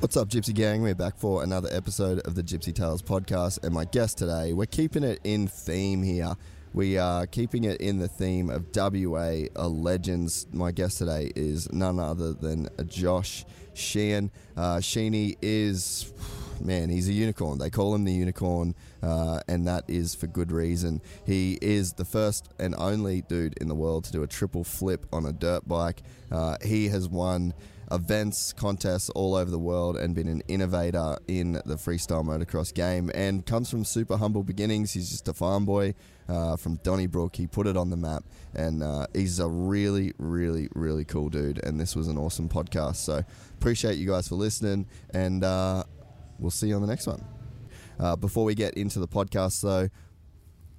What's up, Gypsy Gang? We're back for another episode of the Gypsy Tales podcast, and my guest today, we're keeping it in theme here. We are keeping it in the theme of WA legends. My guest today is none other than Josh Sheehan. Uh, Sheeny is, man, he's a unicorn. They call him the unicorn, uh, and that is for good reason. He is the first and only dude in the world to do a triple flip on a dirt bike. Uh, he has won events, contests all over the world, and been an innovator in the freestyle motocross game. And comes from super humble beginnings. He's just a farm boy uh, from Donnybrook. He put it on the map, and uh, he's a really, really, really cool dude. And this was an awesome podcast. So appreciate you guys for listening, and uh, we'll see you on the next one. Uh, before we get into the podcast, though,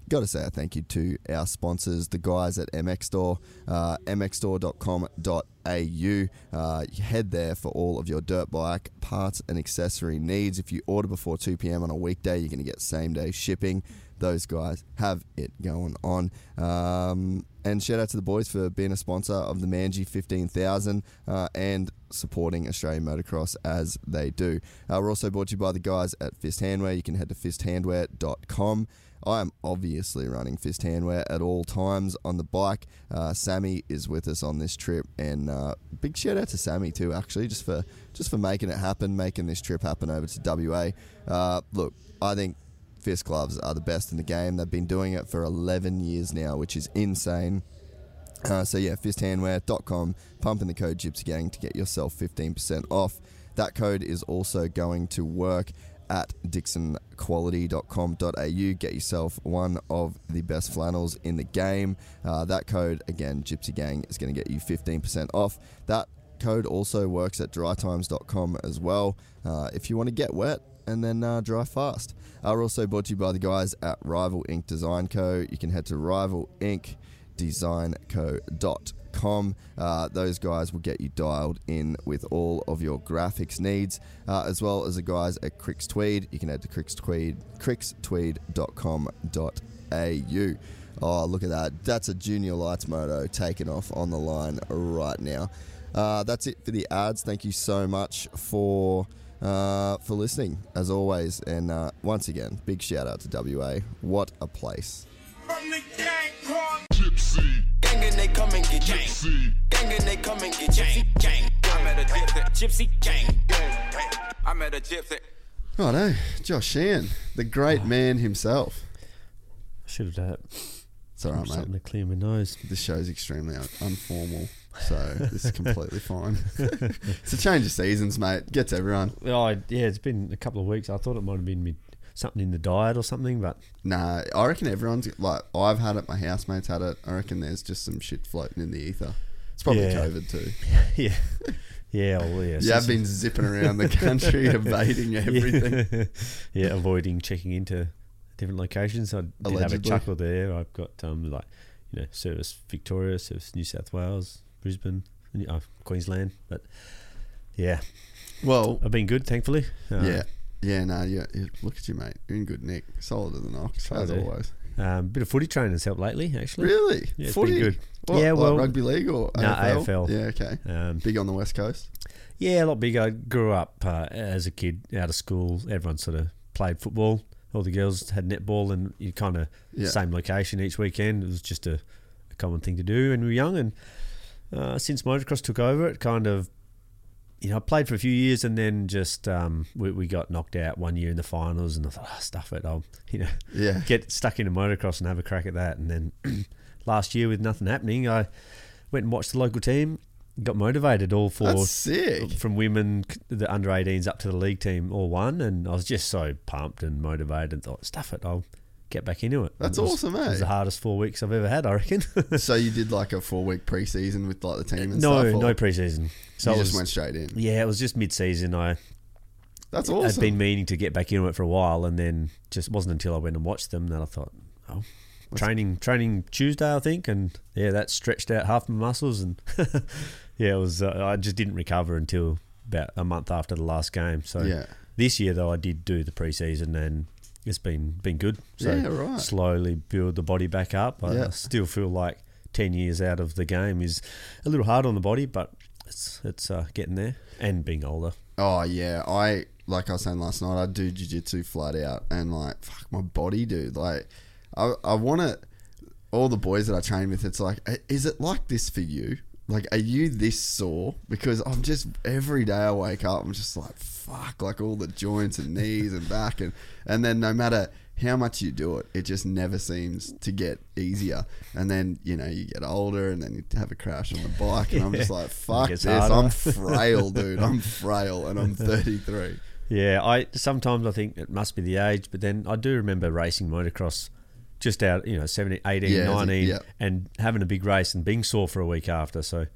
got to say a thank you to our sponsors, the guys at MX Store, uh, mxstore.com.au. Uh, head there for all of your dirt bike parts and accessory needs. If you order before 2 p.m. on a weekday, you're going to get same day shipping. Those guys have it going on. Um, and shout out to the boys for being a sponsor of the Manji 15,000 uh, and supporting Australian motocross as they do. Uh, we're also brought to you by the guys at Fist Handwear. You can head to fisthandwear.com. I am obviously running fist handwear at all times on the bike. Uh, Sammy is with us on this trip, and uh, big shout out to Sammy too, actually, just for just for making it happen, making this trip happen over to WA. Uh, look, I think fist gloves are the best in the game. They've been doing it for 11 years now, which is insane. Uh, so yeah, fisthandwear.com, pump in the code Gypsy Gang to get yourself 15% off. That code is also going to work at dixxonquality.com.au. Get yourself one of the best flannels in the game. Uh, that code, again, Gypsy Gang, is going to get you 15% off. That code also works at dritimes.com as well uh, if you want to get wet and then uh, dry fast. We're also brought to you by the guys at Rival Ink Design Co. You can head to Uh, those guys will get you dialed in with all of your graphics needs, uh, as well as the guys at Cricks Tweed. You can head to crickstweed, crickstweed.com.au. Oh, look at that. That's a Junior Lights moto taken off on the line right now. Uh, that's it for the ads. Thank you so much for uh, for listening, as always. And uh, once again, big shout out to WA. What a place. From the gang called Gypsy. Gang and they come and get Gypsy. Gang and they come and get Gypsy. Gang. I met a gypsy. Gypsy. Gang. I met a gypsy. Oh no, Josh Sheehan, the great man himself. Should have done it. It's all right, Something mate. to clear my nose. This show's extremely un- informal, so this is completely fine. it's a change of seasons, mate. Gets everyone. Oh, yeah, it's been a couple of weeks. I thought it might have been mid, something in the diet or something, but Nah, I reckon everyone's like I've had it. My housemates had it. I reckon there's just some shit floating in the ether. It's probably Yeah. COVID too. yeah, yeah, well, yeah. You have been zipping around the country, evading everything. Yeah, avoiding checking into different locations. I did have a chuckle there. I've got um like you know service Victoria, service New South Wales, Brisbane, uh, Queensland, but yeah, Well, I've been good, thankfully. Uh, yeah, yeah. No, yeah. Look at you, mate. You're in good nick. Solid as an ox, Try as to. always. Um, bit of footy training has helped lately, actually. Really? Yeah, it's Footy? been good. What, yeah, like well, rugby league or No, AFL? AFL. Yeah, okay. Um, Big on the west coast. Yeah, a lot bigger. I grew up uh, as a kid out of school. Everyone sort of played football. all the girls had netball, and you kind of Yeah. same location each weekend. It was just a, a common thing to do when we were young. And uh, since motocross took over, it kind of you know, I played for a few years and then just um, we, we got knocked out one year in the finals, and I thought, oh, stuff it, I'll you know Yeah. get stuck into motocross and have a crack at that. And then last year, with nothing happening, I went and watched the local team, got motivated all for from women, the under 18s up to the league team, all won, and I was just so pumped and motivated and thought, stuff it, I'll get back into it. That's It was- awesome, It was eh? the hardest four weeks I've ever had, I reckon. so you did like a four week preseason with like the team and no, stuff? or no preseason. So you it just was- went straight in. Yeah, it was just mid-season. I That's awesome. I'd been meaning to get back into it for a while, and then just wasn't until I went and watched them that I thought, oh, training training Tuesday, I think, and yeah, that stretched out half my muscles, and yeah, it was. Uh, I just didn't recover until about a month after the last game. So Yeah. this year though, I did do the preseason, and it's been been good. So Yeah, right. slowly build the body back up. I, Yeah. Still feel like ten years out of the game is a little hard on the body, but it's it's uh, getting there, and being older. Oh yeah, I like I was saying last night. I do jujitsu flat out, and like fuck my body, dude. Like I I want to. All the boys that I train with, it's like, "Eh, is it like this for you? Like, are you this sore? Because I'm just every day I wake up, I'm just like, fuck, like all the joints and knees and back, and and then no matter how much you do it, it just never seems to get easier. And then you know you get older, and then you have a crash on the bike, and I'm just like, fuck this, harder. I'm frail, dude. I'm frail, and I'm 33. Yeah, I sometimes I think it must be the age, but then I do remember racing motocross just out, you know, 17, 18, Yeah, 19 yeah. and having a big race and being sore for a week after. So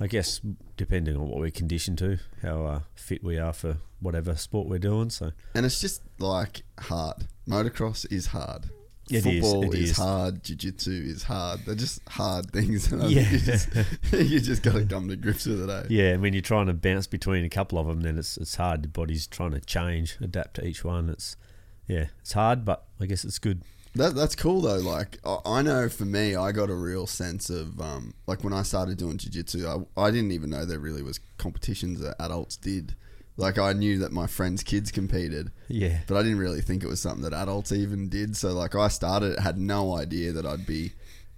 I guess depending on what we're conditioned to, how uh, fit we are for whatever sport we're doing. So And it's just like hard. Motocross is hard. It Football is, is. hard. Jiu jitsu is hard. They're just hard things. And Yeah. you just, you just got to come to grips with it, eh? yeah, and when you're trying to bounce between a couple of them, then it's it's hard. The body's trying to change, adapt to each one. It's yeah, it's hard, but I guess it's good. That, that's cool though. Like I, I know for me, I got a real sense of um, like when I started doing jiu-jitsu, I, I didn't even know there really was competitions that adults did. Like I knew that my friends' kids competed, Yeah. but I didn't really think it was something that adults even did. So like I started, had no idea that I'd be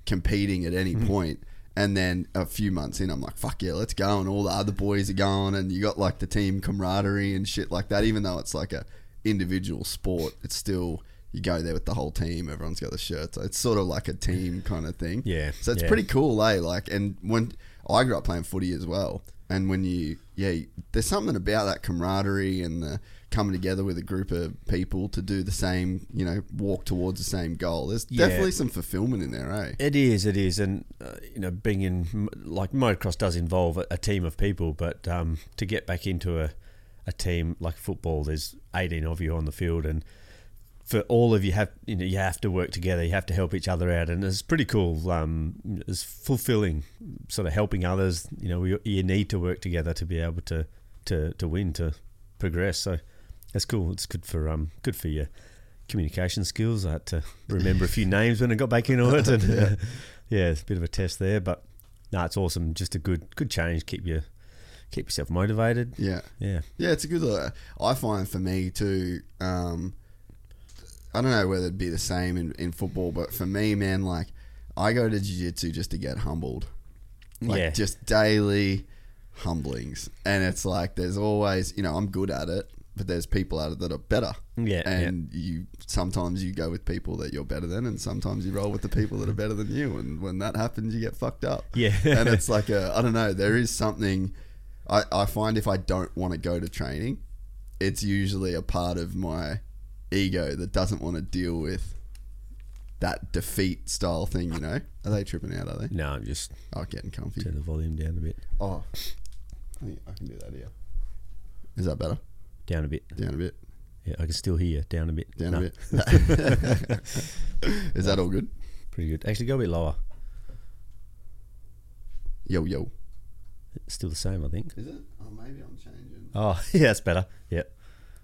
competing at any point. And then a few months in, I'm like, fuck yeah, let's go. And all the other boys are going, and you got like the team camaraderie and shit like that. Even though it's like a individual sport, it's still you go there with the whole team. Everyone's got the shirts. It's sort of like a team kind of thing. Yeah, So it's yeah. pretty cool, eh? Like, and when I grew up playing footy as well, and when you, yeah, there's something about that camaraderie and the coming together with a group of people to do the same, you know, walk towards the same goal. There's Yeah. definitely some fulfillment in there, eh? It is, it is, and uh, you know, being in like motocross does involve a, a team of people, but um, to get back into a, a team like football, there's 18 of you on the field, and for all of you have you know you have to work together, you have to help each other out, and it's pretty cool. Um, it's fulfilling, sort of helping others. You know, we, you need to work together to be able to to to win to progress. So that's cool. It's good for um good for your communication skills. I had to remember a few names when I got back into it, and yeah, yeah it's a bit of a test there. But no, it's awesome. Just a good good change. Keep you keep yourself motivated. Yeah. Yeah. Yeah, it's a good. Uh, I find for me too. Um, I don't know whether it'd be the same in, in football, but for me, man, like I go to jiu-jitsu just to get humbled. Like Yeah. just daily humblings, and it's like there's always, you know, I'm good at it, but there's people at it that are better. Yeah, and you sometimes you go with people that you're better than, and sometimes you roll with the people that are better than you, and when that happens, you get fucked up. Yeah. and it's like a I don't know. There is something I, I find if I don't want to go to training, it's usually a part of my ego that doesn't want to deal with that defeat style thing. You know, are they tripping out? Are they? No, I'm just Oh, getting comfy. turn the volume down a bit. Oh, I think I can do that here. Is that better? Down a bit. Down a bit. Yeah, I can still hear you. Down a bit. Down No, a bit. is that all good? Pretty good. Actually, go a bit lower. Yo yo. It's still the same, I think. Is it? Oh, maybe I'm changing. Oh, yeah, that's better. Yeah.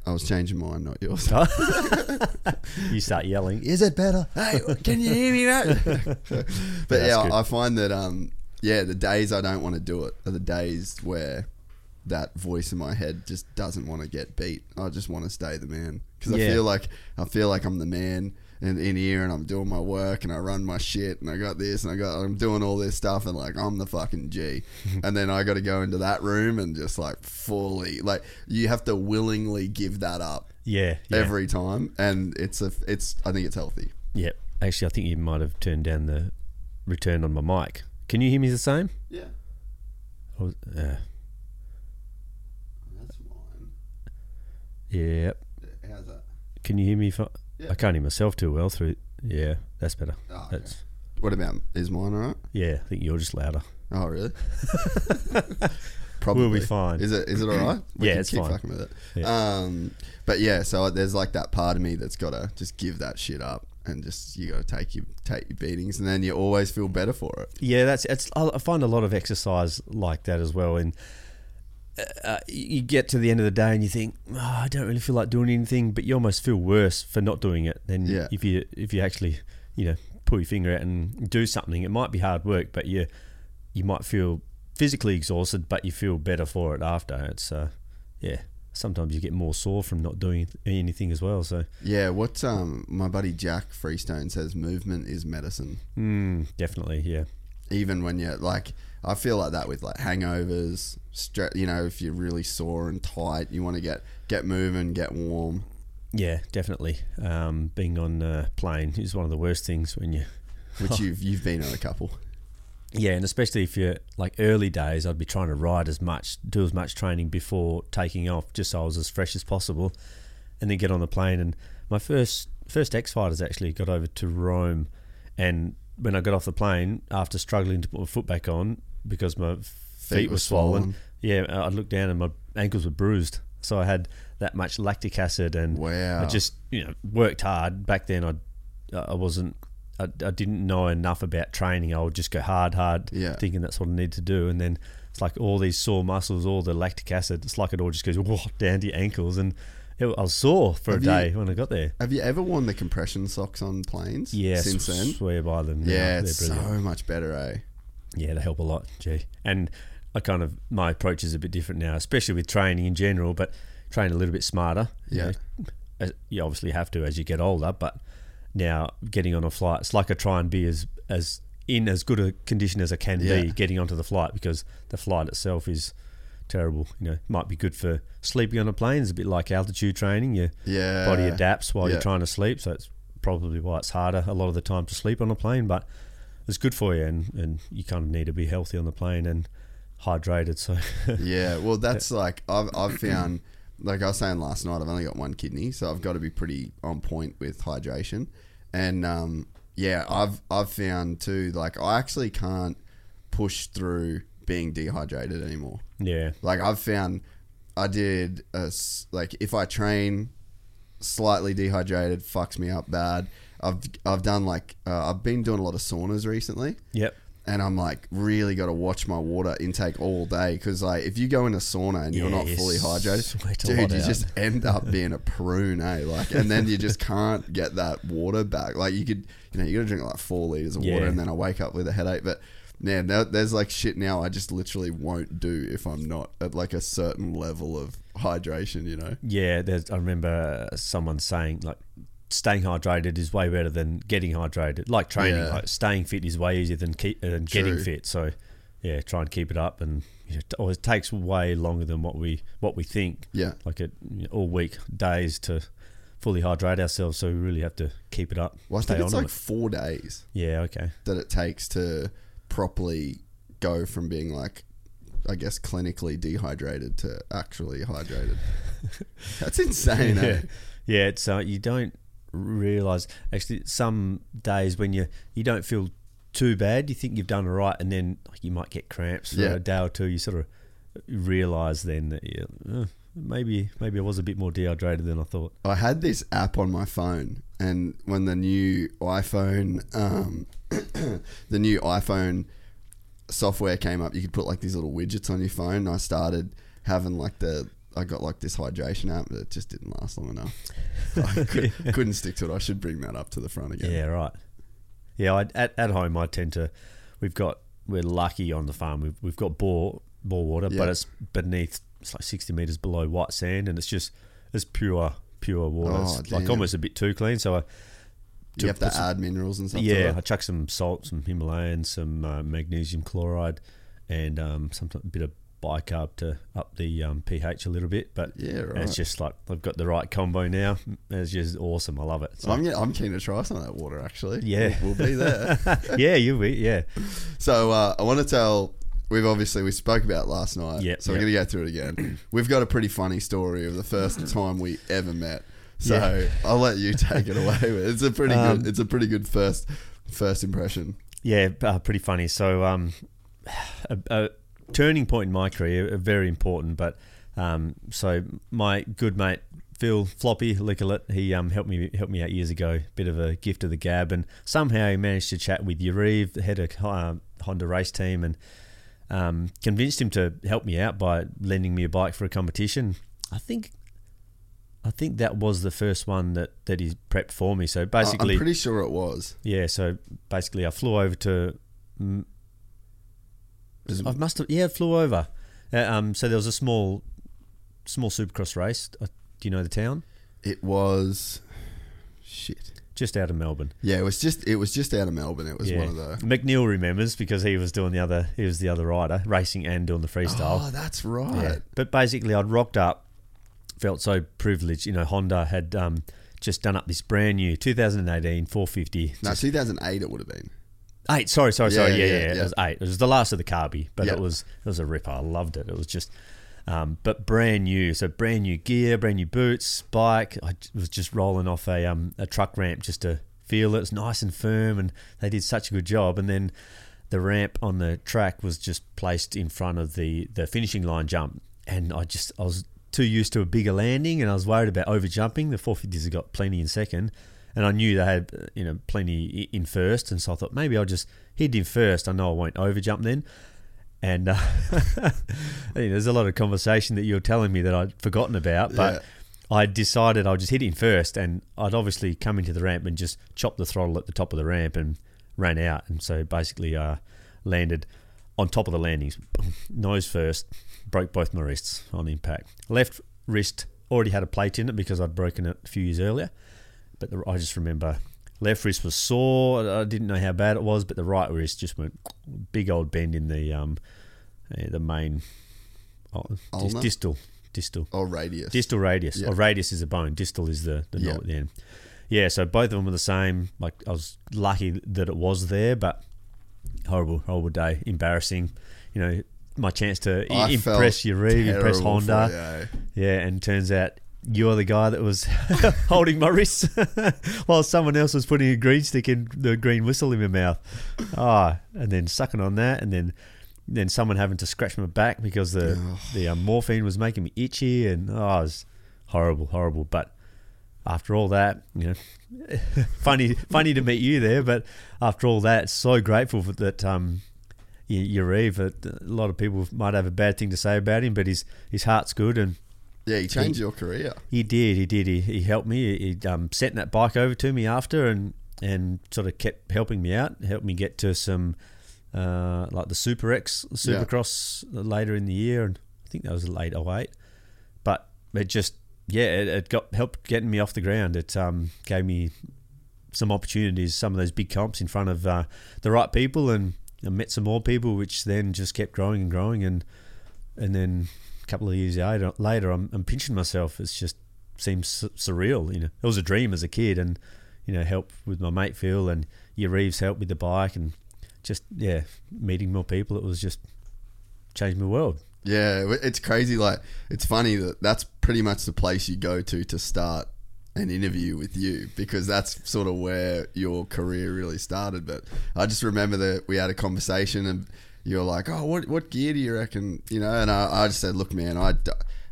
I was changing mine, not yours. you start yelling. Is it better? Hey, can you hear me, mate? but that's yeah, good. I find that um, yeah, the days I don't want to do it are the days where that voice in my head just doesn't want to get beat. I just want to stay the man because I feel like I feel like I'm the man in, in here and I'm doing my work and I run my shit and I got this and I got I'm doing all this stuff and like I'm the fucking G, and then I got to go into that room and just like fully like you have to willingly give that up Yeah, yeah. every time, and it's a it's I think it's healthy. Yeah. Actually, I think you might have turned down the return on my mic. Can you hear me the same? Yeah, was- uh, that's mine. yeah. How's that? Can you hear me? Fi- Yeah. I can't hear myself too well through. Yeah, that's better. Oh, okay. That's What about is mine alright? yeah. I think you're just louder. Oh really? Probably We'll be fine. Is it? Is it all right? We Yeah, can it's keep fine. fucking with it. Um, but yeah, so there's like that part of me that's got to just give that shit up and just you got to take your take your beatings, and then you always feel better for it. Yeah, that's it's. I I find a lot of exercise like that as well. And uh, you get to the end of the day and you think, oh, I don't really feel like doing anything, but you almost feel worse for not doing it than Yeah. if you if you actually you know pull your finger out and do something. It might be hard work, but you you might feel physically exhausted, but you feel better for it after. It's uh, yeah. Sometimes you get more sore from not doing anything as well. So Yeah, what um my buddy Jack Freestone says, movement is medicine. mm, definitely, yeah. Even when you're like, I feel like that with like hangovers. Stre- you know, if you're really sore and tight, you want to get get moving, get warm. Yeah, definitely. Um, being on a plane is one of the worst things when you. Which you've you've been on a couple. Yeah, and especially if you're like early days, I'd be trying to ride as much, do as much training before taking off, just so I was as fresh as possible, and then get on the plane. And my first first X fighters actually got over to Rome, and when I got off the plane after struggling to put my foot back on because my feet, were were swollen, swollen. yeah, I looked down and my ankles were bruised. So I had that much lactic acid, and Wow. I just you know worked hard back then. I I wasn't. I, I didn't know enough about training. I would just go hard, hard, Yeah. thinking that's what I need to do. And then it's like all these sore muscles, all the lactic acid. It's like it all just goes whoa, down to your ankles, and it, I was sore for Have a you- day when I got there. Have you ever worn the compression socks on planes? Yeah, since then. swear by them. Yeah, They're it's so much better, eh? Yeah, they help a lot. Gee, and I kind of my approach is a bit different now, especially with training in general. But train a little bit smarter. you Yeah. know. You obviously have to as you get older. But now getting on a flight, it's like I try and be as as in as good a condition as I can Yeah. be getting onto the flight because the flight itself is terrible. You know, might be good for sleeping on a plane. It's a bit like altitude training. Your Yeah. body adapts while Yeah. you're trying to sleep, so it's probably why it's harder a lot of the time to sleep on a plane. But it's good for you, and, and you kind of need to be healthy on the plane and hydrated. So Yeah, well, that's like I've I've found. Like I was saying last night, I've only got one kidney, so I've got to be pretty on point with hydration. And um, yeah, I've I've found too. Like I actually can't push through being dehydrated anymore. yeah, Like I've found, I did a, like if I train slightly dehydrated, fucks me up bad. I've I've done like uh, I've been doing a lot of saunas recently yep, and I'm like really got to watch my water intake all day because like if you go in a sauna and you're Yeah, not you fully hydrated, dude, you out. just end up being a prune, eh? Like, and then you just can't get that water back. Like you could, you know, you got to drink like four liters of water, and then I wake up with a headache. But man, there- there's like shit now I just literally won't do if I'm not at like a certain level of hydration. You know? yeah. There's, I remember someone saying like staying hydrated is way better than getting hydrated. Like training, Yeah. like staying fit is way easier than keep, than getting fit. So yeah, try and keep it up, and you know, it takes way longer than what we what we think. Yeah. like it you know, all week days to fully hydrate ourselves. So we really have to keep it up. Well, I think it's like it. four days. yeah, okay. that it takes to properly go from being like I guess clinically dehydrated to actually hydrated. That's insane, eh? yeah, yeah. It's uh, you don't realize actually some days when you you don't feel too bad, you think you've done all right, and then like, you might get cramps for Yeah. a day or two. You sort of realize then that you, uh, maybe maybe I was a bit more dehydrated than I thought. I had this app on my phone, and when the new iPhone, um, the new iPhone software came up, you could put like these little widgets on your phone. And I started having like the, I got like this hydration app, but it just didn't last long enough. I could, couldn't stick to it. I should bring that up to the front again. Yeah, right. Yeah, I, at at home I tend to. We've got we're lucky on the farm. We've we've got bore bore water, Yeah. but it's beneath. It's like sixty meters below white sand, and it's just it's pure pure water. Oh, it's like almost a bit too clean. So I You have to some- add minerals and stuff. yeah? I chuck some salt, some Himalayan, some uh, magnesium chloride, and um, some a bit of bicarb to up the um, pH a little bit. But Yeah, right. it's just like I've got the right combo now. It's just awesome. I love it. So, I'm, I'm keen to try some of that water. Actually, Yeah. we'll, we'll be there. yeah, you will. Be. Yeah, So uh, I want to tell. We've obviously we spoke about last night. Yep, So yep. we're gonna go through it again. We've got a pretty funny story of the first time we ever met. So Yeah. I'll let you take it away. It's a pretty Um, good. It's a pretty good first first impression. yeah, uh, pretty funny. So, um, a, a turning point in my career, uh, very important. But um, so my good mate Phil Floppy Licklet, he um, helped me helped me out years ago. Bit of a gift of the gab, and somehow he managed to chat with Yarive, the head of uh, Honda race team, and um, convinced him to help me out by lending me a bike for a competition. I think. I think that was the first one that, that he prepped for me. So basically, I'm pretty sure it was. yeah, so basically, I flew over to. I must have yeah, flew over. Uh, um, so there was a small, small supercross race. Uh, do you know the town? It was. Shit. Just out of Melbourne. Yeah, it was just it was just out of Melbourne. It was yeah. one of the. McNeil remembers because he was doing the other. He was the other rider, racing and doing the freestyle. Oh, that's right. Yeah. But basically, I'd rocked up, felt so privileged. You know, Honda had um, just done up this brand new 2018 450. No, Just- 2008 it would have been. Eight. Sorry, sorry, Yeah, sorry. yeah, Yeah, yeah, yeah, It was eight. It was the last of the Carby, but it was it was a ripper. I loved it. It was just, um, but brand new. So brand new gear, brand new boots, bike. I was just rolling off a um a truck ramp just to feel it. It's nice and firm, and they did such a good job. And then the ramp on the track was just placed in front of the the finishing line jump, and I just I was too used to a bigger landing, and I was worried about over jumping. The 450s have got plenty in second, and I knew they had uh, you know plenty in first, and so I thought maybe I'll just hit in first. I know I won't overjump then. And uh, there's a lot of conversation that you're telling me that I'd forgotten about, but I decided I'll just hit in first, and I'd obviously come into the ramp and just chop the throttle at the top of the ramp and ran out, and so basically uh, landed on top of the landings, nose first, broke both my wrists on impact. Left wrist already had a plate in it because I'd broken it a few years earlier, but the, I just remember left wrist was sore. I didn't know how bad it was, but the right wrist just went big old bend in the um, the main oh, dis- distal distal Oh, radius. distal radius. Yeah. Or radius is a bone. Distal is the the Yeah. knob at the end. Yeah, so both of them were the same. Like I was lucky that it was there, but horrible, horrible day, embarrassing. You know, my chance to i- impress rig, impress Honda. you, eh? Yeah, and turns out you're the guy that was holding my wrist while someone else was putting a green stick in the green whistle in my mouth. Ah, and then sucking on that, and then then someone having to scratch my back because the the uh, morphine was making me itchy, and oh, it was horrible, horrible. But after all that, you know, funny funny to meet you there. But after all that, so grateful for that. Um, Yarive, a lot of people might have a bad thing to say about him, but his his heart's good and Yeah, he changed your career. he did. He did. He, he helped me. He um, sent that bike over to me after, and and sort of kept helping me out. Helped me get to some uh, like the Super X Yeah. Supercross later in the year, and I think that was late 08. But it just yeah, it, it got helped getting me off the ground. It um, gave me some opportunities, some of those big comps in front of uh, the right people, and I met some more people, which then just kept growing and growing, and and then couple of years later, later I'm, I'm pinching myself. It just seems su- surreal. You know, it was a dream as a kid, and you know, help with my mate Phil and Yarive's helped with the bike, and just yeah, meeting more people. It was just changed my world. Yeah, it's crazy. Like, it's funny that that's pretty much the place you go to to start an interview with you because that's sort of where your career really started. But I just remember that we had a conversation and you were like, "Oh, what what gear do you reckon?" You know, and I, I just said, "Look, man, I." d-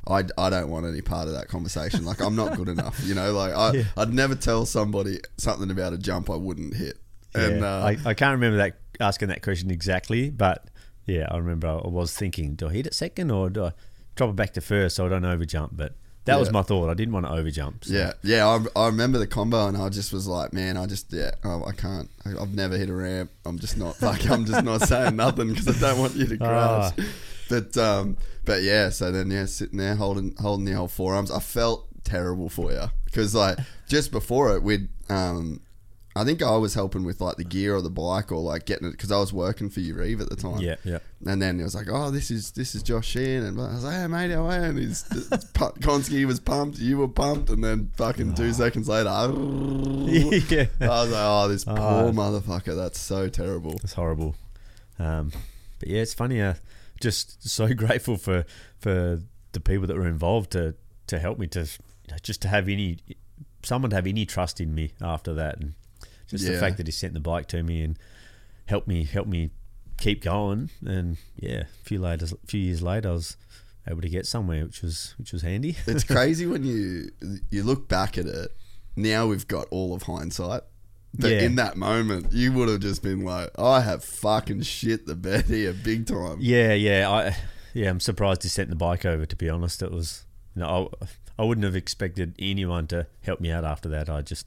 I, I don't want any part of that conversation. Like I'm not good enough, you know. Like I, Yeah. I'd never tell somebody something about a jump I wouldn't hit. And Yeah. uh, I, I can't remember that asking that question exactly, but yeah, I remember I was thinking, do I hit it second or do I drop it back to first so I don't overjump? But that was my thought. I didn't want to overjump. So. Yeah, yeah. I, I remember the combo, and I just was like, man, I just yeah, I, I can't. I, I've never hit a ramp. I'm just not like I'm just not saying nothing because I don't want you to crash. Ah. But um, but yeah. So then yeah, sitting there holding holding the old forearms. I felt terrible for you because like just before it, we'd um, I think I was helping with like the gear or the bike or like getting it because I was working for you, Reeve, at the time. Yeah, yeah. And then it was like, oh, this is this is Josh Sheehan, and I was like, hey mate, how are you? And he's Konsky was pumped, you were pumped, and then fucking two seconds later, yeah. I was like, oh, this poor Oh. motherfucker, that's so terrible. It's horrible. Um, but yeah, it's funny. Uh, just so grateful for for the people that were involved to to help me to just to have any someone to have any trust in me after that, and just the fact that he sent the bike to me and helped me help me keep going. And yeah, a few later, a few years later, I was able to get somewhere, which was which was handy. It's crazy when you you look back at it. Now we've got all of hindsight. But Yeah. in that moment, you would have just been like, I have fucking shit the bed here big time. Yeah, yeah, I yeah, I'm surprised he sent the bike over. To be honest, it was you know, I, I wouldn't have expected anyone to help me out after that. I just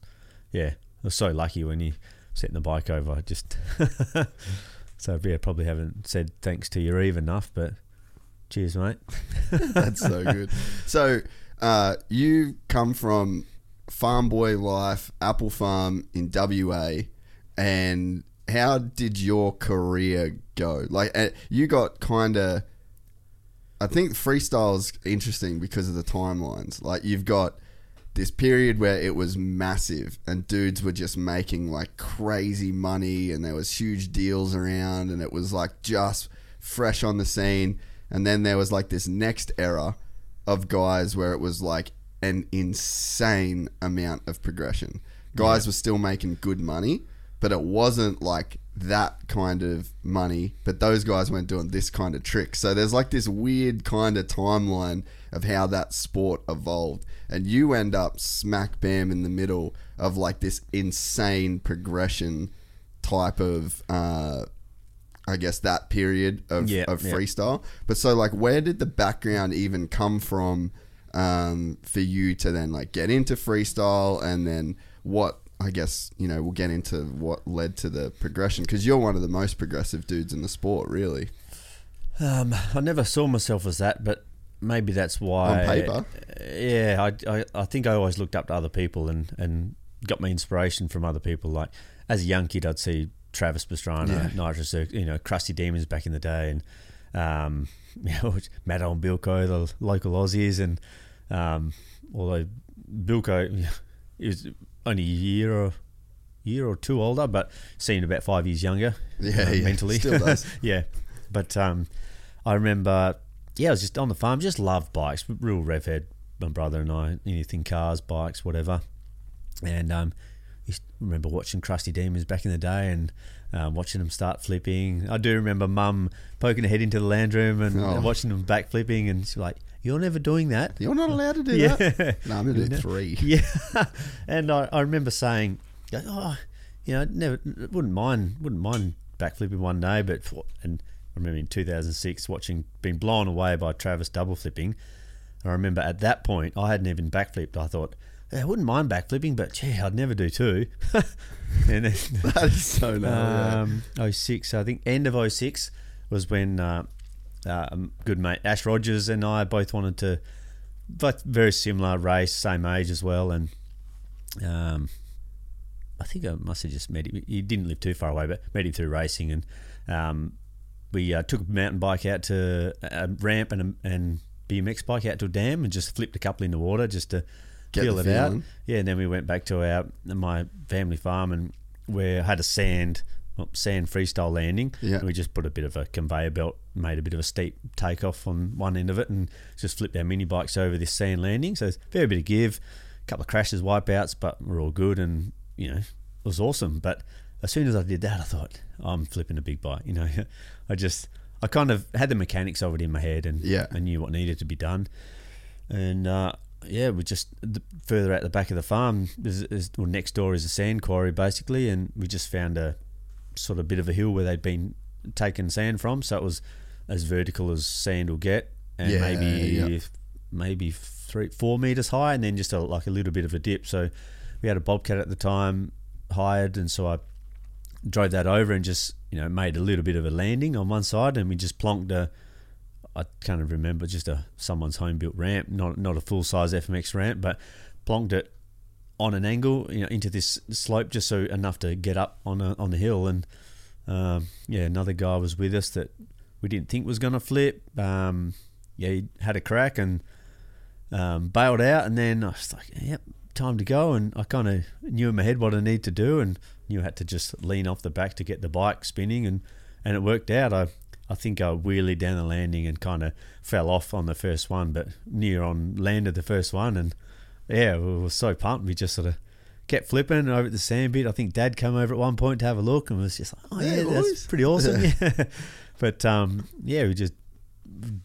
yeah, I was so lucky when he sent the bike over. I just so yeah, probably haven't said thanks to Yarive enough, but cheers, mate. That's so good. So, uh, you come from farm boy life, apple farm in WA, and how did your career go? Like, uh, you got kind of. I think freestyle's interesting because of the timelines. Like, you've got this period where it was massive and dudes were just making like crazy money and there was huge deals around and it was like just fresh on the scene. And then there was like this next era of guys where it was like an insane amount of progression. Guys were still making good money but it wasn't like that kind of money. But those guys weren't doing this kind of trick. So there's like this weird kind of timeline of how that sport evolved and you end up smack bam in the middle of like this insane progression type of uh I guess that period of, Yeah, of yeah. freestyle. But so like where did the background even come from um, for you to then like get into freestyle and then what I guess, you know, we'll get into what led to the progression because you're one of the most progressive dudes in the sport, really. Um, I never saw myself as that, but maybe that's why. On paper. yeah, I, I, I think I always looked up to other people and, and got my inspiration from other people. Like as a young kid, I'd see Travis Pastrana, Yeah. Nitro Circus, you know, Crusty Demons back in the day, and um, you know, Matt and Bilko, the local Aussies, and um, although Bilko was only a year or year or two older, but seemed about five years younger. Yeah, uh, yeah, mentally still does. yeah, but um, I remember, yeah, I was just on the farm, just loved bikes, real rev head. My brother and I, anything cars, bikes, whatever. And um, to remember watching Crusty Demons back in the day and um, watching them start flipping. I do remember Mum poking her head into the land room and Oh. watching them back flipping, and she's like, "You're never doing that." You're not allowed to do Yeah. that. No, I'm gonna do three. Yeah, and I, I remember saying, "Oh, you know, never wouldn't mind wouldn't mind backflipping one day," but for, and I remember in 2006 watching being blown away by Travis double flipping. I remember at that point I hadn't even backflipped. I thought "Yeah, I wouldn't mind backflipping, but gee, I'd never do two. and then That is so yeah. um, 06, I think end of 06 was when uh, uh, good mate Ash Rogers and I both wanted to, but very similar race, same age as well, and um, I think I must have just met him. He didn't live too far away, but met him through racing, and um, we uh, took a mountain bike out to a ramp and a, and BMX bike out to a dam and just flipped a couple in the water just to Get feel it out. Yeah, and then we went back to our my family farm and we had a sand well, sand freestyle landing. Yeah. And we just put a bit of a conveyor belt, made a bit of a steep takeoff on one end of it, and just flipped our mini bikes over this sand landing. So there's very bit of give, a couple of crashes, wipeouts, but we're all good, and you know it was awesome. But as soon as I did that, I thought I'm flipping a big bite. You know, I just I kind of had the mechanics of it in my head, and Yeah. I knew what needed to be done, and. uh yeah, we just the, further out the back of the farm, is, is, well, next door is a sand quarry basically, and we just found a sort of bit of a hill where they'd been taking sand from, so it was as vertical as sand will get, and Yeah, maybe yeah. maybe three four meters high, and then just a, like a little bit of a dip. So we had a bobcat at the time hired, and so I drove that over and just you know made a little bit of a landing on one side, and we just plonked a I kind of remember just a someone's home built ramp, not not a full size FMX ramp, but plonked it on an angle, you know, into this slope just so enough to get up on a, on the hill. And um, yeah, another guy was with us that we didn't think was going to flip. Um, yeah, he had a crack and um, bailed out, and then I was like, "Yep, time to go." And I kind of knew in my head what I need to do, and I had to just lean off the back to get the bike spinning, and and it worked out. I I think I wheelied down the landing and kind of fell off on the first one, but near on landed the first one, and yeah, we were so pumped. We just sort of kept flipping over at the sand bit. I think Dad came over at one point to have a look and was just like, "Oh yeah, Yeah, that's boys." pretty awesome." Yeah. but um, yeah, we just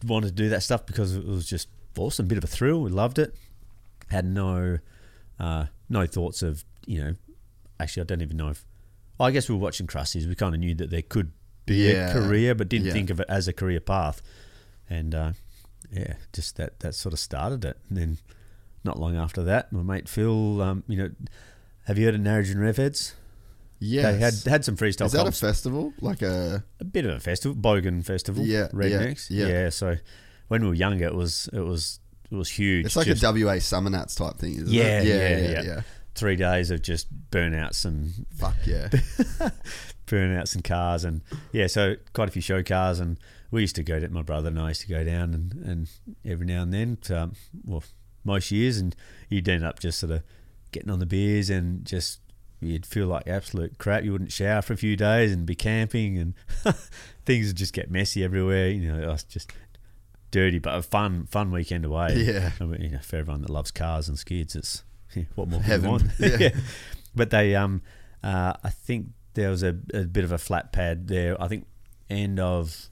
wanted to do that stuff because it was just awesome, bit of a thrill. We loved it. Had no uh, no thoughts of you know. Actually, I don't even know if. I guess we were watching Crusties. We kind of knew that there could be Yeah. a career, but didn't Yeah. think of it as a career path. And uh, yeah, just that that sort of started it. And then not long after that, my mate Phil, um, you know, have you heard of Narrogin Revheads? Yeah, They had had some freestyle. Is that a festival? Like a a bit of a festival, Bogan Festival. Yeah, yeah, rednecks. yeah. So when we were younger, it was it was it was huge. It's like Just- a WA Summernats type thing, isn't yeah, it? yeah, yeah, yeah, Three days of just burnouts and Fuck yeah. burnouts and cars and yeah, so quite a few show cars and we used to go to my brother and I used to go down and, and every now and then, to, um, well, most years, and you'd end up just sort of getting on the beers and just you'd feel like absolute crap. You wouldn't shower for a few days and be camping and things would just get messy everywhere. You know, it was just dirty, but a fun, fun weekend away. Yeah. I mean, you know, for everyone that loves cars and skids, it's what more Heaven. want? Yeah. But they, um, uh, I think there was a, a bit of a flat pad there. I think end of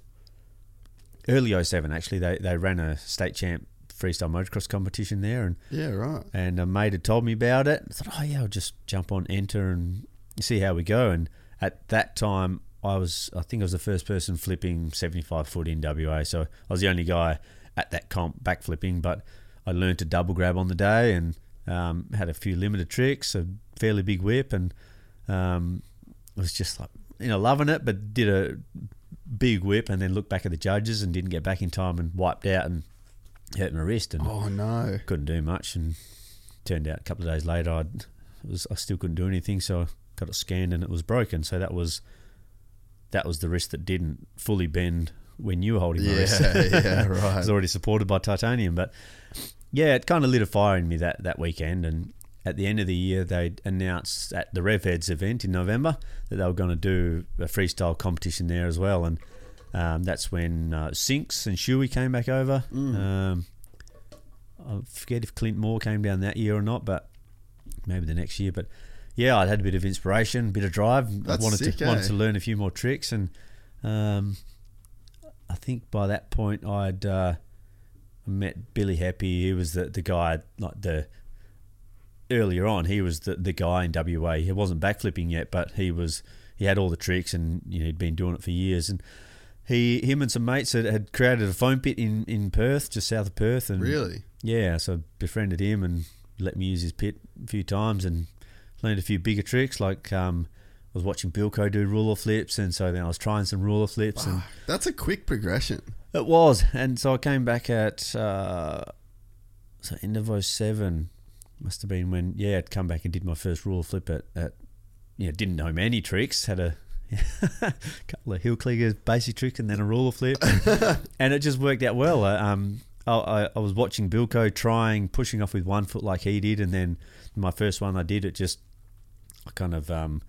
early 07 actually they, they ran a state champ freestyle motocross competition there and Yeah, right. and a mate had told me about it. I thought, oh yeah, I'll just jump on enter and see how we go. And at that time, I was I think I was the first person flipping 75 foot in WA, so I was the only guy at that comp backflipping. But I learned to double grab on the day and um, had a few limited tricks, a fairly big whip, and um, was just like you know loving it. But did a big whip and then looked back at the judges and didn't get back in time and wiped out and hurt my wrist and Oh no. couldn't do much and turned out a couple of days later I'd, it was I still couldn't do anything so I got it scanned and it was broken so that was that was the wrist that didn't fully bend when you were holding my wrist Yeah, yeah, it was already supported by titanium but yeah it kind of lit a fire in me that, that weekend and at the end of the year they announced at the Revheads event in November that they were going to do a freestyle competition there as well and um, that's when uh, Sinks and Shuey came back over Mm. um, I forget if Clint Moore came down that year or not, but maybe the next year. But yeah, I'd had a bit of inspiration, a bit of drive. That's wanted sick, to eh? wanted to learn a few more tricks, and um, I think by that point I'd uh, met Billy Happy. He was the the guy like the earlier on. He was the the guy in WA. He wasn't backflipping yet, but he was. He had all the tricks, and you know he'd been doing it for years, and. He, him, and some mates had, had created a foam pit in, in Perth, just south of Perth, and Really? yeah, so I befriended him and let me use his pit a few times and learned a few bigger tricks. Like um, I was watching Bilko do ruler flips, and so then I was trying some ruler flips, and That's a quick progression. It was. And so I came back at uh, so end of 07, must have been when yeah I'd come back and did my first ruler flip at, at yeah didn't know many tricks, had a couple of heel clickers, basic tricks, and then a ruler flip, and it just worked out well. Uh, Um, I, I, I was watching Bilko trying pushing off with one foot like he did, and then my first one I did it just I kind of um,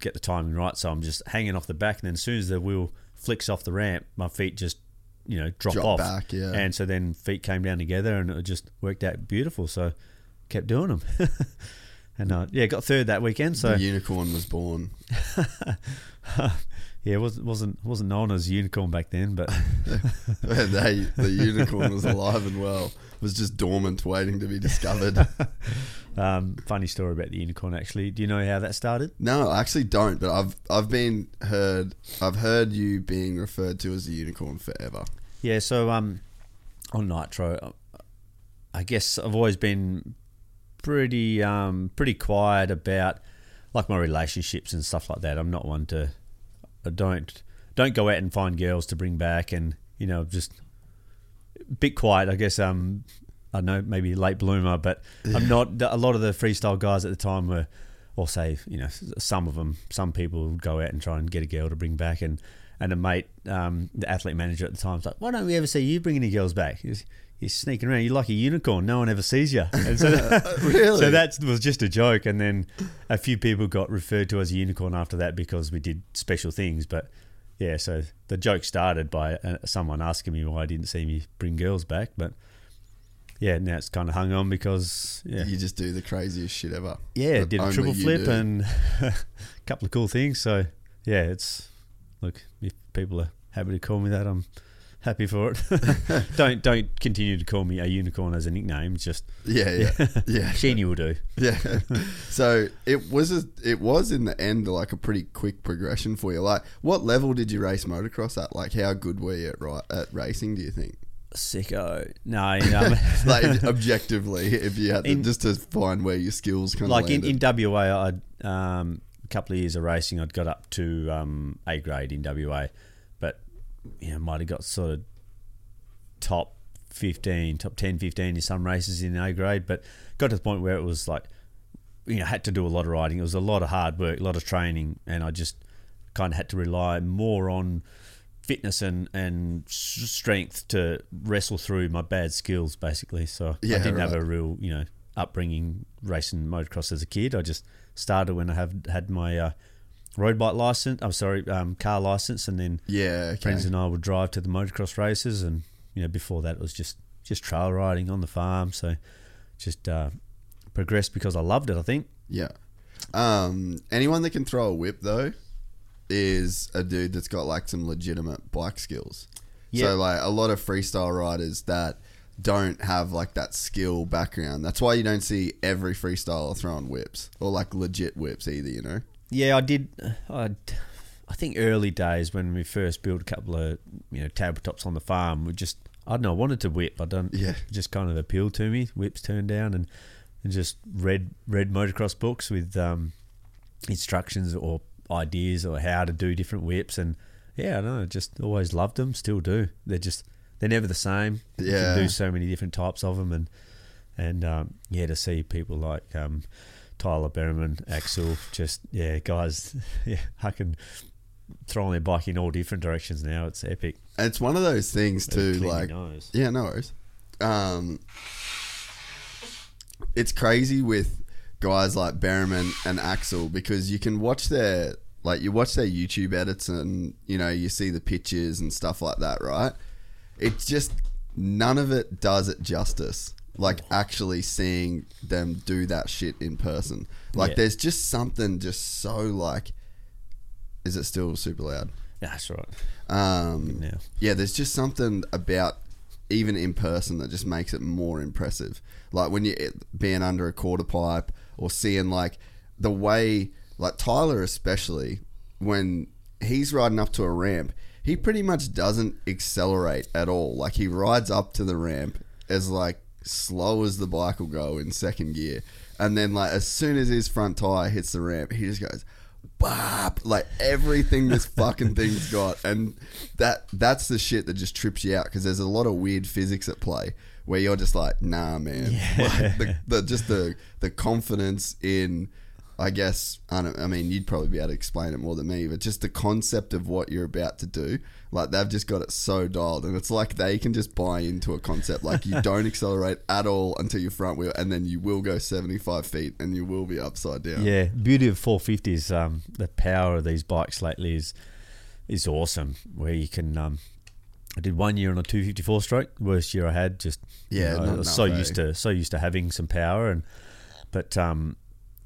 get the timing right, so I'm just hanging off the back, and then as soon as the wheel flicks off the ramp, my feet just you know drop, Drop off, back, yeah. and so then feet came down together, and it just worked out beautiful. So kept doing them, and uh, yeah, got third that weekend. So the unicorn was born. yeah, it wasn't wasn't wasn't known as unicorn back then, but they, the unicorn was alive and well. It was just dormant, waiting to be discovered. um, funny story about the unicorn. Actually, do you know how that started? No, I actually don't. But I've I've been heard I've heard you being referred to as a unicorn forever. Yeah, so um, on Nitro, I guess I've always been pretty um pretty quiet about like my relationships and stuff like that. I'm not one to don't don't go out and find girls to bring back and you know just bit quiet, I guess. Um, I don't know maybe late bloomer, but I'm not. A lot of the freestyle guys at the time were, or say, you know, some of them, some people would go out and try and get a girl to bring back, and and a mate, um, the athlete manager at the time, was like, "Why don't we ever see you bring any girls back?" You're sneaking around. You're like a unicorn. No one ever sees you. And so, Really? So that was just a joke. And then a few people got referred to as a unicorn after that because we did special things. But yeah, so the joke started by uh, someone asking me why I didn't see me bring girls back. But yeah, now it's kind of hung on because yeah, You just do the craziest shit ever. yeah, did a triple flip do. and a couple of cool things. So yeah, it's look if people are happy to call me that, I'm happy for it. don't don't continue to call me a unicorn as a nickname. It's Just Yeah, yeah, yeah. Sheeny will do. Yeah. so it was a, it was in the end like a pretty quick progression for you. Like, what level did you race motocross at? Like, how good were you at at racing? Do you think? Sicko. No, you know, like objectively, if you had to, In- just to find where your skills kind of like in, in WA, I'd um, a couple of years of racing, I'd got up to um, A grade in WA, know, might have got sort of top 15, top 10, 15 in some races in A grade, but got to the point where it was like, you know, had to do a lot of riding. It was a lot of hard work, a lot of training, and I just kind of had to rely more on fitness and, and strength to wrestle through my bad skills, basically. So Yeah, I didn't have a real, you know, upbringing racing motocross as a kid. I just started when I have had my uh, road bike license. I'm sorry, um, car license, and then yeah, okay. friends and I would drive to the motocross races, and you know, before that it was just just trail riding on the farm. So just uh, progressed because I loved it. I think. Yeah. Um, anyone that can throw a whip though is a dude that's got like some legitimate bike skills. Yeah. So like a lot of freestyle riders that don't have like that skill background. That's why you don't see every freestyler throwing whips or like legit whips either. You know. Yeah, I did. I, I think early days when we first built a couple of you know tabletops on the farm, we just I don't know. I wanted to whip. I don't. Yeah. It just kind of appealed to me. Whips turned down and and just read read motocross books with um, instructions or ideas or how to do different whips and yeah, I don't know. Just always loved them. Still do. They're just they're never the same. You Yeah. can do so many different types of them and and um, yeah, to see people like um, Tyler Bereman, Axell, just yeah, guys, yeah, I can throwing their bike in all different directions now. It's epic. It's one of those things too. Like nose. yeah, no worries. Um, it's crazy with guys like Bereman and Axell because you can watch their like you watch their YouTube edits and you know you see the pictures and stuff like that, right? It's just none of it does it justice. Like actually seeing them do that shit in person. Like Yeah. there's just something just so like. Is it still super loud? Yeah, that's right. Um, now. yeah, there's just something about even in person that just makes it more impressive. Like when you're being under a quarter pipe or seeing like the way, like Tyler especially, when he's riding up to a ramp, he pretty much doesn't accelerate at all. Like he rides up to the ramp as like slow as the bike will go in second gear, and then like as soon as his front tire hits the ramp, he just goes bop like everything this fucking thing's got. And that that's the shit that just trips you out because there's a lot of weird physics at play where you're just like nah man. Like the, the just the the confidence in i guess I, don't, I mean you'd probably be able to explain it more than me but just the concept of what you're about to do like they've just got it so dialed and it's like they can just buy into a concept like you don't accelerate at all until your front wheel and then you will go 75 feet and you will be upside down Yeah, beauty of 450s. Um, the power of these bikes lately is is awesome. Where you can, um, I did one year on a 254 stroke, worst year I had. Just you Yeah, know, not I was so used to so used to having some power, and but um,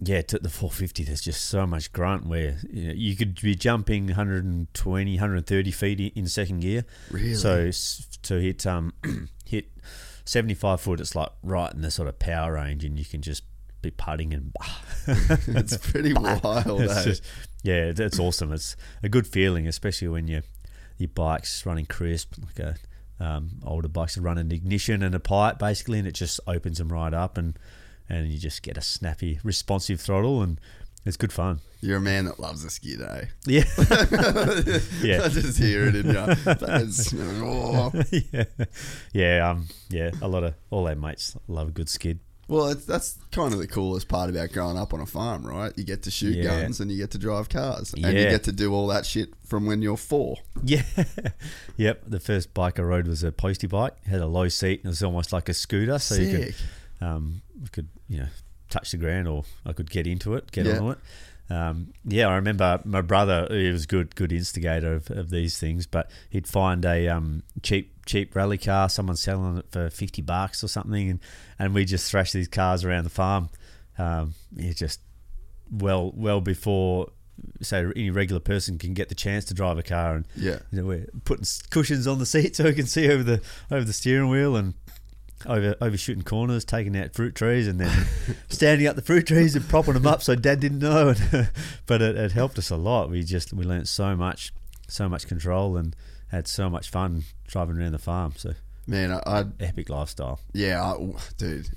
yeah, to the 450, there's just so much grunt where you, know, you could be jumping 120, 130 feet in second gear. Really? So to hit um hit 75 foot, it's like right in the sort of power range, and you can just be putting and it's pretty wild it's eh? just, yeah, it's, it's awesome. It's a good feeling, especially when your your bike's running crisp, like a um, older bikes that run an ignition and a pipe basically, and it just opens them right up, and and you just get a snappy, responsive throttle, and it's good fun. You're a man that loves a skid, eh? Yeah, Yeah. I just hear it in you. That's- oh. yeah, yeah, um, yeah. A lot of all our mates love a good skid. Well, it's, that's kind of the coolest part about growing up on a farm, right? You get to shoot Yeah. guns and you get to drive cars, and you get to do all that shit from when you're four. Yeah, yep. The first bike I rode was a postie bike. It had a low seat and it was almost like a scooter, so you Sick. could, um, you could you know touch the ground or I could get into it, get Yeah. on it. Um, yeah, I remember my brother. He was good, good instigator of, of these things, but he'd find a um, cheap, cheap rally car, someone selling it for fifty bucks or something, and, and we just thrash these cars around the farm. Um, yeah, just well, well before say any regular person can get the chance to drive a car, and Yeah. you know, we're putting cushions on the seat so we can see over the over the steering wheel and over overshooting corners, taking out fruit trees, and then standing up the fruit trees and propping them up so Dad didn't know. And, but it, it helped us a lot. We just we learnt so much, so much control, and had so much fun driving around the farm. So Man, I, I epic lifestyle. yeah, I, dude,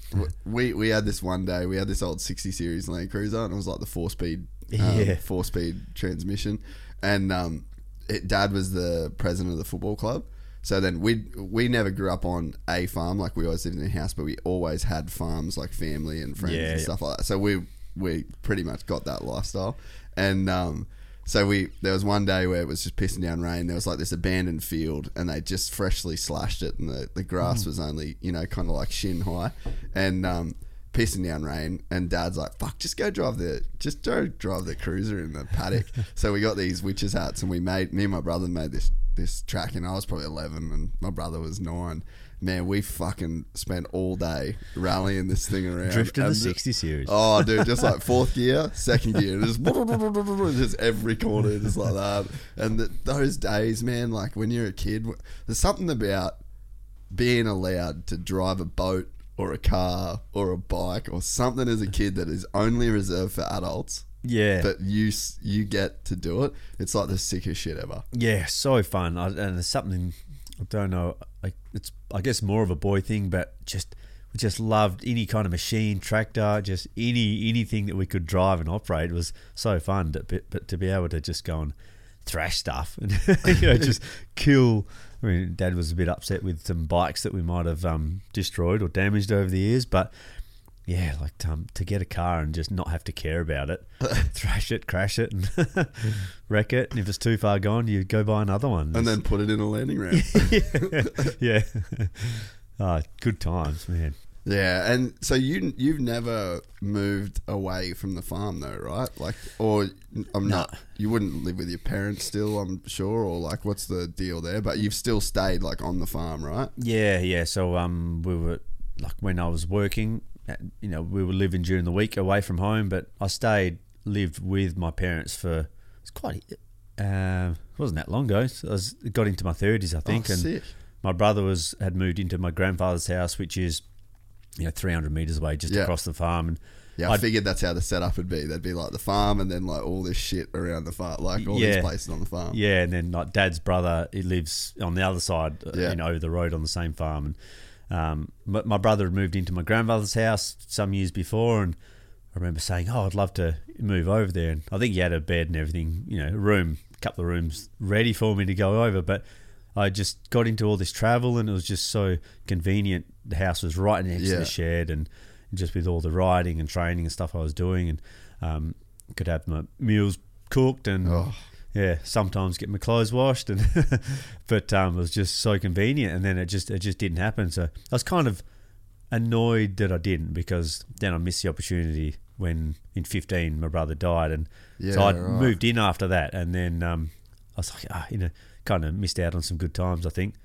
we we had this one day. We had this old sixty series Land Cruiser, and it was like the four speed, um, Yeah. four speed transmission. And um, it, Dad was the president of the football club. So then we we never grew up on a farm like we always lived in a house, but we always had farms like family and friends Yeah, and stuff like that. So we we pretty much got that lifestyle. And um, so we there was one day where it was just pissing down rain. There was like this abandoned field, and they just freshly slashed it, and the, the grass Mm. was only you know kind of like shin high, and um, pissing down rain. And Dad's like, "Fuck, just go drive the just go drive the cruiser in the paddock." so we got these witches hats, and we made me and my brother made this this track, and I was probably eleven, and my brother was nine. Man, we fucking spent all day rallying this thing around. Drifting the 60 series. Oh, dude, just like fourth gear, second gear, just just every corner, just like that. And th those days, man, like when you're a kid, there's something about being allowed to drive a boat or a car or a bike or something as a kid that is only reserved for adults. Yeah. But you you get to do it. It's like the sickest shit ever. Yeah, so fun, I, and it's something I don't know. Like it's, I guess, more of a boy thing, but just we just loved any kind of machine, tractor, just any anything that we could drive and operate. It was so fun, to, but, but to be able to just go and thrash stuff and you know just kill. I mean, Dad was a bit upset with some bikes that we might have um, destroyed or damaged over the years, but yeah, like um, to get a car and just not have to care about it, thrash it, crash it, and wreck it. And if it's too far gone, you go buy another one. And then put it in a landing ramp. yeah, Ah, good times, man. Yeah, and so you you've never moved away from the farm though, right? Like, or I'm not. You wouldn't live with your parents still, I'm sure, or like, what's the deal there? But you've still stayed like on the farm, right? Yeah, yeah. So um, we were like when I was working, you know, we were living during the week away from home, but I stayed lived with my parents for it's quite. Uh, it wasn't that long ago. So I was, got into my thirties, I think, Oh, and sick. my brother was had moved into my grandfather's house, which is you know 300 meters away, just Yeah. across the farm, and Yeah, I I'd- figured that's how the setup would be. There'd be like the farm, and then like all this shit around the farm, like all Yeah. these places on the farm. Yeah, and then like dad's brother, he lives on the other side, uh, Yeah. you know, over the road on the same farm. And um, but my brother had moved into my grandfather's house some years before, and I remember saying, "Oh, I'd love to move over there." And I think he had a bed and everything, you know, a room, a couple of rooms ready for me to go over. But I just got into all this travel, and it was just so convenient. The house was right next to the shed, and just with all the riding and training and stuff I was doing, and um, could have my meals cooked and Oh. Yeah, sometimes get my clothes washed, and but um, it was just so convenient. And then it just it just didn't happen. So I was kind of annoyed that I didn't because then I missed the opportunity when in fifteen my brother died, and so I'd right. moved in after that, and then um, I was like, ah, you know, kind of missed out on some good times. I think.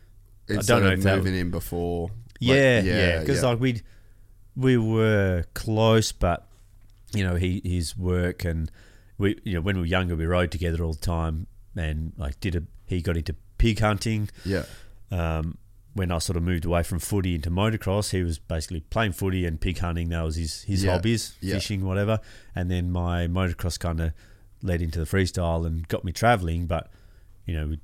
Instead I don't know if moving in before. like- yeah, yeah, because yeah. like we we were close, but you know he his work and we you know when we were younger we rode together all the time and like did a he got into pig hunting. Yeah. Um, when I sort of moved away from footy into motocross, he was basically playing footy and pig hunting. That was his his Yeah, hobbies, yeah. fishing, whatever. And then my motocross kind of led into the freestyle and got me traveling. But you know,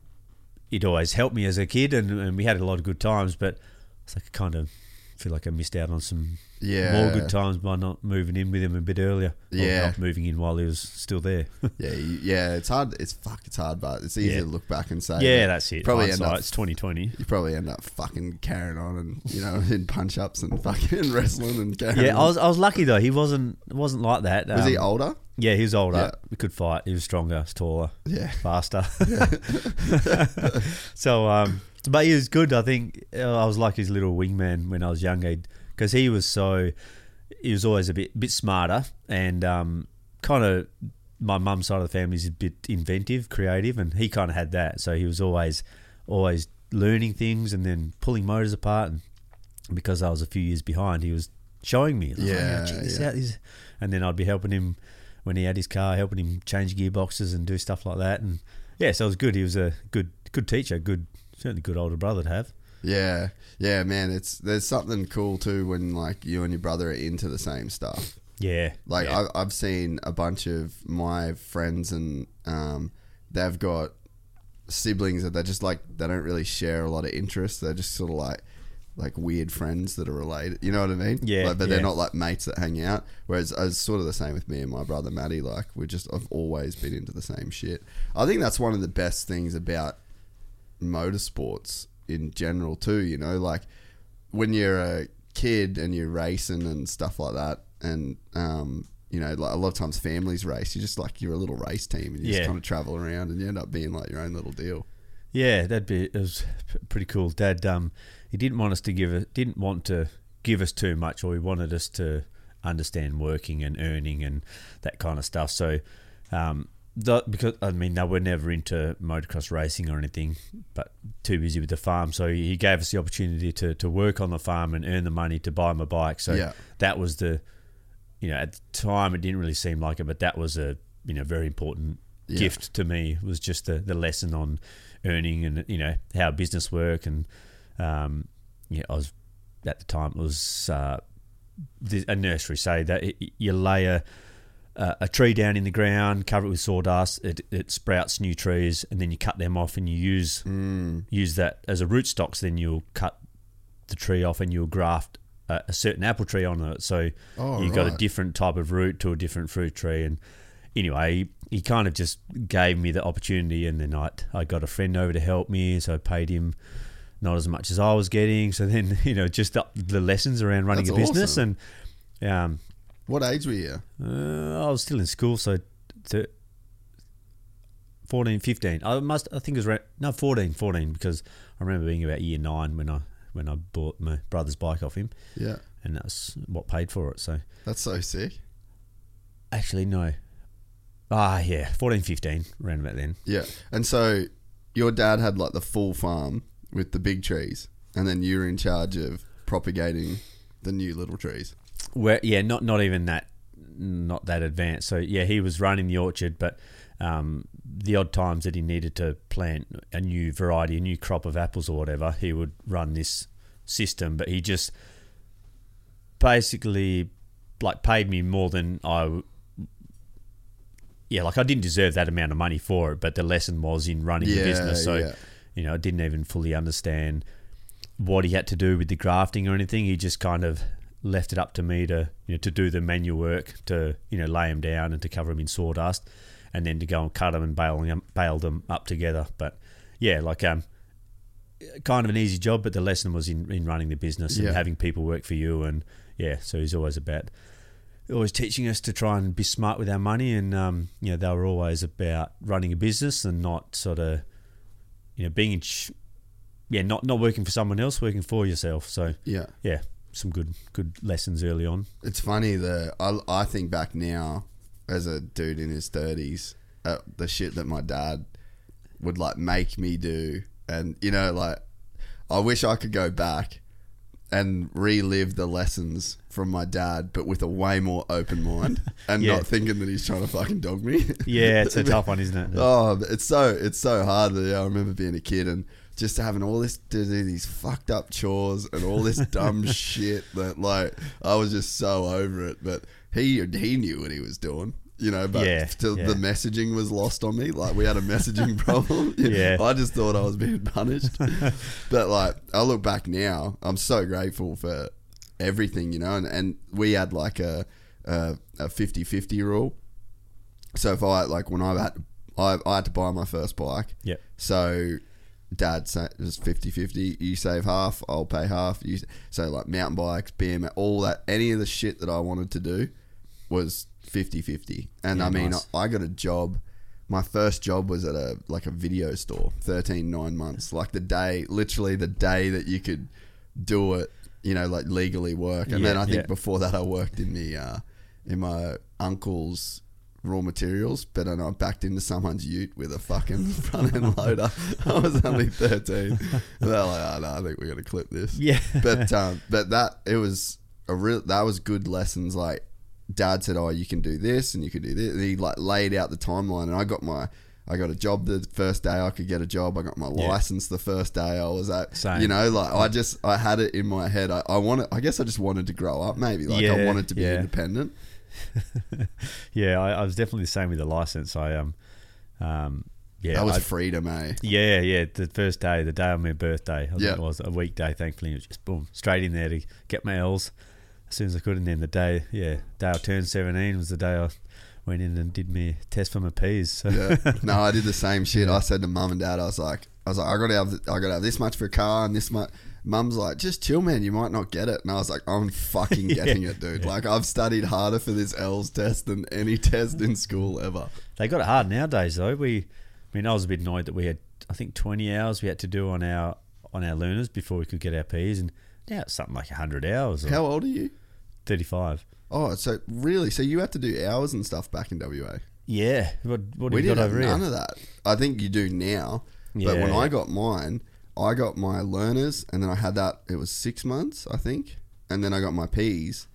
it always helped me as a kid, and, and we had a lot of good times. But it's like kind of feel like I missed out on some Yeah. more good times by not moving in with him a bit earlier. Yeah. not moving in while he was still there. Yeah, you- yeah, it's hard. It's fuck. It's hard, but it's easy Yeah. to look back and say. yeah, that's it. Probably end up. it's 2020. You probably end up fucking carrying on and you know in punch ups and fucking wrestling and carrying. Yeah, I was I was lucky though. He wasn't wasn't like that. Was he Um, older? Yeah, he was older. Yeah. We could fight. He was stronger, taller, Yeah. faster. so, um, but he was good. I think uh, I was like his little wingman when I was younger because he was so. He was always a bit bit smarter and um, kind of. My mum's side of the family is a bit inventive, creative, and he kind of had that. So he was always, always learning things and then pulling motors apart. And because I was a few years behind, he was showing me. like, Yeah, check this yeah. out. This- And then I'd be helping him when he had his car, helping him change gearboxes and do stuff like that. And yeah, so it was good. He was a good, good teacher. Good, certainly good older brother to have. Yeah, yeah, man. It's there's something cool too when like you and your brother are into the same stuff. Yeah, Like yeah. I, I've seen a bunch of my friends and um, they've got siblings that they're just like they don't really share a lot of interests. They're just sort of like like weird friends that are related. You know what I mean? Yeah, Like, but yeah. they're not like mates that hang out. Whereas it's sort of the same with me and my brother Matty. Like we just I've always been into the same shit. I think that's one of the best things about motorsports in general too. You know, like when you're a kid and you're racing and stuff like that, and um, you know, like a lot of times families race. You're just like you're a little race team, and you Yeah. just kind of travel around, and you end up being like your own little deal. Yeah, that'd be it was pretty cool. Dad, um, he didn't want us to give it, didn't want to give us too much, or he wanted us to understand working and earning and that kind of stuff. So, um, the, because I mean, they were never into motocross racing or anything, but too busy with the farm. So he gave us the opportunity to to work on the farm and earn the money to buy him a bike. So Yeah. that was the, you know, at the time it didn't really seem like it, but that was a you know very important Yeah. gift to me was just the, the lesson on earning and you know how business work and um, yeah I was at the time it was uh, the, a nursery say that it, you lay a a tree down in the ground, cover it with sawdust. It, it sprouts new trees, and then you cut them off, and you use Mm. use that as a root stock. So then you'll cut the tree off, and you'll graft a, a certain apple tree on it. So Oh, you've got a different type of root to a different fruit tree. And anyway, he, he kind of just gave me the opportunity, and then I I got a friend over to help me, so I paid him not as much as I was getting. So then you know just the, the lessons around running That's a business awesome. and. Um, What age were you? uh, I was still in school, so th- 14, 15. I must. I think it was around, no 14, 14 because I remember being about year nine when I when I bought my brother's bike off him, Yeah, and that's what paid for it. So that's so sick. actually, no. Ah, yeah, 14, 15, around about then. Yeah, and so your dad had like the full farm with the big trees, and then you were in charge of propagating the new little trees. Where yeah, not not even that, not that advanced. So yeah, he was running the orchard, but um, the odd times that he needed to plant a new variety, a new crop of apples or whatever, he would run this system. But he just basically like paid me more than I. Yeah, like I didn't deserve that amount of money for it, but the lesson was in running the business. So yeah. you know, I didn't even fully understand what he had to do with the grafting or anything. He just kind of left it up to me to you know to do the manual work to you know lay them down and to cover them in sawdust, and then to go and cut them and bale them bale them up together. But yeah, like um, kind of an easy job, but the lesson was in, in running the business and Yeah. having people work for you, and yeah, so he's always about always teaching us to try and be smart with our money, and um, you know they were always about running a business and not sort of you know being in ch- yeah not not working for someone else, working for yourself. So Yeah, yeah, some good good lessons early on. it's funny that I, I think back now as a dude in his thirties, uh, the shit that my dad would like make me do, and you know, like I wish I could go back and relive the lessons from my dad, but with a way more open mind and Yeah. not thinking that he's trying to fucking dog me. Yeah, it's a tough one, isn't it? Oh, it's so it's so hard. Yeah, I remember being a kid and just having all this to do these fucked up chores and all this dumb shit that like I was just so over it. But he he knew what he was doing. You know, but Yeah, to, yeah. the messaging was lost on me. Like we had a messaging problem. Yeah. I just thought I was being punished. but like I look back now, I'm so grateful for everything, you know. And, and we had like a a, a 50-50 rule. So if I like when I had I, I had to buy my first bike. Yeah. So dad it was 50-50. You save half, I'll pay half. You so like mountain bikes, BMX, all that any of the shit that I wanted to do was 50-50. And Yeah, I mean, nice. I, I got a job. My first job was at a like a video store, 13 9 months. Like the day, literally the day that you could do it, you know, like legally work. And then I think yeah. before that I worked in the uh in my uncle's raw materials, but then I backed into someone's ute with a fucking front end loader. I was only 13. And they're like, oh, no, I think we're going to clip this. Yeah. But, um, but that, it was a real, that was good lessons. Like, dad said, oh, you can do this and you can do this. And he like laid out the timeline and I got my, I got a job the first day I could get a job. I got my Yeah. license the first day I was at. Same. You know, like I just I had it in my head. I, I wanted. I guess I just wanted to grow up. Maybe like I wanted to be yeah. independent. yeah, I, I was definitely the same with the license. I um, um, yeah, that was I- freedom, eh? Yeah, yeah. The first day, the day of my birthday, I think it was a weekday. Thankfully, it was just boom, straight in there to get my L's as soon as I could. And then the day, yeah, day I turned seventeen was the day I went in and did my test for my P's. So Yeah. No, I did the same shit. I said to mum and dad, I was like, I was like, I gotta have, I gotta have this much for a car and this much. Mum's like, just chill, man. You might not get it. And I was like, I'm fucking getting it, dude. Like I've studied harder for this L's test than any test in school ever. they got it hard nowadays, though. We, I mean, I was a bit annoyed that we had, I think, twenty hours we had to do on our on our learners before we could get our P's, and now it's something like hundred hours or How old are you? thirty-five. Oh, so really? So you had to do hours and stuff back in WA? Yeah, what what we have you didn't got over none here? of that. I think you do now. but when Yeah. I got mine, I got my learners, and then I had that. It was six months, I think, and then I got my P's,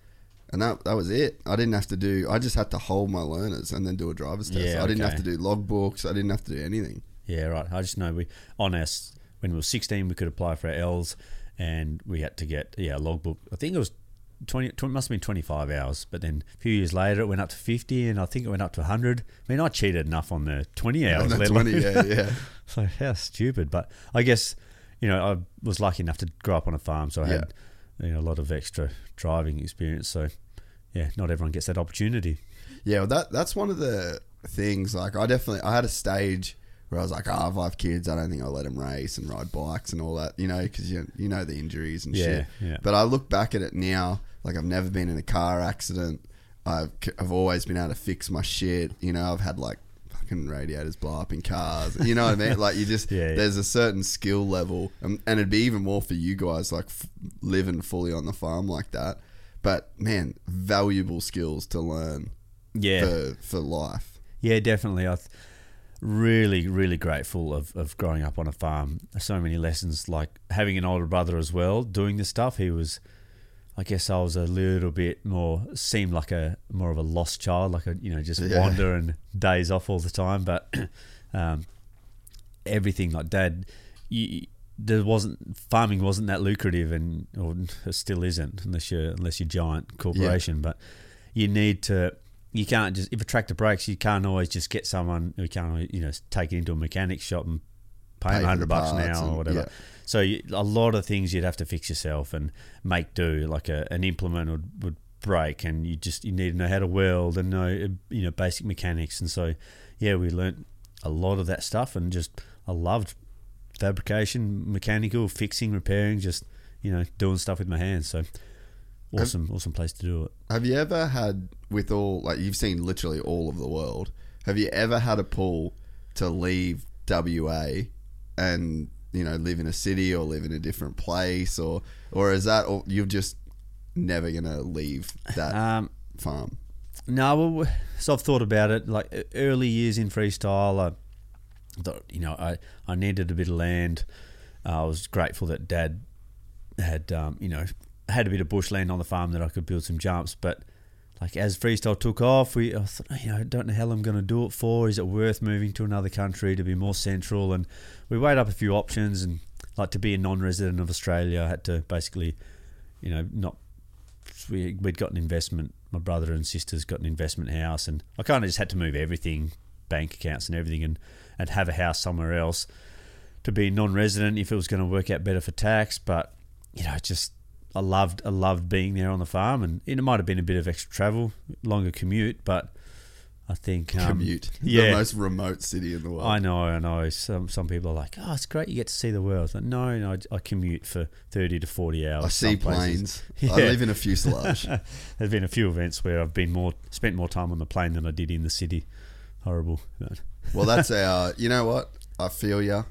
and that that was it. I didn't have to do. I just had to hold my learners and then do a driver's test. Yeah, I didn't have to do logbooks. I didn't have to do anything. Yeah, right. I just know we on our when we were sixteen, we could apply for our L's, and we had to get yeah a logbook. I think it was 20, 20 must have been twenty five hours, but then a few years later it went up to fifty, and I think it went up to hundred. I mean, I cheated enough on the twenty hours. And let 20, yeah, yeah. so how stupid, but I guess you know I was lucky enough to grow up on a farm, so I had you know a lot of extra driving experience. So yeah, not everyone gets that opportunity. Yeah, well, that that's one of the things. Like, I definitely I had a stage where I was like, oh, if I have kids, I don't think I'll let them race and ride bikes and all that, you know, because you you know the injuries and Yeah, shit. yeah. But I look back at it now, like I've never been in a car accident. I've I've always been able to fix my shit. You know, I've had like fucking radiators blow up in cars. You know what I mean? Like you just Yeah, yeah. there's a certain skill level, and, and it'd be even more for you guys, like f- living fully on the farm like that. But man, valuable skills to learn Yeah, for for life. Yeah, definitely. I th- really, really grateful of, of growing up on a farm. So many lessons, like having an older brother as well, doing this stuff. He was, I guess, I was a little bit more seemed like a more of a lost child, like a you know just Yeah. wander and days off all the time. But um, everything like dad, you, there wasn't farming wasn't that lucrative, and or still isn't unless you're unless you're giant corporation. But you need to. You can't just if a tractor breaks, you can't always just get someone who can't you know take it into a mechanic shop and pay for hundred bucks an hour or whatever. yeah. So you, a lot of things you'd have to fix yourself and make do. Like a, an implement would, would break, and you just you need to know how to weld and know you know basic mechanics. And so yeah, we learnt a lot of that stuff, and just I loved fabrication, mechanical, fixing, repairing, just you know doing stuff with my hands. So awesome, awesome place to do it. Have you ever had with all like you've seen literally all of the world? Have you ever had a pull to leave WA and you know live in a city or live in a different place or or is that or you're just never gonna leave that Um, farm? No, well, so I've thought about it. Like early years in freestyle, I thought you know I, I needed a bit of land. Uh, I was grateful that Dad had um, you know had a bit of bushland on the farm that I could build some jumps. But like as freestyle took off, we I thought oh, you know I don't know how I'm going to do it for. Is it worth moving to another country to be more central? And we weighed up a few options and like to be a non-resident of Australia, I had to basically you know not we, we'd got an investment. My brother and sisters got an investment house, and I kind of just had to move everything, bank accounts and everything, and, and have a house somewhere else to be non-resident if it was going to work out better for tax. But you know, just I loved I loved being there on the farm, and it might have been a bit of extra travel, longer commute, but I think um, Commute. Yeah, The most remote city in the world. I know, I know. Some some people are like, "Oh, it's great, you get to see the world." Like, no, no, I, I commute for thirty to forty hours. I see planes. I Yeah. live in a fuselage. There's been a few events where I've been more spent more time on the plane than I did in the city. Horrible. Well, that's our. You know what? I feel ya,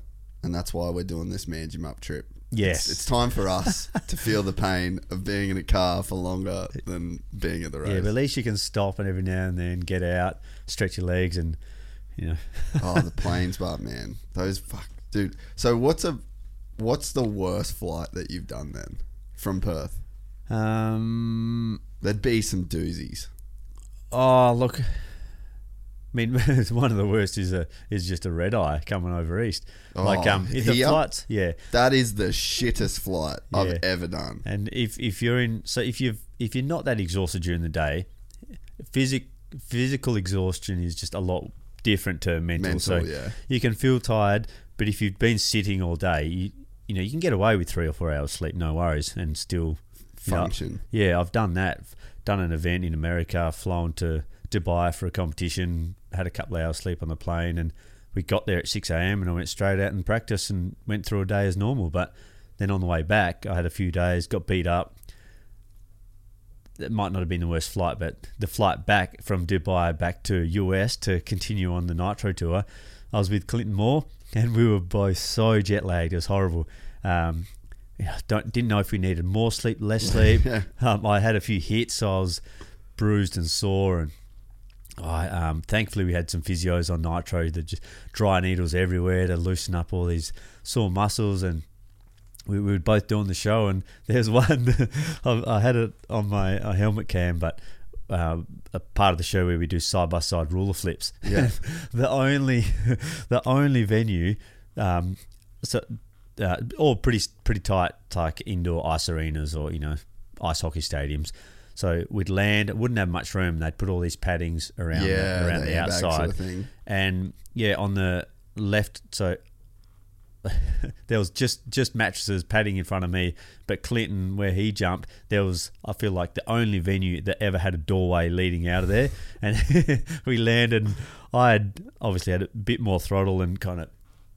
and that's why we're doing this Manjimup trip. Yes. It's, it's time for us to feel the pain of being in a car for longer than being at the race. yeah, but at least you can stop and every now and then get out, stretch your legs, and you know. oh, the planes, but man, those fuck, dude. So what's a what's the worst flight that you've done then from Perth? um. There'd be some doozies. Oh, look. I mean, one of the worst is a is just a red eye coming over east. like Oh, um, if the here? flights, yeah. That is the shittest flight Yeah. I've ever done. And if if you're in, so if you've if you're not that exhausted during the day, physic physical exhaustion is just a lot different to mental. Mental, so yeah. you can feel tired, but if you've been sitting all day, you you know you can get away with three or four hours sleep, no worries, and still you know, Function. yeah, I've done that. Done an event in America, flown to Dubai for a competition, had a couple of hours sleep on the plane, and we got there at 6 a.m. and I went straight out and practiced and went through a day as normal. But then on the way back, I had a few days, got beat up. It might not have been the worst flight, but the flight back from Dubai back to US to continue on the Nitro tour, I was with Clinton Moore, and we were both so jet lagged. It was horrible. Um, yeah, don't didn't know if we needed more sleep, less sleep. Yeah. um, I had a few hits, so I was bruised and sore, and I um, thankfully we had some physios on nitro that just dry needles everywhere to loosen up all these sore muscles, and we, we were both doing the show, and there's one I, I had it on my uh, helmet cam, but. Uh, a part of the show where we do side by side ruler flips. Yeah. the only, the only venue, um, so uh, all pretty pretty tight, like indoor ice arenas or you know ice hockey stadiums. So we'd land, it wouldn't have much room. They'd put all these paddings around Yeah, the, around the the, outside, sort of and yeah, on the left, so there was just just mattresses padding in front of me. But Clinton, where he jumped, there was I feel like the only venue that ever had a doorway leading out of there, and we landed. I had obviously had a bit more throttle and kind of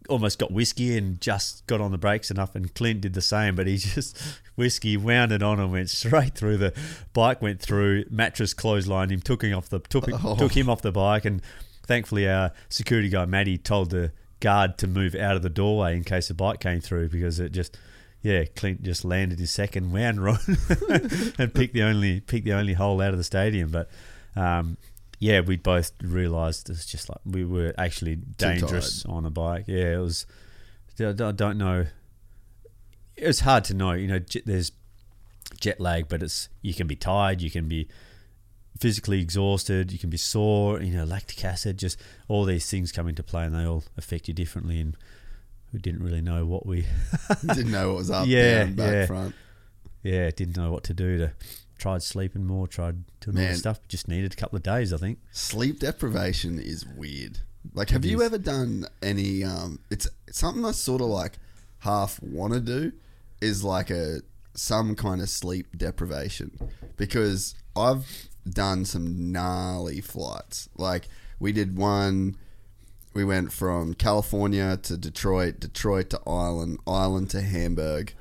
almost got whiskey and just got on the brakes enough. And Clint did the same, but he just whiskey wound it on and went straight through the bike. Went through mattress clotheslined him, took him off the took, Oh. took him off the bike, and thankfully our security guy Matty told the guard to move out of the doorway in case the bike came through because it just yeah Clint just landed his second wound run and picked the only picked the only hole out of the stadium but um, yeah we both realised it's just like we were actually dangerous on a bike yeah it was I don't know it's hard to know you know there's jet lag but it's you can be tired you can be physically exhausted, you can be sore, you know, lactic acid, just all these things come into play and they all affect you differently. And we didn't really know what we, Didn't know what was up, Yeah, down, back, yeah. front. yeah, didn't know what to do. To tried sleeping more, tried doing all this stuff. Just needed a couple of days, I think. Sleep deprivation is weird. Like, have It you is. ever done any? Um, it's, it's something I sort of like half want to do. Is like a some kind of sleep deprivation because I've done some gnarly flights. Like we did one. We went from California to Detroit, Detroit to Ireland, Ireland to Hamburg.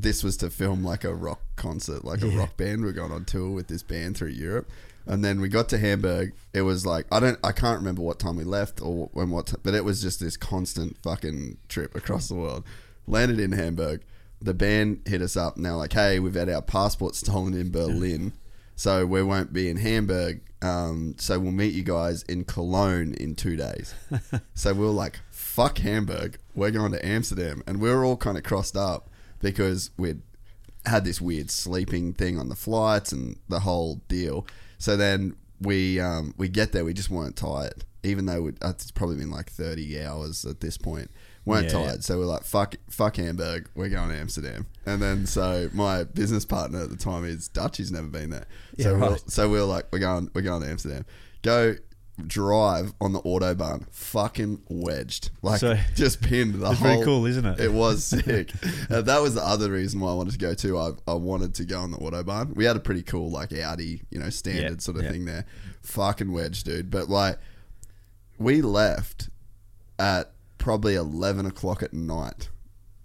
This was to film like a rock concert, like a rock band. We're going on tour with this band through Europe, and then we got to Hamburg. It was like I don't, I can't remember what time we left or when what, t- but it was just this constant fucking trip across the world. Landed in Hamburg. The band hit us up now, like, "Hey, we've had our passports stolen in Berlin." So we won't be in Hamburg. Um, so we'll meet you guys in Cologne in two days. so we were like, fuck Hamburg. We're going to Amsterdam. And we were all kind of crossed up because we'd had this weird sleeping thing on the flights and the whole deal. So then we um, we get there, we just weren't tired. Even though we'd, uh, it's probably been like 30 hours at this point. Weren't Yeah, yeah. tired. So we're like, fuck, fuck Hamburg. We're going to Amsterdam. And then so my business partner at the time is Dutch. He's never been there. So Yeah, we're, so we we're like, we're going, we're going to Amsterdam. Go. Drive on the autobahn, fucking wedged, like So- just pinned the It's whole. very cool, isn't it? It was sick. uh, that was the other reason why I wanted to go too. I, I wanted to go on the autobahn. We had a pretty cool like Audi, you know, standard Yeah, sort of yeah. thing there. Fucking wedged, dude. But like, we left at probably eleven o'clock at night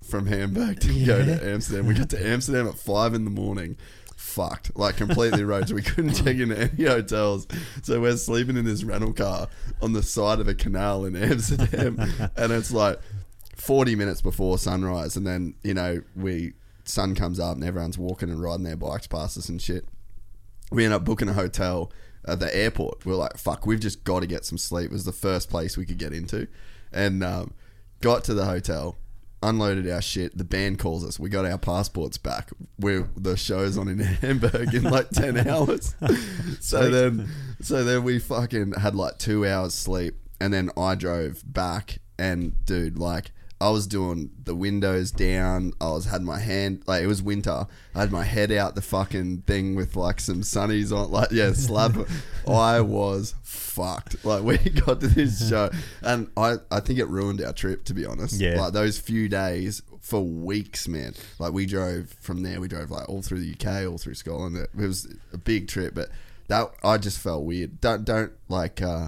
from Hamburg to go to Amsterdam. We got to Amsterdam at five in the morning. Fucked, like completely roached. We couldn't check into any hotels, so we're sleeping in this rental car on the side of a canal in Amsterdam, and it's like forty minutes before sunrise, and then you know we sun comes up and everyone's walking and riding their bikes past us and shit we end up booking a hotel at the airport. We are like, fuck, we've just got to get some sleep. It was the first place we could get into. And um, got to the hotel, unloaded our shit. The band calls us. We got our passports back. We're the show's on in Hamburg in like ten hours. so then, so then we fucking had like two hours sleep, and then I drove back. And dude, like. I was doing the windows down. I was had my hand like it was winter. I had my head out the fucking thing with like some sunnies on, like yeah, slab. I was fucked. Like we got to this show, and I I think it ruined our trip to be honest. Yeah. like those few days for weeks, man. Like we drove from there. We drove like all through the UK, all through Scotland. It was a big trip, but that I just felt weird. Don't don't like. uh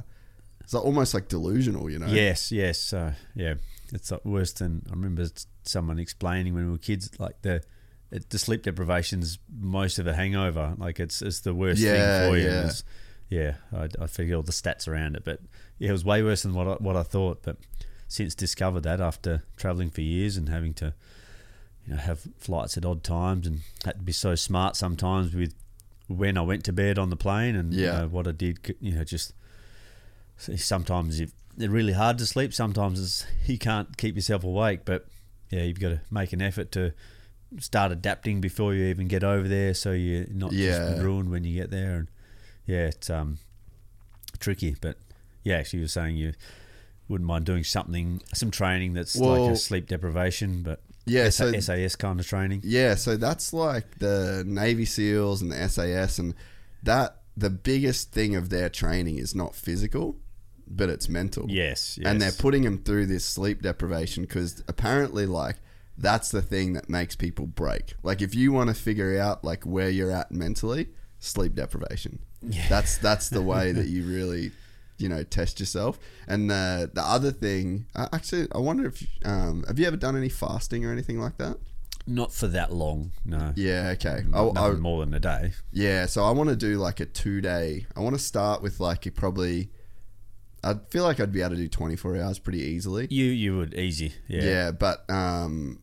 It's like almost like delusional, you know. Yes, yes, uh, yeah. It's like worse than I remember someone explaining when we were kids. Like the it, the sleep deprivation's most of a hangover. Like it's it's the worst Yeah, thing for you. yeah. Yeah. I, I figure all the stats around it, but yeah, it was way worse than what I, what I thought. But since discovered that after traveling for years and having to you know have flights at odd times and had to be so smart sometimes with when I went to bed on the plane and you know, what I did. You know, just sometimes you, they're really hard to sleep. Sometimes you can't keep yourself awake, but yeah, you've got to make an effort to start adapting before you even get over there, so you're not Yeah. just ruined when you get there. And yeah, it's um tricky, but yeah, actually, you were saying you wouldn't mind doing something, some training that's like a sleep deprivation, but Yeah, SA so- SAS kind of training. Yeah, so that's like the Navy SEALs and the SAS, and that the biggest thing of their training is not physical, but it's mental. Yes, and they're putting them through this sleep deprivation because apparently, like, that's the thing that makes people break. Like, if you want to figure out like where you're at mentally, sleep deprivation. Yeah. That's that's the way that you really, you know, test yourself. And the the other thing, uh, actually, I wonder if um, have you ever done any fasting or anything like that? Not for that long, no. Yeah, okay. Not- I- I- more than a day. Yeah, so I want to do like a two day. I want to start with like a probably. I feel like I'd be able to do twenty four hours pretty easily. You you would easy, yeah. Yeah, but um,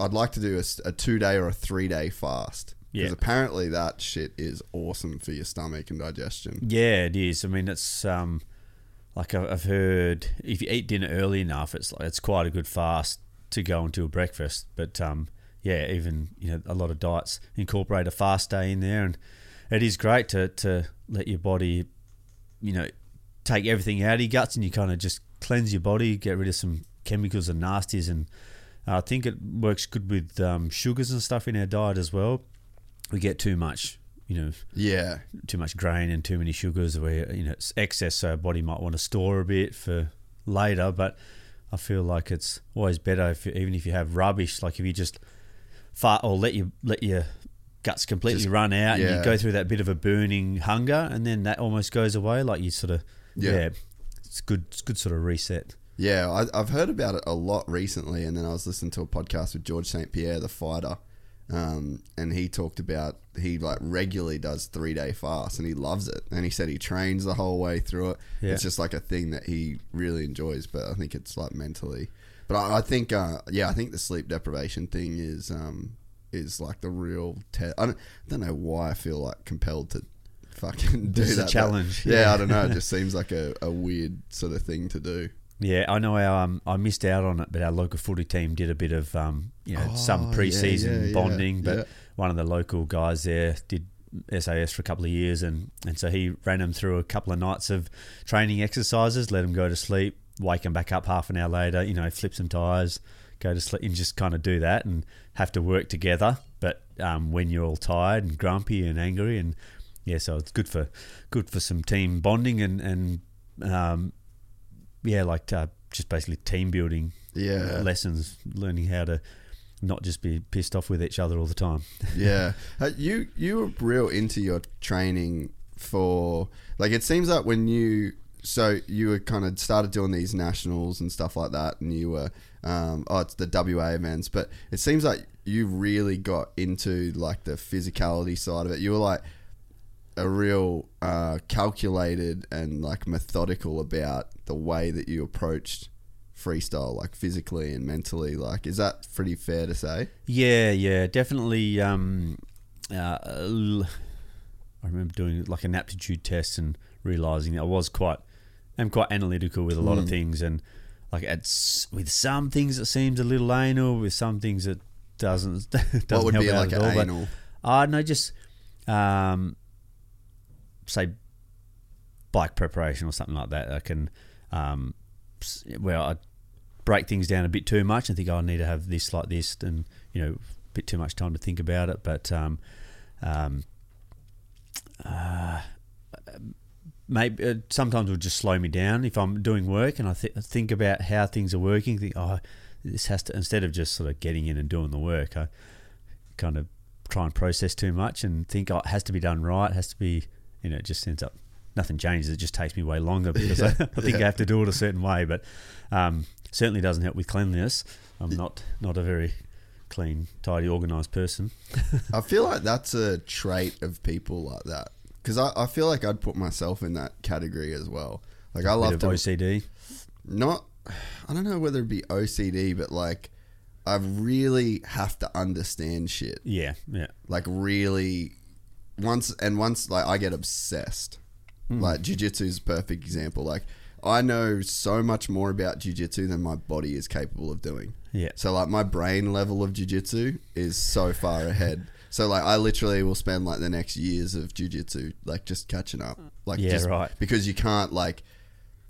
I'd like to do a two day or a three day fast because Yeah. apparently that shit is awesome for your stomach and digestion. Yeah, it is. I mean, it's um, like I've I've heard if you eat dinner early enough, it's like it's quite a good fast to go into a breakfast. But um, yeah, even you know a lot of diets incorporate a fast day in there, and it is great to to let your body, you know, take everything out of your guts and you kind of just cleanse your body, get rid of some chemicals and nasties, and I think it works good with um, sugars and stuff in our diet as well. We get too much, you know, Yeah, too much grain and too many sugars where you know it's excess so our body might want to store a bit for later but I feel like it's always better if you, even if you have rubbish like if you just fart or let you let your guts completely Just- run out and you go through that bit of a burning hunger and then that almost goes away like you sort of Yeah. yeah, it's good it's good sort of reset yeah. I, I've heard about it a lot recently, and then I was listening to a podcast with Georges St-Pierre, the fighter, um, and he talked about he like regularly does three day fast, and he loves it. And he said he trains the whole way through it. Yeah. It's just like a thing that he really enjoys, but I think it's like mentally. But I, I think, uh, yeah, I think the sleep deprivation thing is um, is like the real. Te- I, don't, I don't know why I feel like compelled to fucking do It's a that. but- challenge, yeah, yeah. I don't know. It just seems like a, a weird sort of thing to do. Yeah, I know. Our, um, I missed out on it, but our local footy team did a bit of um, you know Oh, some preseason yeah, yeah, bonding. But one of the local guys there did SAS for a couple of years, and and so he ran them through a couple of nights of training exercises, let them go to sleep, wake them back up half an hour later. You know, flip some tires, go to sleep, and just kind of do that, and have to work together. But um, when you're all tired and grumpy and angry, and yeah, so it's good for good for some team bonding and and um, yeah, like uh, just basically team building Yeah. lessons, learning how to not just be pissed off with each other all the time. yeah. Uh, you you were real into your training for like it seems like when you so you were kind of started doing these nationals and stuff like that and you were um, oh it's the WA events but it seems like you really got into like the physicality side of it you were like a real uh, calculated and like methodical about the way that you approached freestyle like physically and mentally like is that pretty fair to say Yeah, yeah, definitely. Um, uh, I remember doing like an aptitude test and realizing I was quite, I'm quite analytical with a lot of Mm. things, and like it's with some things it seems a little anal, with some things it doesn't. doesn't what would help be out like at an all, but- anal I know, just um, say bike preparation or something like that. I can, um, well, I break things down a bit too much and think oh, I need to have this like this, and you know, a bit too much time to think about it. But um, um, uh, maybe uh, sometimes it would just slow me down if I'm doing work and I th- think about how things are working. Think oh, this has to instead of just sort of getting in and doing the work, I kind of try and process too much and think oh, it has to be done right. Has to be you know it just ends up nothing changes. It just takes me way longer because I, I think I have to do it a certain way. But um, certainly doesn't help with cleanliness. I'm not not a very clean, tidy, organised person. I feel like that's a trait of people like that because I, I feel like I'd put myself in that category as well. Like I love OCD. not. I don't know whether it'd be OCD, but like I really have to understand shit. Yeah, yeah. Like really, once and once like I get obsessed. Hmm. Like jujitsu is a perfect example. Like I know so much more about jujitsu than my body is capable of doing. Yeah. So like my brain level of jujitsu is so far ahead. So like I literally will spend like the next years of jujitsu like just catching up. Like Yeah, just right. because you can't like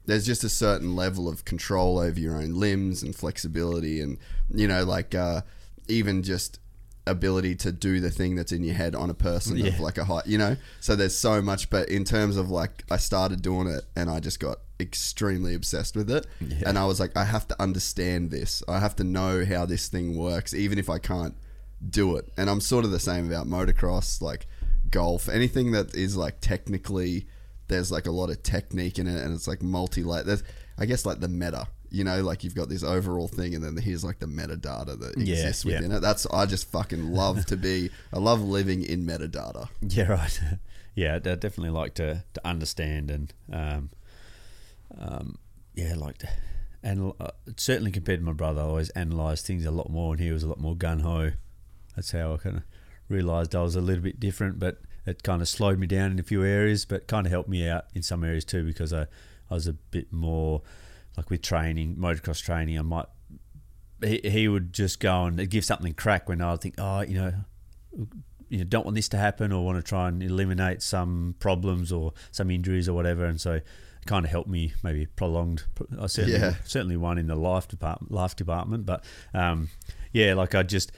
there's just a certain level of control over your own limbs and flexibility and you know like uh even just ability to do the thing that's in your head on a person of like a height you know? So there's so much but in terms of like I started doing it and I just got extremely obsessed with it. And I was like I have to understand this. I have to know how this thing works even if I can't do it. And I'm sort of the same about motocross like golf. Anything that is like technically there's like a lot of technique in it and it's like multi like there's I guess like the meta you know like you've got this overall thing and then here's like the metadata that Yeah, exists yeah. within it that's I just fucking love to be I love living in metadata Yeah, right. yeah, I definitely like to, to understand and um, um, yeah, like to, and uh, certainly compared to my brother, I always analysed things a lot more, and he was a lot more gun ho. That's how I kind of realised I was a little bit different, but it kind of slowed me down in a few areas, but kind of helped me out in some areas too because I, I was a bit more like with training, motocross training. I might he, he would just go and give something crack when I would think, oh, you know, you know, don't want this to happen or want to try and eliminate some problems or some injuries or whatever. And so it kind of helped me maybe prolonged. I certainly, Yeah. certainly one in the life department, life department. But um, yeah, like I just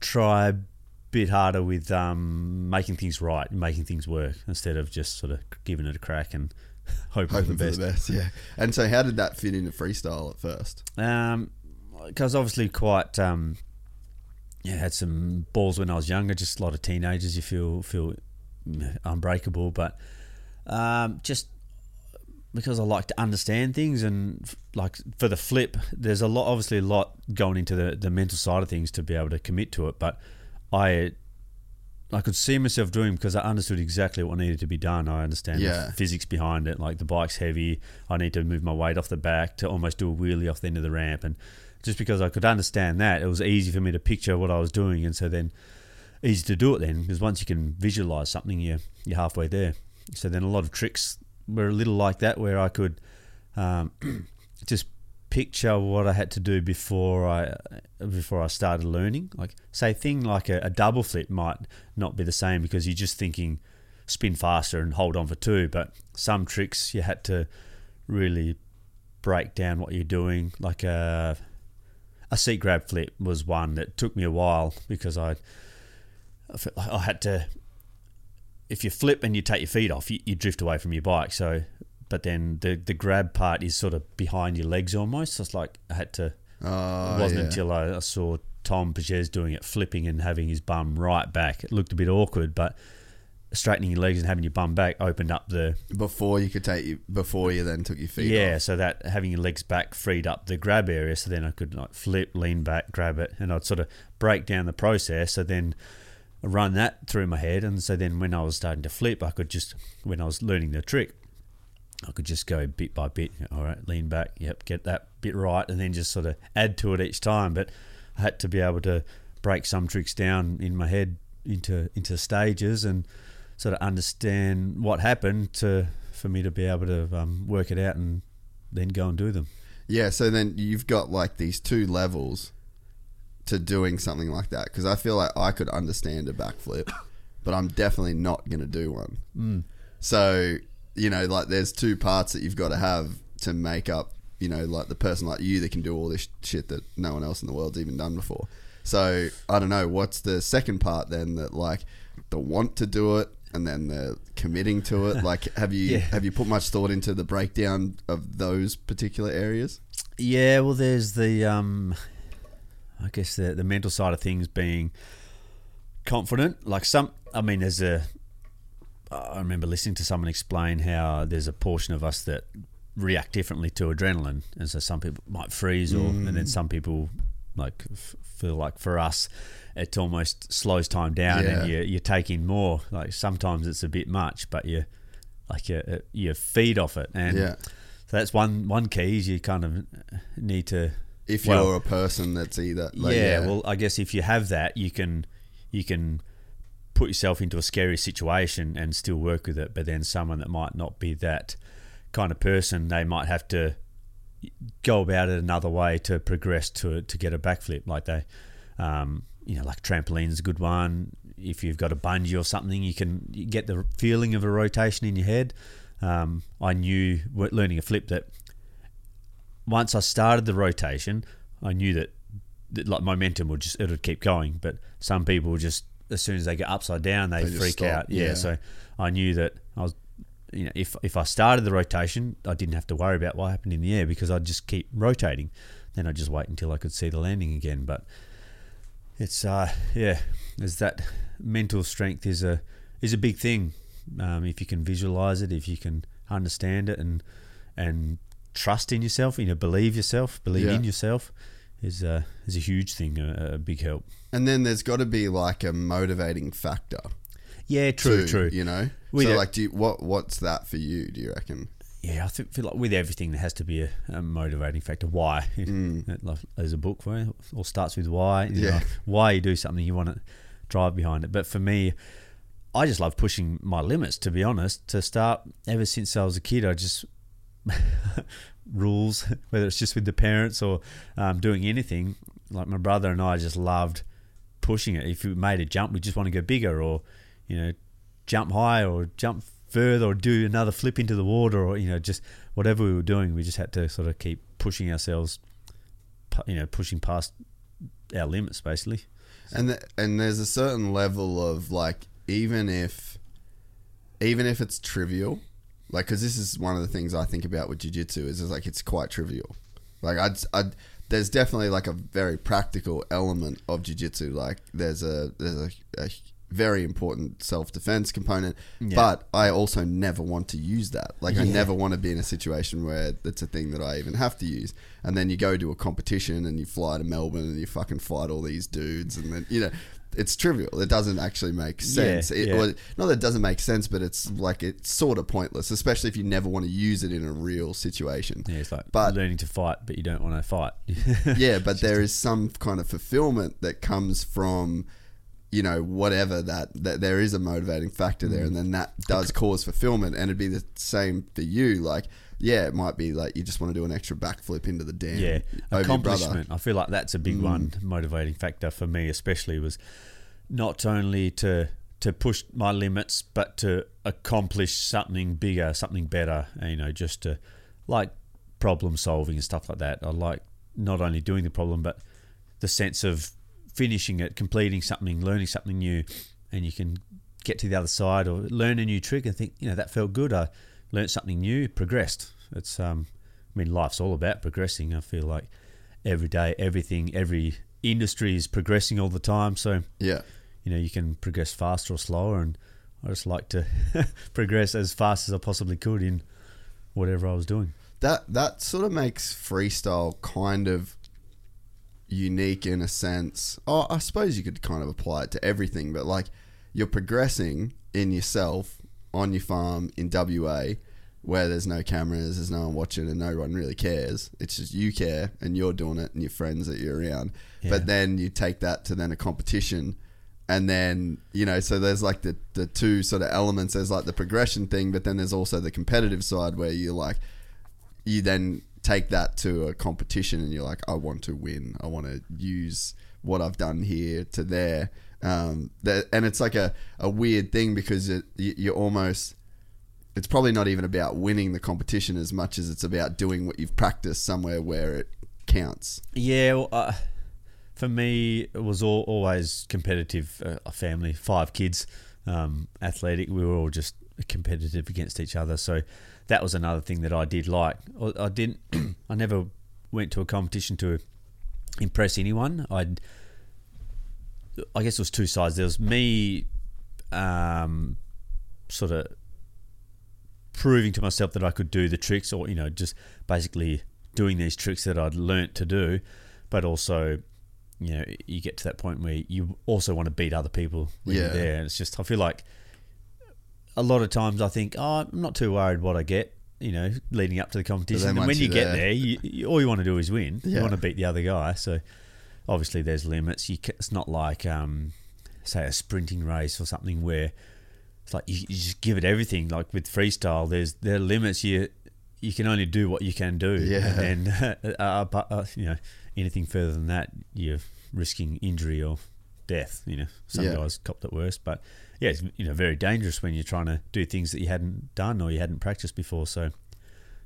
try a bit harder with um, making things right, making things work instead of just sort of giving it a crack and hoping, hoping for the best. for the best yeah and so how did that fit into freestyle at first Um, because obviously quite um, yeah, had some balls when I was younger. Just a lot of teenagers. You feel feel unbreakable, but um, just because I like to understand things and f- like for the flip, there's a lot, obviously a lot going into the the mental side of things to be able to commit to it. But I I could see myself doing because I understood exactly what needed to be done. I understand Yeah. the physics behind it. Like the bike's heavy, I need to move my weight off the back to almost do a wheelie off the end of the ramp. And just because I could understand that, it was easy for me to picture what I was doing. And so then easy to do it then because once you can visualize something, you're, you're halfway there. So then a lot of tricks were a little like that where I could um, just picture what I had to do before I before I started learning. Like say thing like a, a double flip might not be the same because you're just thinking spin faster and hold on for two, but some tricks you had to really break down what you're doing. Like a a seat grab flip was one that took me a while because I I had to if you flip and you take your feet off, you, you drift away from your bike. So but then the the grab part is sort of behind your legs almost. So it's like I had to. Oh, it wasn't yeah. until I, I saw Tom Pages doing it, flipping and having his bum right back. It looked a bit awkward, but straightening your legs and having your bum back opened up the before you could take you before you then took your feet yeah. off. So that having your legs back freed up the grab area. So then I could like flip, lean back, grab it, and I'd sort of break down the process. So then run that through my head, and so then when I was starting to flip, I could just when I was learning the trick. I could just go bit by bit. All right, lean back. Yep, get that bit right, and then just sort of add to it each time. But I had to be able to break some tricks down in my head into into stages and sort of understand what happened to for me to be able to um, work it out and then go and do them. Yeah, so then you've got like these two levels to doing something like that because I feel like I could understand a backflip, but I'm definitely not going to do one. Mm. So, you know, like there's two parts that you've got to have to make up, you know, like the person like you that can do all this shit that no one else in the world's even done before. So, I don't know, what's the second part then that like the want to do it and then the committing to it? Like have you Yeah. have you put much thought into the breakdown of those particular areas? Yeah, well, there's the, um, I guess the the mental side of things being confident. Like some, I mean, there's a. I remember listening to someone explain how there's a portion of us that react differently to adrenaline, and so some people might freeze, or and then mm. some people like f- feel like for us, it almost slows time down, and you you take in more. Like sometimes it's a bit much, but you like you you feed off it, and Yeah. so that's one one key is you kind of need to. if well, you're a person that's either like, yeah, well, I guess if you have that, you can you can put yourself into a scary situation and still work with it. But then someone that might not be that kind of person, they might have to go about it another way to progress to to get a backflip. Like they, um, you know, like trampoline is a good one. If you've got a bungee or something, you can get the feeling of a rotation in your head. Um, I knew learning a flip that once I started the rotation, I knew that, that like momentum would just it would keep going. But some people just as soon as they get upside down, they, They freak stop, out. Yeah, yeah. so I knew that I was, you know, if if I started the rotation, I didn't have to worry about what happened in the air because I'd just keep rotating. Then I'd just wait until I could see the landing again. But it's uh yeah, there's that mental strength is a is a big thing. Um, if you can visualize it, if you can understand it, and and trust in yourself, you know, believe yourself, believe Yeah. in yourself, is a is a huge thing, a, a big help. And then there's got to be like a motivating factor. Yeah, true, too, true. You know, We so don't- like, do you, what what's that for you? Do you reckon? Yeah, I think, feel like with everything there has to be a, a motivating factor. Why? Like, There's a book for it. All starts with why. You Mm. Yeah. know, why you do something, you want to drive behind it. But for me, I just love pushing my limits. To be honest, to start ever since I was a kid, I just rules, whether it's just with the parents or um, doing anything. Like my brother and I just loved pushing it. If we made a jump, we just want to go bigger, or you know, jump higher, or jump further, or do another flip into the water, or you know, just whatever we were doing, we just had to sort of keep pushing ourselves, you know, pushing past our limits, basically. And th- and there's a certain level of like, even if, even if it's trivial, like, because this is one of the things I think about with jujitsu is, is like it's quite trivial. Like I'd, I'd there's definitely like a very practical element of jujitsu. Like there's a there's a, a very important self defense component, but I also never want to use that. Like I never want to be in a situation where it's a thing that I even have to use. And then you go to a competition and you fly to Melbourne and you fucking fight all these dudes, and then you know. It's trivial. It doesn't actually make sense. it, yeah. Not that it doesn't make sense, but it's like it's sort of pointless, especially if you never want to use it in a real situation. Yeah, it's like But- learning to fight, but you don't want to fight. yeah, but there is some kind of fulfillment that comes from, you know, whatever that, that there is a motivating factor there, mm. and then that does cause fulfillment, and it'd be the same for you. Like, yeah, it might be like you just want to do an extra backflip into the dam. yeah, over your accomplishment. I feel like that's a big mm. one motivating factor for me, especially was not only to to push my limits, but to accomplish something bigger, something better. You know, just to like problem solving and stuff like that. I like not only doing the problem, but the sense of finishing it, completing something, learning something new, and you can get to the other side or learn a new trick and think, you know, that felt good. I learnt something new, progressed. It's um, I mean, life's all about progressing. I feel like every day, everything, every industry is progressing all the time. So Yeah. you know, you can progress faster or slower, and I just like to progress as fast as I possibly could in whatever I was doing. That that sort of makes freestyle kind of unique in a sense. Oh, I suppose you could kind of apply it to everything, but like you're progressing in yourself on your farm in WA where there's no cameras, there's no one watching and no one really cares. It's just you care and you're doing it and your friends that you're around. Yeah. But then you take that to then a competition and then, you know, so there's like the, the two sort of elements. There's like the progression thing, but then there's also the competitive side where you're like you then take that to a competition and you're like, I want to win. I want to use what I've done here to there. Um, that, and it's like a, a weird thing because it, you, you're almost, it's probably not even about winning the competition as much as it's about doing what you've practiced somewhere where it counts. Yeah, well, uh, for me, it was all, always competitive. Uh, a family, five kids, um, athletic. We were all just competitive against each other. So that was another thing that I did like. I, I didn't. I never went to a competition to impress anyone. I, I guess it was two sides. There was me, um, sort of proving to myself that I could do the tricks, or you know, just basically doing these tricks that I'd learnt to do, but also, you know, you get to that point where you also want to beat other people when Yeah. you're there. And it's just I feel like a lot of times I think, oh, I'm not too worried what I get. You know, leading up to the competition, and when you get there- there, you, you, all you want to do is win. Yeah. You want to beat the other guy. So obviously, there's limits. You ca it's not like, um, say, a sprinting race or something where it's like you, you just give it everything. Like with freestyle, there's there are limits. You you can only do what you can do. Yeah. And then, uh, but, uh, you know, anything further than that, you're risking injury or death. You know, some Yeah. guys copped it worse, but yeah, it's you know very dangerous when you're trying to do things that you hadn't done or you hadn't practiced before. So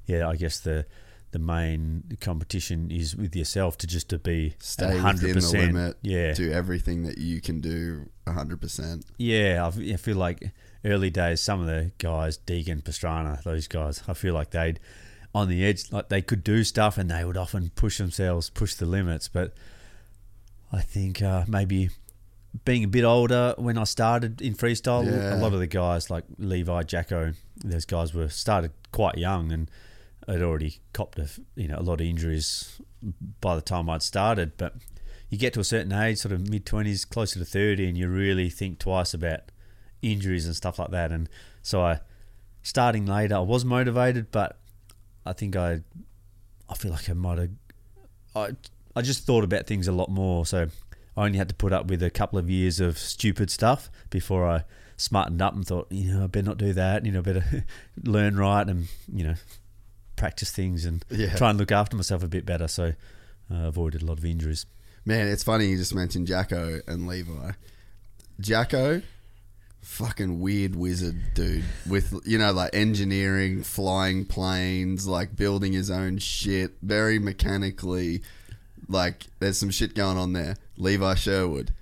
yeah, I guess the the main competition is with yourself to just to be Stay at 100%. within the limit. Yeah, Do everything that you can do 100%. yeah, I I feel like early days, some of the guys, Deegan, Pastrana, those guys, I feel like they'd on the edge, like they could do stuff and they would often push themselves, push the limits. But I think uh, maybe being a bit older when I started in freestyle, Yeah. a lot of the guys like Levi, Jacko, those guys were started quite young and had already copped a, you know a lot of injuries by the time I'd started. But you get to a certain age, sort of mid twenties, closer to thirty, and you really think twice about injuries and stuff like that. And so I, starting later, I was motivated, but I think I, I feel like I might have, I, I just thought about things a lot more. So I only had to put up with a couple of years of stupid stuff before I smartened up and thought, you know, I better not do that. You know, better learn right and you know, practice things and Yeah. try and look after myself a bit better. So I avoided a lot of injuries. Man, it's funny you just mentioned Jacko and Levi. Jacko, fucking weird wizard dude with you know like engineering, flying planes, like building his own shit, very mechanically. Like there's some shit going on there. Levi Sherwood,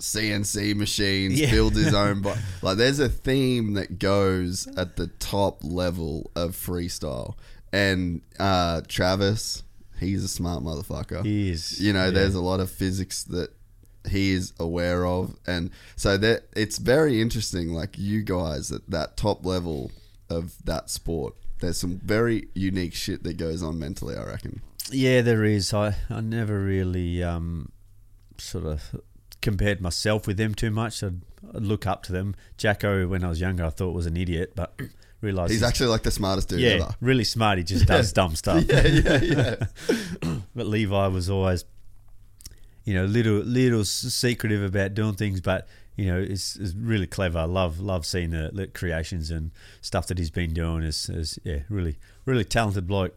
CNC machines, Yeah. builds his own. But like there's a theme that goes at the top level of freestyle, and uh, Travis. He's a smart motherfucker He is, you know yeah. there's a lot of physics that he is aware of and so that it's very interesting like you guys at that top level of that sport there's some very unique shit that goes on mentally i reckon Yeah, there is. I, I never really um, sort of compared myself with them too much. I'd, I'd look up to them. Jacko, when I was younger, I thought was an idiot, but realised he's actually like the smartest dude yeah, ever really smart. He just does dumb stuff. yeah yeah yeah but Levi was always, you know, little little secretive about doing things, but you know, it's, it's really clever. I love love seeing the, the creations and stuff that he's been doing. Is, is yeah, really really talented bloke.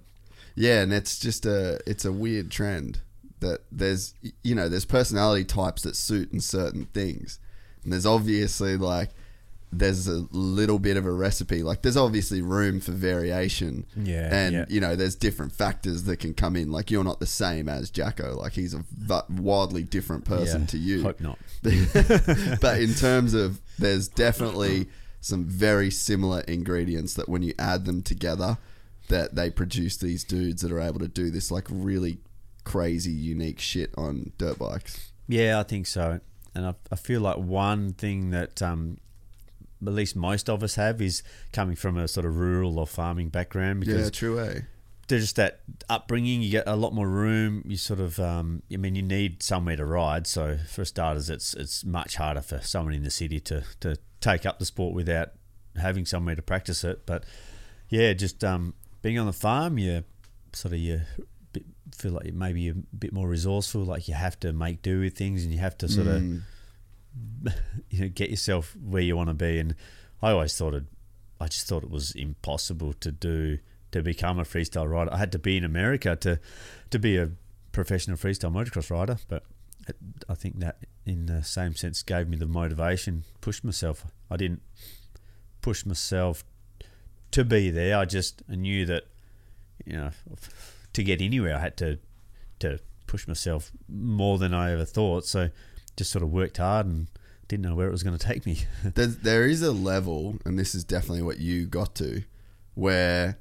Yeah, and it's just a it's a weird trend that there's you know there's personality types that suit in certain things, and there's obviously like there's a little bit of a recipe. Like there's obviously room for variation. Yeah, and yeah. you know there's different factors that can come in. Like you're not the same as Jacko. Like he's a v- wildly different person Yeah, to you. Hope not. but in terms of there's definitely some very similar ingredients that when you add them together, that they produce these dudes that are able to do this like really crazy, unique shit on dirt bikes. Yeah, I think so. And I, I feel like one thing that um, at least most of us have is coming from a sort of rural or farming background because Yeah, true. Eh? there's just that upbringing. You get a lot more room. You sort of, um, I mean, you need somewhere to ride. So for starters, it's it's much harder for someone in the city to to take up the sport without having somewhere to practice it. But yeah, just um, being on the farm, you sort of you feel like maybe you're a bit more resourceful. Like you have to make do with things, and you have to sort of hmm. you know get yourself where you want to be. And I always thought it, I just thought it was impossible to do to become a freestyle rider. I had to be in America to to be a professional freestyle motocross rider, but it, I think that in the same sense gave me the motivation, pushed myself. I didn't push myself to be there. I just knew that you know to get anywhere I had to to push myself more than I ever thought. So just sort of worked hard and didn't know where it was going to take me. There's, there is a level, and this is definitely what you got to, where,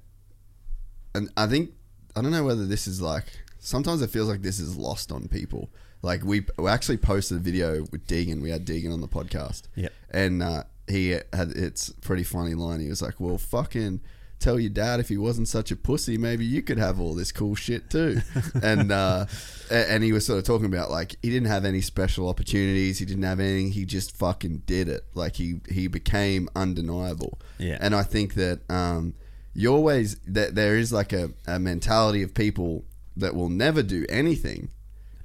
and I think I don't know whether this is like sometimes it feels like this is lost on people. Like we, we actually posted a video with Deegan. We had Deegan on the podcast. Yep. and uh, he had it's pretty funny line. He was like, "Well, fucking." Tell your dad if he wasn't such a pussy, maybe you could have all this cool shit too. and uh, and he was sort of talking about like he didn't have any special opportunities, he didn't have anything, he just fucking did it. Like he he became undeniable. Yeah. And I think that um, you always that there is like a, a mentality of people that will never do anything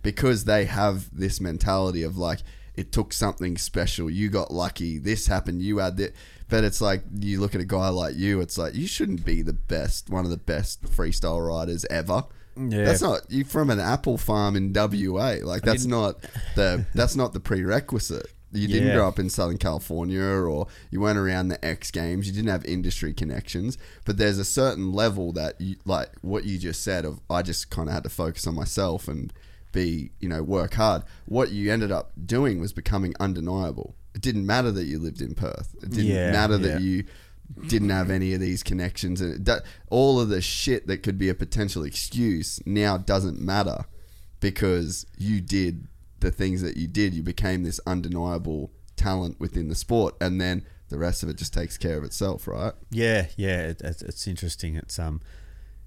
because they have this mentality of like it took something special. You got lucky. This happened. You had that. But it's like you look at a guy like you. It's like you shouldn't be the best, one of the best freestyle riders ever. Yeah. That's not you from an apple farm in WA. Like that's not the that's not the prerequisite. You didn't Yeah. grow up in Southern California or you weren't around the X Games. You didn't have industry connections. But there's a certain level that you like what you just said of I just kind of had to focus on myself and be you know work hard. What you ended up doing was becoming undeniable. It didn't matter that you lived in Perth. It didn't Yeah, matter yeah. that you didn't have any of these connections and all of the shit that could be a potential excuse now doesn't matter because you did the things that you did you became this undeniable talent within the sport and then the rest of it just takes care of itself right Yeah, yeah, it, it's, it's interesting. It's um,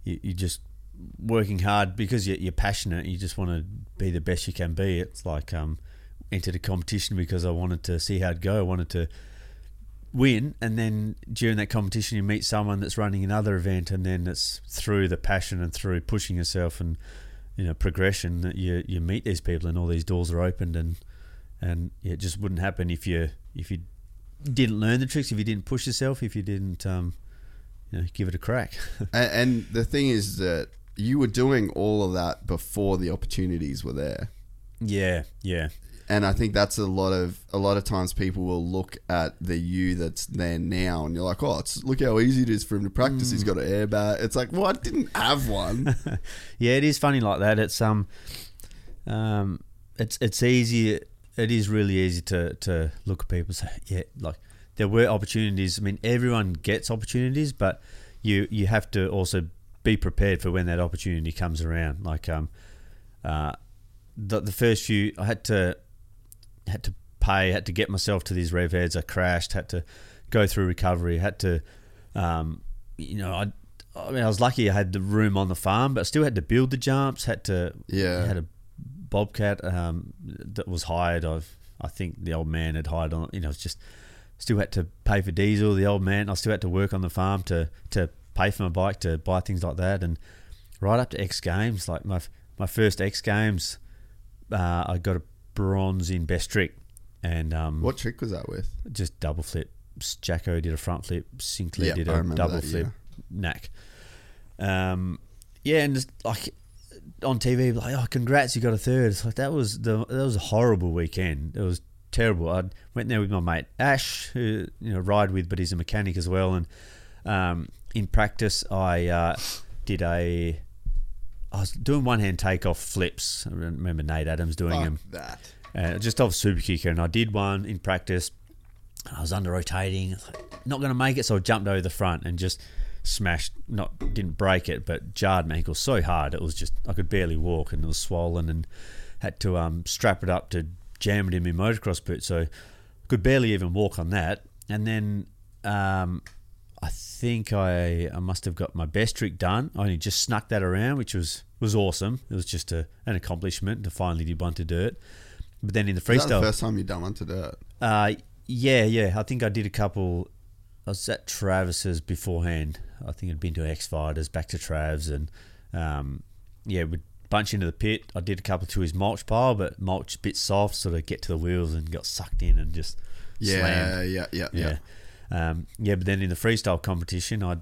you, you just working hard because you're, you're passionate. You just want to be the best you can be. It's like um, entered a competition because I wanted to see how it'd go. I wanted to win, and then during that competition, you meet someone that's running another event, and then it's through the passion and through pushing yourself and you know progression that you you meet these people, and all these doors are opened, and and it just wouldn't happen if you if you didn't learn the tricks, if you didn't push yourself, if you didn't um, you know, give it a crack. and, and the thing is that you were doing all of that before the opportunities were there yeah, yeah, and I think that's a lot of a lot of times people will look at the you that's there now, and you're like, oh, it's, look how easy it is for him to practice. He's got an airbag. It's like, well, I didn't have one. yeah. It is funny like that. It's um, um, it's it's easy. It is really easy to to look at people and say, yeah, like there were opportunities. I mean, everyone gets opportunities, but you you have to also be prepared for when that opportunity comes around. Like um, uh, the the first few, I had to had to pay, had to get myself to these rev heads. I crashed, had to go through recovery, had to, um, you know, I, I mean, I was lucky I had the room on the farm, but I still had to build the jumps. Had to, Yeah. had a bobcat um, that was hired. I've, I think the old man had hired on. You know, it's just still had to pay for diesel. The old man, I still had to work on the farm to to pay for my bike to buy things like that, and right up to X Games, like my my first X Games, uh, I got a bronze in best trick, and um, what trick was that with? just double flip. Jacko did a front flip. Sinclair Yeah, did a double that, flip. yeah. Knack. Um, yeah, and just like on TV, like, oh, congrats, you got a third. It's like that was the that was a horrible weekend. It was terrible. I went there with my mate Ash, who you know ride with, but he's a mechanic as well. And um, in practice, I uh, did a. I was doing one hand takeoff flips. I remember Nate Adams doing Fuck them that. uh, just off super kicker, and I did one in practice. I was under rotating, not going to make it, so I jumped over the front and just smashed. Not didn't break it, but jarred my ankle so hard it was just I could barely walk, and it was swollen, and had to um, strap it up to jam it in my motocross boot, so could barely even walk on that. And then um, think I, I must have got my best trick done. I only just snuck that around, which was was awesome. It was just a, an accomplishment to finally do one to do it. But then in the freestyle, the first time you've done one to do it? uh, yeah, yeah. I think I did a couple. I was at Travis's beforehand. I think I'd been to X Fighters, back to Travs, and um, yeah, we'd bunch into the pit. I did a couple to his mulch pile, but mulch bit soft, sort of get to the wheels and got sucked in and just Yeah, slammed. yeah, yeah, yeah. Um, yeah, but then in the freestyle competition, I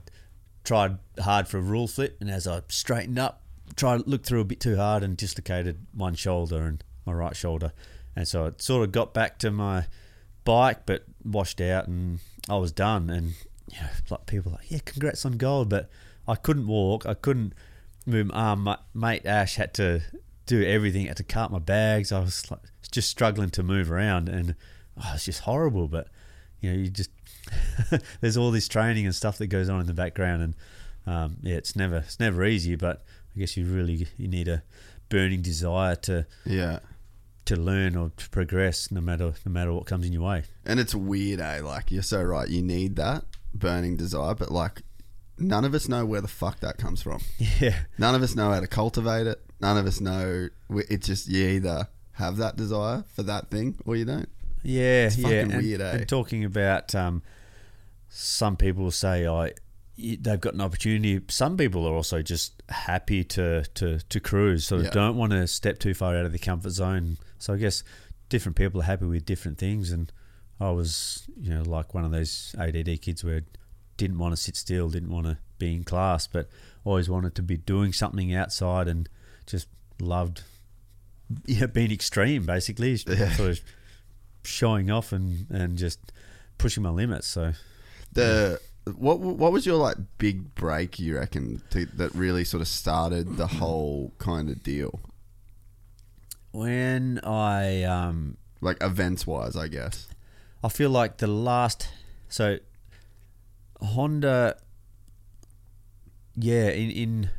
tried hard for a ruler flip, and as I straightened up, tried looked through a bit too hard and dislocated one shoulder and my right shoulder, and so it sort of got back to my bike, but washed out, and I was done. And you know, like people like, yeah, congrats on gold, but I couldn't walk, I couldn't move. my arm. my mate Ash had to do everything, had to cart my bags. I was like just struggling to move around, and oh, it's just horrible. But you know, you just there's all this training and stuff that goes on in the background, and um, yeah, it's never it's never easy. But I guess you really you need a burning desire to Yeah. to learn or to progress, no matter no matter what comes in your way. And it's weird, eh? Like, you're so right. You need that burning desire, but like, none of us know where the fuck that comes from. Yeah, None of us know how to cultivate it. None of us know. It's just you either have that desire for that thing or you don't. yeah, It's yeah. fucking and, weird, eh? and talking about um, some people say oh, I. They've got an opportunity. Some people are also just happy to, to, to cruise, sort of Yeah. don't want to step too far out of the comfort zone. So I guess different people are happy with different things, and I was, you know, like one of those ADD kids where didn't want to sit still, didn't want to be in class, but always wanted to be doing something outside and just loved yeah, being extreme, basically, Yeah. sort of showing off and, and just pushing my limits. So The what what was your like big break you reckon to, that really sort of started the whole kind of deal, when I um, like events wise, I guess. I feel like the last so Honda yeah in in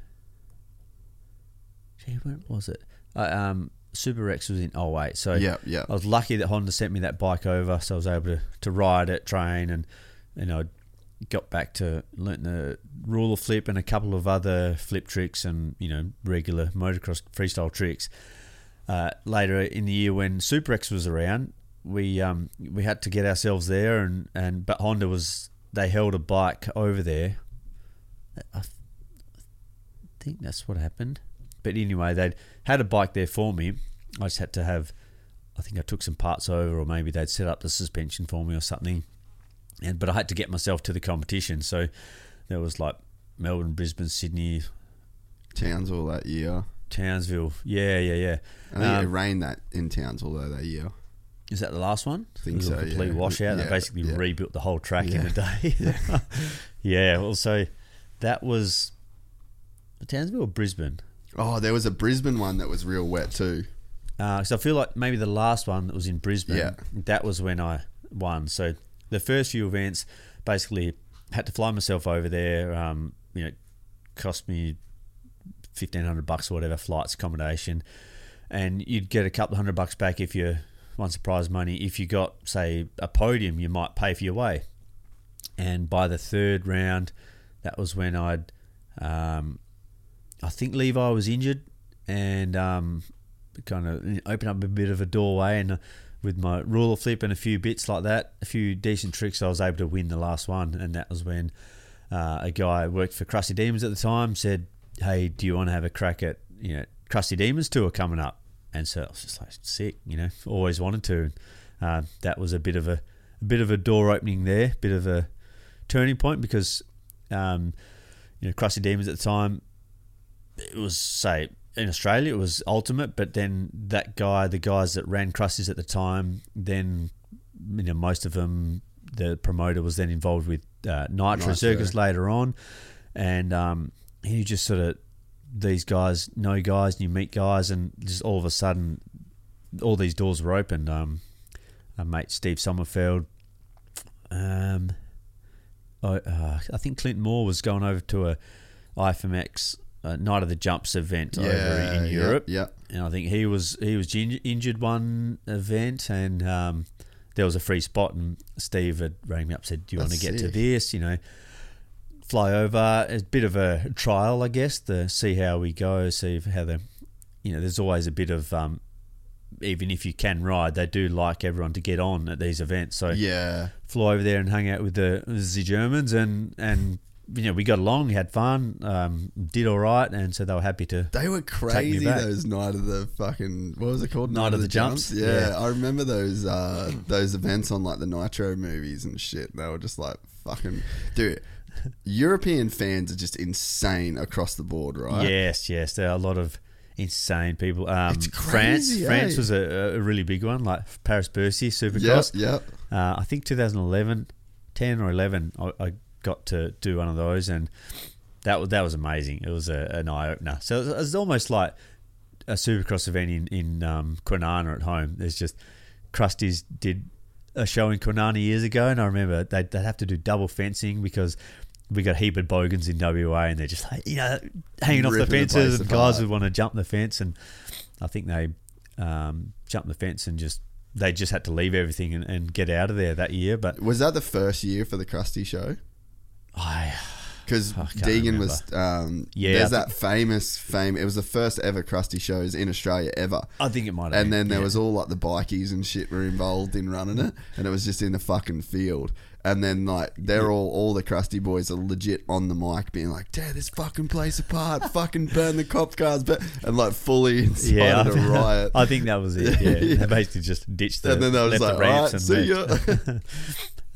gee when was it uh, um Super X was in oh wait so Yeah, yeah. I was lucky that Honda sent me that bike over so I was able to, to ride it train and you I got back to learnt the ruler flip and a couple of other flip tricks and you know regular motocross freestyle tricks uh, later in the year when Super X was around, we um, we had to get ourselves there, and, and but Honda was they held a bike over there. I th- think that's what happened. But anyway, they'd had a bike there for me. I just had to have, I think I took some parts over, or maybe they'd set up the suspension for me or something. And but I had to get myself to the competition, so there was like Melbourne, Brisbane, Sydney, Townsville that year. Townsville. Yeah, yeah, yeah. I think it Um, rained that in Townsville though that year. Is that the last one? I think it was so, A complete yeah. washout. Yeah, they basically yeah. rebuilt the whole track in a day. Yeah. yeah. Well, so that was Townsville or Brisbane. Oh, there was a Brisbane one that was real wet too. Uh, so I feel like maybe the last one that was in Brisbane. Yeah. That was when I won. So the first few events, basically, had to fly myself over there. Um, you know, cost me fifteen hundred bucks or whatever, flights, accommodation, and you'd get a couple hundred bucks back if you won surprise money. If you got say a podium, you might pay for your way. And by the third round, that was when I'd, um, I think Levi was injured, and um, kind of opened up a bit of a doorway and. With my ruler flip and a few bits like that, a few decent tricks, I was able to win the last one, and that was when uh, a guy worked for Crusty Demons at the time said, "Hey, do you want to have a crack at you know Crusty Demons tour coming up?" And so I was just like, "Sick," you know, always wanted to. Uh, that was a bit of a, a bit of a door opening there, bit of a turning point because um, you know Crusty Demons at the time it was say in Australia it was ultimate, but then that guy, the guys that ran Crusty's at the time, then you know most of them, the promoter was then involved with uh, Nitro, Nitro. Circus later on, and um, he just sort of these guys know guys, and you meet guys, and just all of a sudden, all these doors were opened. Um, our mate Steve Sommerfeld Um, I, uh, I think Clint Moore was going over to a IFMX uh, Night of the Jumps event over in Europe. Yeah. and I think he was he was injured one event, and um, there was a free spot, and Steve had rang me up said, "Do you want to get to this?" You know, fly over. It's a bit of a trial, I guess, to see how we go, see how the, you know, there's always a bit of. Um, even if you can ride, they do like everyone to get on at these events. So Yeah. flew over there and hung out with the the Germans, and and you know we got along, had fun, um, did all right, and so they were happy to. They were crazy those night of the fucking what was it called? Night of the Jumps? Yeah, Yeah. I remember those uh, those events on like the Nitro movies and shit. They were just like fucking dude. European fans are just insane across the board, right? Yes, yes, there are a lot of insane people. Um, France, crazy, France eh? was a, a really big one, like Paris Bercy Supercross. Yep, yep. Uh, I think 2011, 10 or 11, I, I got to do one of those, and that was that was amazing. It was a, an eye opener. So it was, it was almost like a Supercross event in in um, Kwinana at home. There's just Crusty's did a show in Kwinana years ago, and I remember they'd, they'd have to do double fencing because we got a heap of bogans in WA, and they're just like you know hanging off the Ripping the fences, and apart. guys would want to jump the fence, and I think they um, jumped the fence and just they just had to leave everything and, and get out of there that year. But Was that the first year for the Crusty show? I Because Deegan remember. was, um, Yeah, There's that famous fame. It was the first ever Crusty shows in Australia ever. I think it might have And been, then there yeah. was all like the bikies and shit were involved in running it, and it was just in the fucking field. And then like they're all all the Crusty boys are legit on the mic, being like, "Tear this fucking place apart, fucking burn the cop cars," but and like fully incited yeah, a riot. I think that was it. Yeah, Yeah. they basically just ditched the And then they was like, the ramps "Alright, see ya."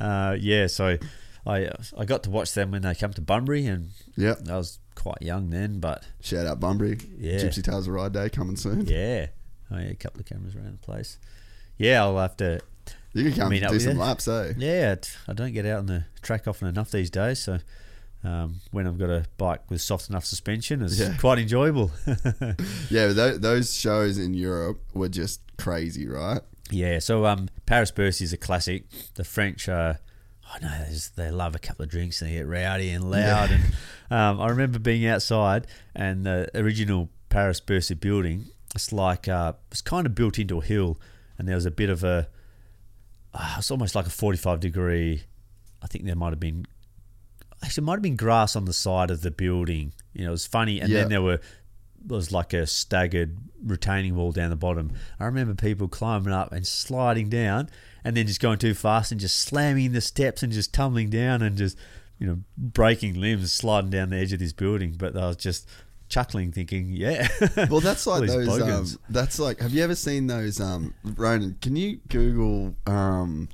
uh, yeah, so I I got to watch them when they come to Bunbury, and Yep. I was quite young then, but Shout out Bunbury, Yeah. Gypsy Tales Ride Day coming soon. yeah, oh, yeah, a couple of cameras around the place. Yeah, I'll have to. You can come meet do some laps, eh? Yeah, I don't get out on the track often enough these days, so. Um, when I've got a bike with soft enough suspension, it's Yeah. quite enjoyable. Yeah, th- those shows in Europe were just crazy, right? Yeah, so um, Paris Bercy is a classic. The French, uh, I know they, just- they love a couple of drinks and they get rowdy and loud. And um, I remember being outside and the original Paris Bercy building. It's like uh, it's kind of built into a hill, and there was a bit of a. Uh, it's almost like a forty-five degree. I think there might have been. Actually, it might have been grass on the side of the building. You know, it was funny, and Yeah. then there were there was like a staggered retaining wall down the bottom. I remember people climbing up and sliding down, and then just going too fast and just slamming the steps and just tumbling down and just you know breaking limbs, sliding down the edge of this building. But I was just chuckling, thinking, "Yeah." Well, that's like those. Um, that's like. Have you ever seen those? Um, Ronan, can you Google? Um,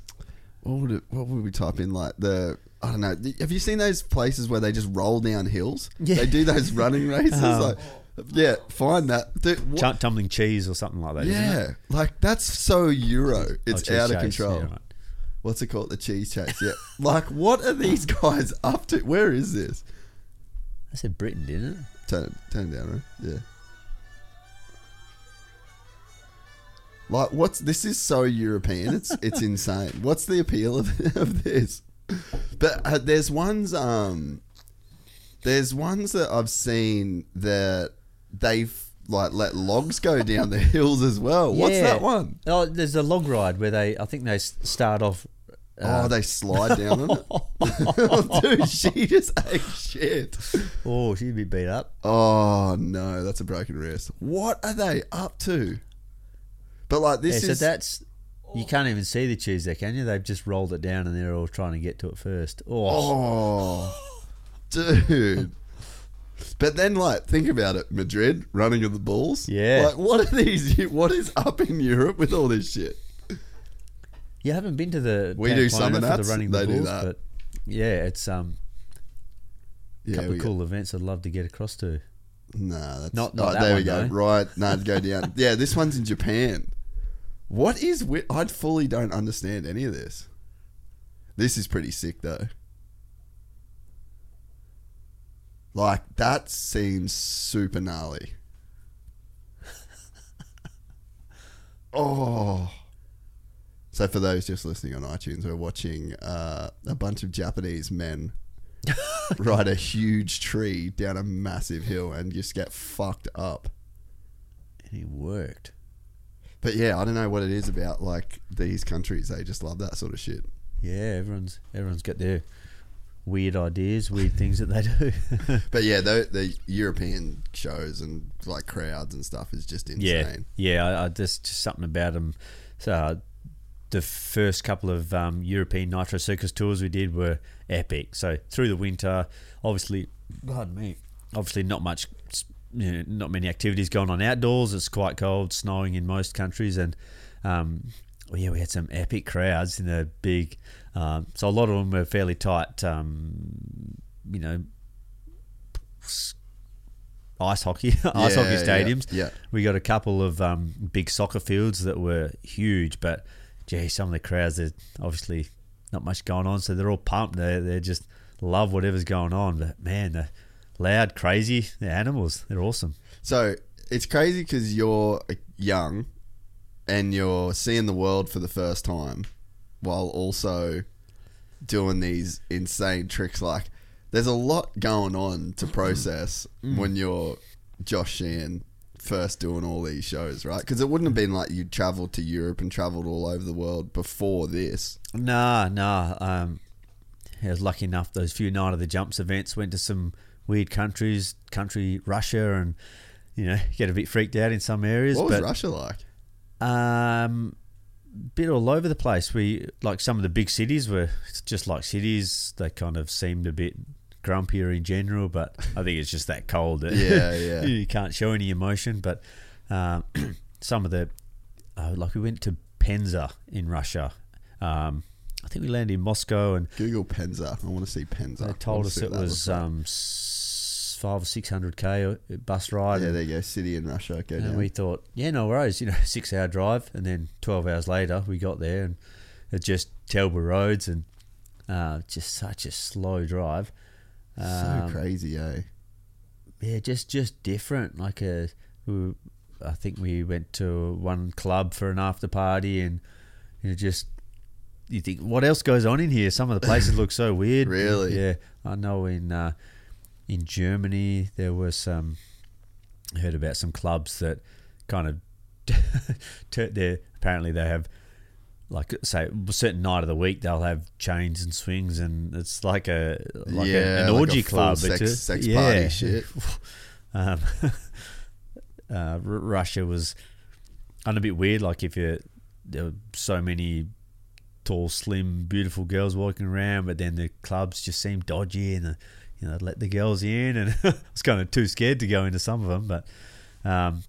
what would it, what would we type in? Like the I don't know. Have you seen those places where they just roll down hills? Yeah. They do those running races. Oh. like, yeah, find that. Dude, Chum- tumbling cheese or something like that. yeah, like that's so Euro. It's cheese out of chase, control. yeah, right. What's it called? The cheese chase. Yeah. like, what are these guys up to? Where is this? I said Britain, didn't it? Turn it, turn it down, right? Yeah. Like, what's this? Is so European. It's it's insane. What's the appeal of, of this? But uh, there's ones. Um, there's ones that I've seen that they've like let logs go down the hills as well. What's Yeah. that one? Oh, there's a log ride where they, I think they s- start off. uh, oh, they slide down on it. Dude, she just ate shit. Oh, she'd be beat up. Oh no, that's a broken wrist. What are they up to? But like this yeah, is so that's you can't even see the cheese there, can you? They've just rolled it down and they're all trying to get to it first. Oh, oh, dude. But then, like, think about it: Madrid running of the bulls. Yeah. Like, what are these? What is up in Europe with all this shit? you haven't been to the We do some of that. the running They the do that. but yeah, it's um a Yeah, couple of cool events I'd love to get across to. Nah, that's Not- not that there we go. though. Right, no, go down. yeah, this one's in Japan. What is? I fully don't understand any of this. This is pretty sick though. Like that seems super gnarly. Oh. So for those just listening on iTunes, we're watching uh, a bunch of Japanese men ride a huge tree down a massive hill and just get fucked up. And he worked. But yeah, I don't know what it is about like these countries. They just love that sort of shit. Yeah, everyone's everyone's got their weird ideas, weird things that they do. But yeah, the, the European shows and like crowds and stuff is just insane. Yeah, yeah. I, I just just something about them. So uh, the first couple of um, European Nitro Circus tours we did were epic. So through the winter, obviously, pardon me, obviously not much, you know, not many activities going on outdoors. It's quite cold, snowing in most countries, and um, well, yeah, we had some epic crowds in the big. Um, so a lot of them were fairly tight. Um, you know, ice hockey, ice Yeah, hockey stadiums. yeah. We got a couple of um, big soccer fields that were huge, but gee, some of the crowds are obviously not much going on, so they're all pumped. They they just love whatever's going on. But man, they're loud, crazy. They're animals. They're awesome. So it's crazy because you're young and you're seeing the world for the first time while also doing these insane tricks. Like, there's a lot going on to process when you're Josh Sheehan first doing all these shows, right? Because it wouldn't have been like you traveled to Europe and traveled all over the world before this. Nah, nah. Um, I was lucky enough. Those few night of the jumps events went to some weird countries, country Russia, and you know get a bit freaked out in some areas. What was Russia like? Um, bit all over the place. We like some of the big cities were just like cities. They kind of seemed a bit grumpier in general, but I think it's just that cold. that Yeah, yeah. you can't show any emotion. But um, some of the uh, like we went to Penza in Russia. Um, I think we landed in Moscow, and Google Penza. I want to see Penza. they told us it was um, five or six hundred k bus ride. yeah, there you go. City in Russia. Go And down. we thought, yeah, no worries. You know, six hour drive, and then twelve hours later, we got there, and it's just terrible roads and uh, just such a slow drive. so Um, crazy, eh? Yeah, just just different. Like a, we, I think we went to one club for an after party, and you know, just you think, what else goes on in here? Some of the places look so weird. Really? Yeah, I know in uh, in Germany there was some. I heard about some clubs that kind of they apparently they have like say a certain night of the week they'll have chains and swings and it's like a like a- Yeah, an like orgy club sex- It's a- sex party shit. um, uh, R- Russia was and a bit weird like if you there were so many tall slim beautiful girls walking around but then the clubs just seemed dodgy and the, you know let the girls in and I was kind of too scared to go into some of them but um,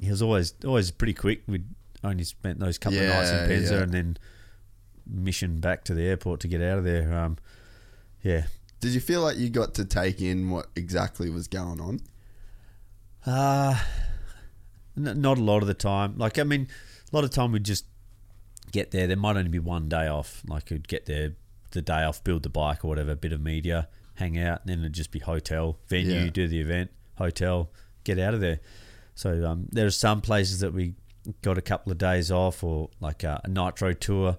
it was always always pretty quick we'd only spent those couple of nights in Yeah, Penza yeah. and then mission back to the airport to get out of there um, yeah Did you feel like you got to take in what exactly was going on? Uh, n- not a lot of the time. Like, I mean, a lot of time we'd just get there. There might only be one day off. Like, we'd get there the day off, build the bike or whatever, a bit of media, hang out, and then it'd just be hotel, venue, Yeah. do the event, hotel, get out of there. So um, there are some places that we got a couple of days off or like a, a nitro tour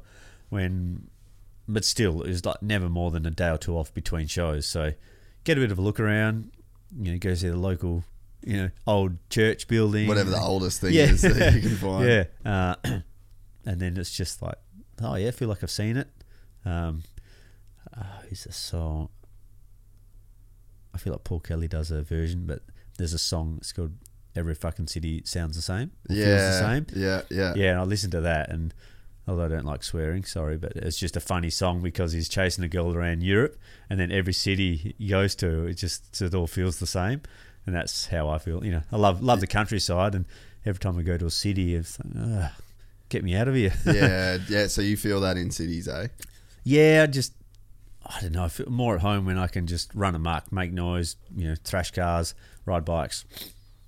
when, but still, it was like never more than a day or two off between shows. So get a bit of a look around, you know, go see the local, you know, old church building. Whatever the oldest thing is that you can find. Yeah. Uh, and then it's just like, oh, yeah, I feel like I've seen it. Um, uh, who's the song? I feel like Paul Kelly does a version, but there's a song. It's called "Every Fucking City Sounds the Same." Yeah, feels the same. yeah, yeah. yeah. And I listened to that, and although I don't like swearing, sorry, but it's just a funny song because he's chasing a girl around Europe, and then every city he goes to, it just it all feels the same, and that's how I feel. You know, I love love the countryside, and every time I go to a city, it's like, "Ugh, get me out of here. yeah, yeah. So you feel that in cities, eh? Yeah, just I don't know. I feel more at home when I can just run amok, make noise, you know, thrash cars, ride bikes,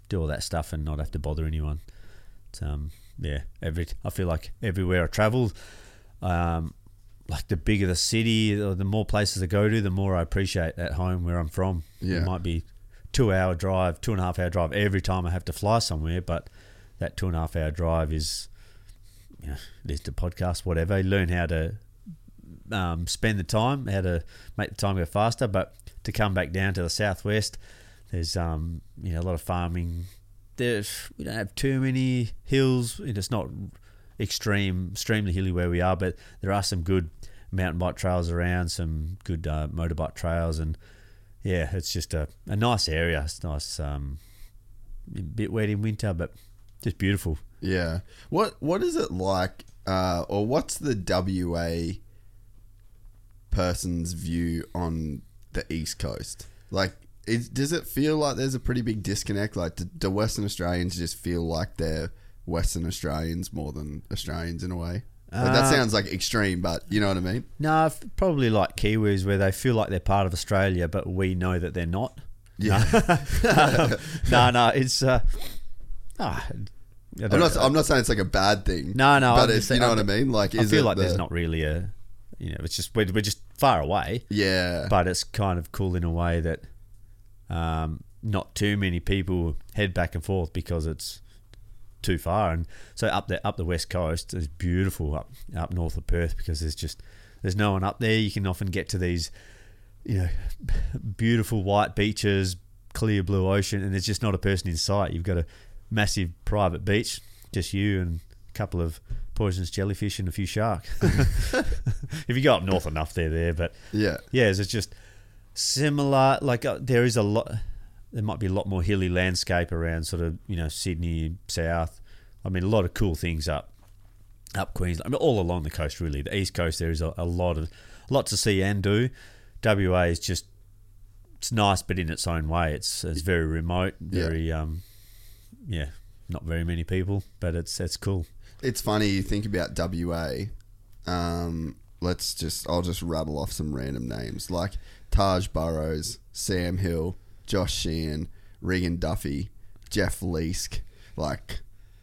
do all that stuff, and not have to bother anyone. It's, um, yeah, every I feel like everywhere I travel, um, like the bigger the city or the more places I go to, the more I appreciate at home where I'm from. Yeah. It might be two hour drive, two and a half hour drive every time I have to fly somewhere, but that two and a half hour drive is you know, listen to podcasts, whatever. Learn how to um, spend the time, how to make the time go faster. But to come back down to the southwest, there's um, you know a lot of farming. There's we don't have too many hills. It's not extreme, extremely hilly where we are, but there are some good mountain bike trails around, some good uh, motorbike trails, and yeah, it's just a, a nice area. It's nice, um, bit wet in winter, but just beautiful. Yeah. What What is it like, uh, or what's the WA person's view on the East Coast? Like, is, does it feel like there's a pretty big disconnect? Like, do, do Western Australians just feel like they're Western Australians more than Australians in a way? Like, that Uh, sounds like extreme, but you know what I mean? No, f- probably like Kiwis, where they feel like they're part of Australia, but we know that they're not. Yeah. No, no, no it's. Uh, ah, I'm don't- I'm not saying it's like a bad thing. No, no, but it's you know saying- what I mean. Like, I feel it like there's not really a, you know, it's just we're, we're just far away. Yeah. But it's kind of cool in a way that um, not too many people head back and forth because it's too far. And so up there, up the west coast is beautiful up up north of Perth because there's just there's no one up there. You can often get to these, you know, beautiful white beaches, clear blue ocean, and there's just not a person in sight. You've got a massive private beach, just you and a couple of poisonous jellyfish and a few shark. if you go up north enough, they're there. But Yeah. yeah, it's just similar. Like uh, there is a lot. There might be a lot more hilly landscape around, sort of you know Sydney south. I mean, a lot of cool things up up Queensland. I mean, all along the coast, really. The east coast, there is a, a lot of a lot to see and do. WA is just it's nice, but in its own way. It's it's very remote, very um, yeah, not very many people, but it's it's cool. It's funny you think about WA. Um, let's just I'll just rattle off some random names like Taj Burrows, Sam Hill, Josh Sheehan, Regan Duffy, Jeff Leask. Like,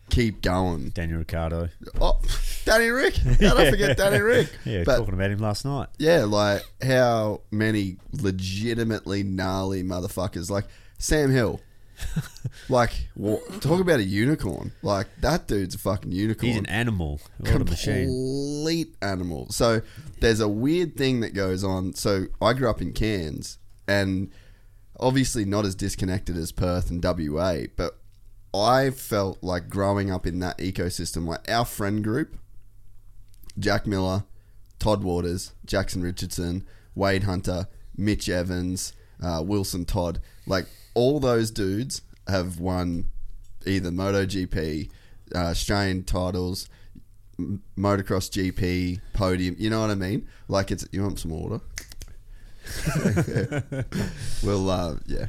keep going. Daniel Ricciardo. Oh, Danny Rick. How did I forget Danny Rick? Yeah, But- talking about him last night. Yeah, like how many legitimately gnarly motherfuckers like Sam Hill. like, wa- talk about a unicorn. Like that dude's a fucking unicorn. He's an animal. What a machine. complete animal. So there's a weird thing that goes on. So I grew up in Cairns, and obviously not as disconnected as Perth and WA, but I felt like growing up in that ecosystem, like our friend group, Jack Miller, Todd Waters, Jackson Richardson, Wade Hunter, Mitch Evans, uh, Wilson Todd, like all those dudes have won either MotoGP, uh, Australian titles, m- motocross GP, podium. You know what I mean? Like it's. You want some water? well, uh, yeah.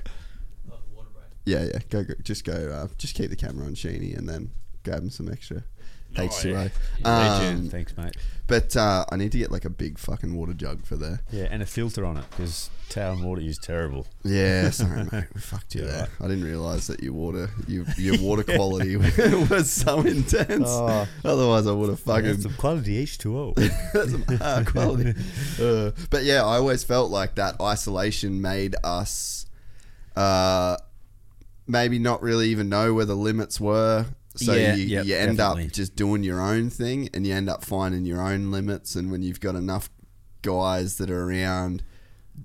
Yeah, yeah. Go, go. Just go. Uh, just keep the camera on Sheeny and then grab him some extra H2O. Legend. Um, Thanks, mate. but uh, I need to get like a big fucking water jug for there. Yeah, and a filter on it because towel and water is terrible. Yeah, sorry, mate. We fucked you there. I didn't realise that your water, your, your water quality was so intense. Oh. Otherwise, I would have fucking some quality H2O. That's some high quality. Uh, but yeah, I always felt like that isolation made us uh, maybe not really even know where the limits were. So Yeah, you, yep, you end definitely. up just doing your own thing and you end up finding your own limits. And when you've got enough guys that are around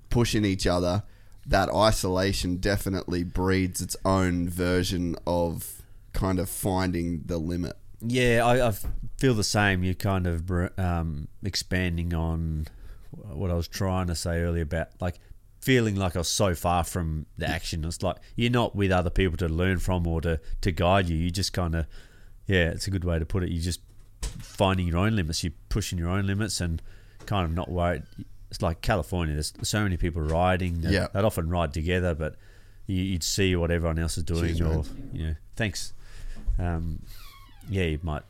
pushing each other, that isolation definitely breeds its own version of kind of finding the limit. Yeah, I, I feel the same. You're kind of um, expanding on what I was trying to say earlier about like feeling like I was so far from the action. It's like you're not with other people to learn from or to, to guide you. You just kind of, yeah, it's a good way to put it. You're just finding your own limits. You're pushing your own limits and kind of not worried. It's like California. There's so many people riding. That, Yeah. They'd often ride together, but you, you'd see what everyone else is doing. Cheers, or you know, thanks. Um, yeah, you might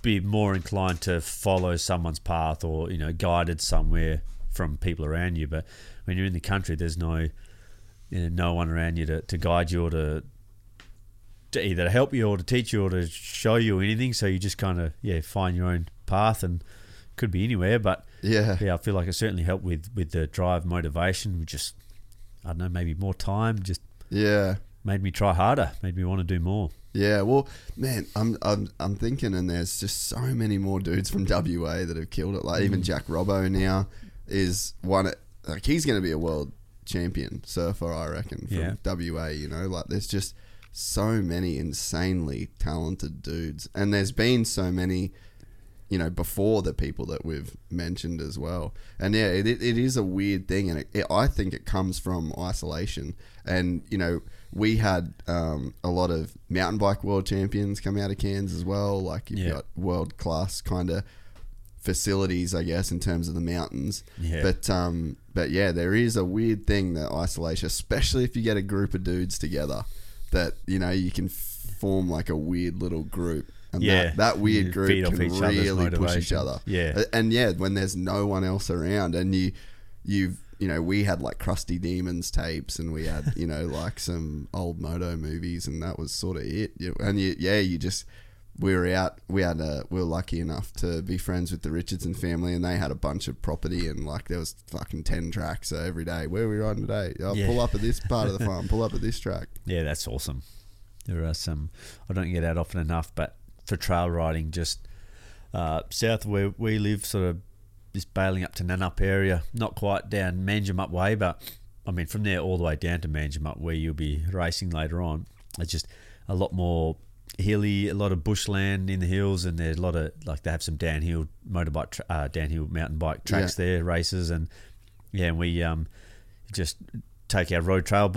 be more inclined to follow someone's path or you know guided somewhere from people around you. But when you're in the country, there's no you know, no one around you to, to guide you or to to either help you or to teach you or to show you anything. So you just kind of yeah find your own path and could be anywhere. But Yeah. yeah, I feel like it certainly helped with with the drive motivation. Just I don't know, maybe more time. Just Yeah. made me try harder. Made me want to do more. Yeah, well, man, I'm I'm I'm thinking, and there's just so many more dudes from WA that have killed it. Like even Mm. Jack Robbo now is one. Like he's going to be a world champion surfer, I reckon, from Yeah. WA. You know, like there's just so many insanely talented dudes, and there's been so many. You know, before the people that we've mentioned as well, and yeah, it, it, is a weird thing, and it, it, I think it comes from isolation. And you know, we had um, a lot of mountain bike world champions come out of Cairns as well. Like you've Yeah. got world class kind of facilities, I guess, in terms of the mountains. Yeah. But um, but yeah, there is a weird thing that isolation, especially if you get a group of dudes together, that you know you can form like a weird little group. And Yeah. that, that weird group can really push each other. Yeah. And yeah, when there's no one else around, and you, you've, you know, we had like Crusty Demons tapes, and we had, you know, like some old moto movies, and that was sort of it. And you, yeah, you just, we were out. We had a, we were lucky enough to be friends with the Richardson family, and they had a bunch of property, and like there was fucking ten tracks. So every day, where are we riding today? Oh, Yeah. Pull up at this part of the farm. Pull up at this track. Yeah, that's awesome. There are some. I don't get out often enough, but for trail riding, just uh, south of where we live, sort of just bailing up to Nannup area, not quite down Manjimup way, but I mean from there all the way down to Manjimup, where you'll be racing later on. It's just a lot more hilly, a lot of bushland in the hills, and there's a lot of like they have some downhill motorbike, tra- uh, downhill mountain bike tracks Yeah. there, races, and yeah, and we um just take our road trail,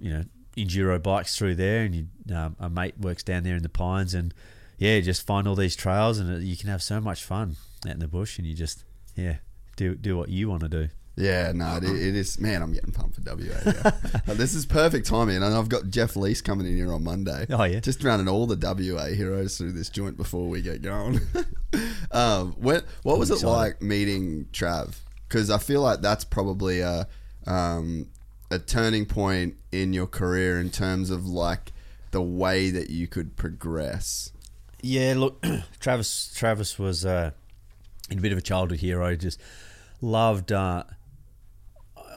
you know, enduro bikes through there, and you, um, a mate works down there in the pines, and yeah, just find all these trails, and uh, you can have so much fun out in the bush, and you just yeah do do what you want to do. Yeah, no, it, it is. Man, I'm getting pumped for WA. Yeah. Uh, this is perfect timing, and I've got Jeff Lease coming in here on Monday. Oh, yeah? just running all the WA heroes through this joint before we get going. um, when, what was it like meeting Trav? Because I feel like that's probably a um, a turning point in your career in terms of like the way that you could progress. Yeah, look, Travis Travis was uh, a bit of a childhood hero. Just loved. Uh,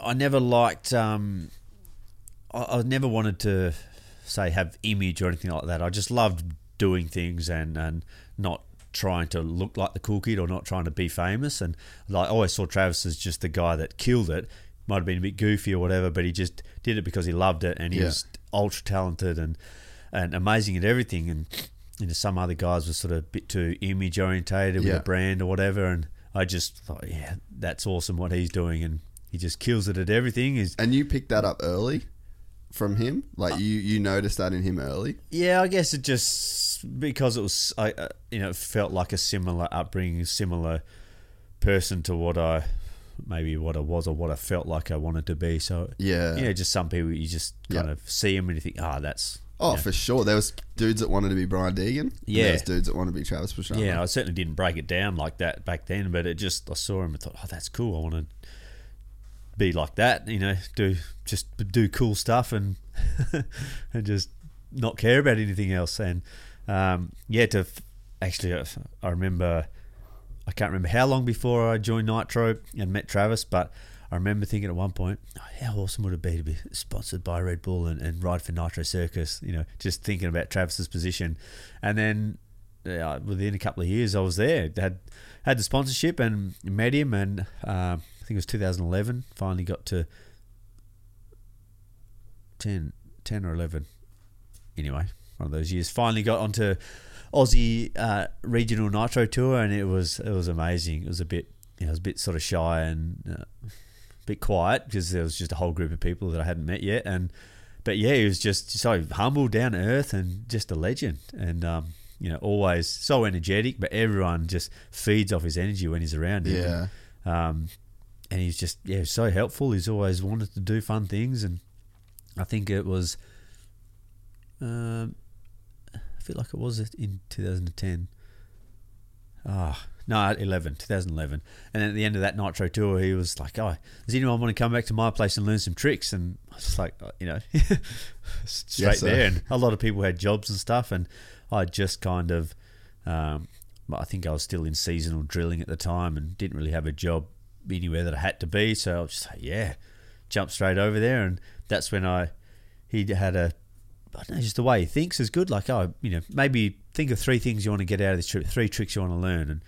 I never liked. Um, I, I never wanted to say have image or anything like that. I just loved doing things and and not trying to look like the cool kid or not trying to be famous. And like I always saw Travis as just the guy that killed it. Might have been a bit goofy or whatever, but he just did it because he loved it and he Yeah. was ultra talented and and amazing at everything. And you know, some other guys were sort of a bit too image orientated with Yeah. a brand or whatever. And I just thought, yeah, that's awesome what he's doing, and he just kills it at everything. Is And you picked that up early from him. Like you, you noticed that in him early. Yeah, I guess it just because it was, I, uh, you know, it felt like a similar upbringing, similar person to what I maybe what I was or what I felt like I wanted to be. So Yeah. you know, just some people you just kind Yeah. of see them and you think, ah, that's Oh, for sure. There was dudes that wanted to be Brian Deegan. and Yeah. there was dudes that wanted to be Travis Pastrana. Yeah, I certainly didn't break it down like that back then, but it just I saw him and thought, oh, that's cool. I want to be like that, you know, do just do cool stuff and and just not care about anything else. And um, yeah, to f- actually, uh, I remember I can't remember how long before I joined Nitro and met Travis, but I remember thinking at one point, oh, how awesome would it be to be sponsored by Red Bull and, and ride for Nitro Circus? You know, just thinking about Travis's position, and then uh, within a couple of years, I was there. Had had the sponsorship and met him, and uh, I think it was 2011. Finally got to 10, 10 or 11. Anyway, one of those years. Finally got onto Aussie uh, regional nitro tour, and it was it was amazing. It was a bit, you know, I was a bit sort of shy and uh, a bit quiet because there was just a whole group of people that I hadn't met yet, and but yeah, he was just so humble, down to earth, and just a legend. And um, you know, always so energetic, but everyone just feeds off his energy when he's around him. Yeah. Um, and he's just yeah so helpful. He's always wanted to do fun things, and I think it was. Um, I feel like it was in 2010. Ah, no, 11, 2011. And at the end of that Nitro tour, he was like, "Oh, does anyone want to come back to my place and learn some tricks?" And I was like, uh, you know, straight Yes, there. And a lot of people had jobs and stuff, and I just kind of, um, I think I was still in seasonal drilling at the time and didn't really have a job anywhere that I had to be. So I was just like, yeah, jump straight over there, and that's when I he had a I don't know, just the way he thinks is good. Like, oh, you know, maybe think of three things you want to get out of this trip, three tricks you want to learn, and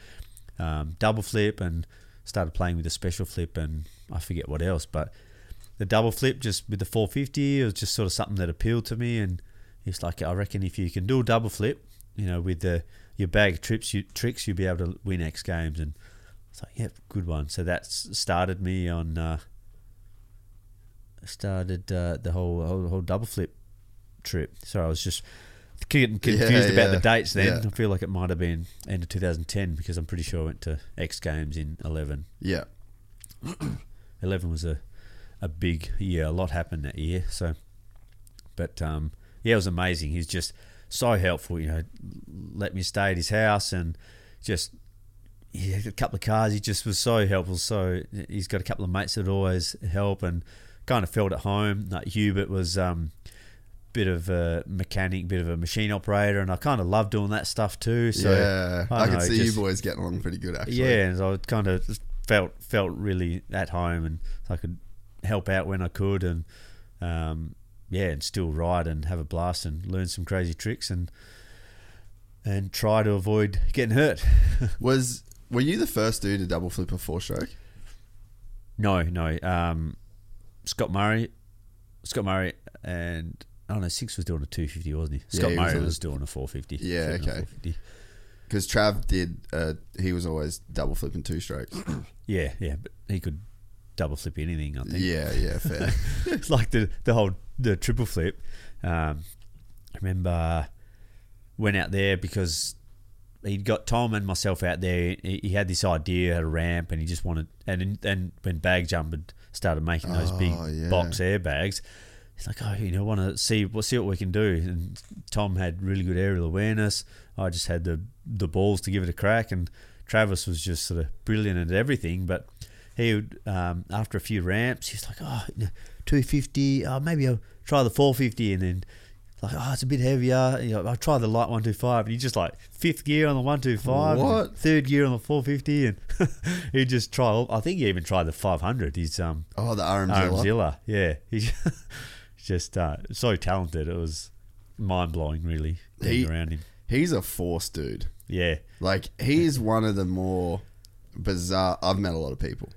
um, double flip, and started playing with a special flip, and I forget what else, but the double flip just with the 450 it was just sort of something that appealed to me, and it's like I reckon if you can do a double flip, you know, with the your bag of trips, you, tricks, you'll be able to win X games, and it's like, yeah, good one. So that started me on. Uh, started uh, the whole, whole whole double flip trip. So I was just getting confused Yeah, about yeah, the dates then. yeah. I feel like it might have been end of 2010 because I'm pretty sure I went to X Games in 11. Yeah. 11 was a, a big year. A lot happened that year. So, but um, yeah, it was amazing. He's just so helpful. You know, let me stay at his house and just he had a couple of cars. He just was so helpful. So he's got a couple of mates that always help and kind of felt at home. Like Hubert was um, bit of a mechanic, bit of a machine operator, and I kind of love doing that stuff too. So yeah, I, don't can know, see just- you boys getting along pretty good, actually. yeah, and I kind of felt felt really at home, and I could help out when I could, and um, yeah, and still ride and have a blast and learn some crazy tricks and and try to avoid getting hurt. Was were you the first dude to double flip a four stroke? no, no. Um, Scott Murray, Scott Murray, and I don't know. Six was doing a two fifty, wasn't he? Yeah, Scott he Murray was, a- doing a four fifty. Yeah, okay. Because Trav did. Uh, he was always double flipping two strokes. Yeah, yeah, but he could double flip anything. I think. Yeah, yeah, fair. it's like the the whole the triple flip. Um, I remember went out there because he'd got Tom and myself out there. He, he had this idea, had a ramp, and he just wanted. And then when bag jump had started making those big Oh, yeah. box airbags, he's like, oh, you know, want to see what see what we can do. And Tom had really good aerial awareness. I just had the the balls to give it a crack, and Travis was just sort of brilliant at everything. But he would, um, after a few ramps, he's like, oh, you know, 250, oh, maybe I'll try the 450, and then like, oh, it's a bit heavier. You know, I'll try the light 125, and he just like fifth gear on the 125, What? third gear on the 450, and he just tried. I think he even tried the 500. He's um, Oh, the Armzilla. Armzilla, yeah, he's just uh, so talented. It was mind blowing, really, being He- around him. He's a force dude. Yeah, Like he's one of the more bizarre. I've met a lot of people.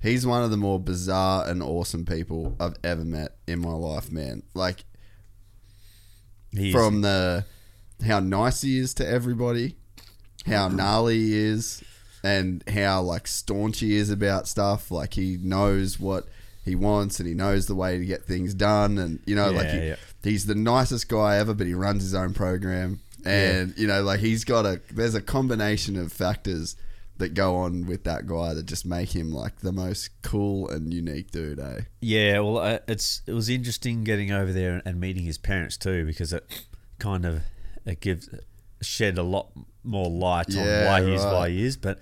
He's one of the more bizarre and awesome people I've ever met in my life, man. Like he's, from the how nice he is to everybody, how gnarly he is, and how like staunch he is about stuff. Like he knows what he wants and he knows the way to get things done. And you know, like he, yeah. he's the nicest guy ever, but he runs his own program. And you know, like he's got a there's a combination of factors that go on with that guy that just make him like the most cool and unique dude, eh? Yeah, well, uh, it's it was interesting getting over there and meeting his parents too, because it kind of it gives shed a lot more light on why he is right. why he is, but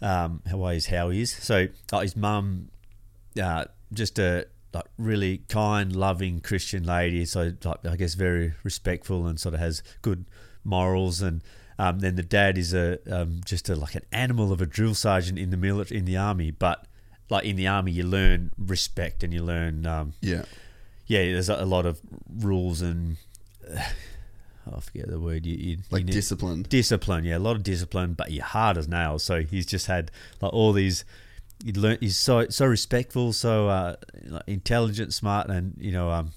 um, why he's how he is. So uh, his mum, uh, just a like really kind, loving Christian lady. So like, I guess very respectful and sort of has good morals and. Um, then the dad is a um, just a like an animal of a drill sergeant in the military in the army, but like in the army you learn respect and you learn um, Yeah. yeah there's a, lot of rules and uh, I forget the word you, you Like you need- discipline. discipline yeah a lot of discipline but you're hard as nails so he's just had like all these you learn he's so so respectful so uh, intelligent smart and you know um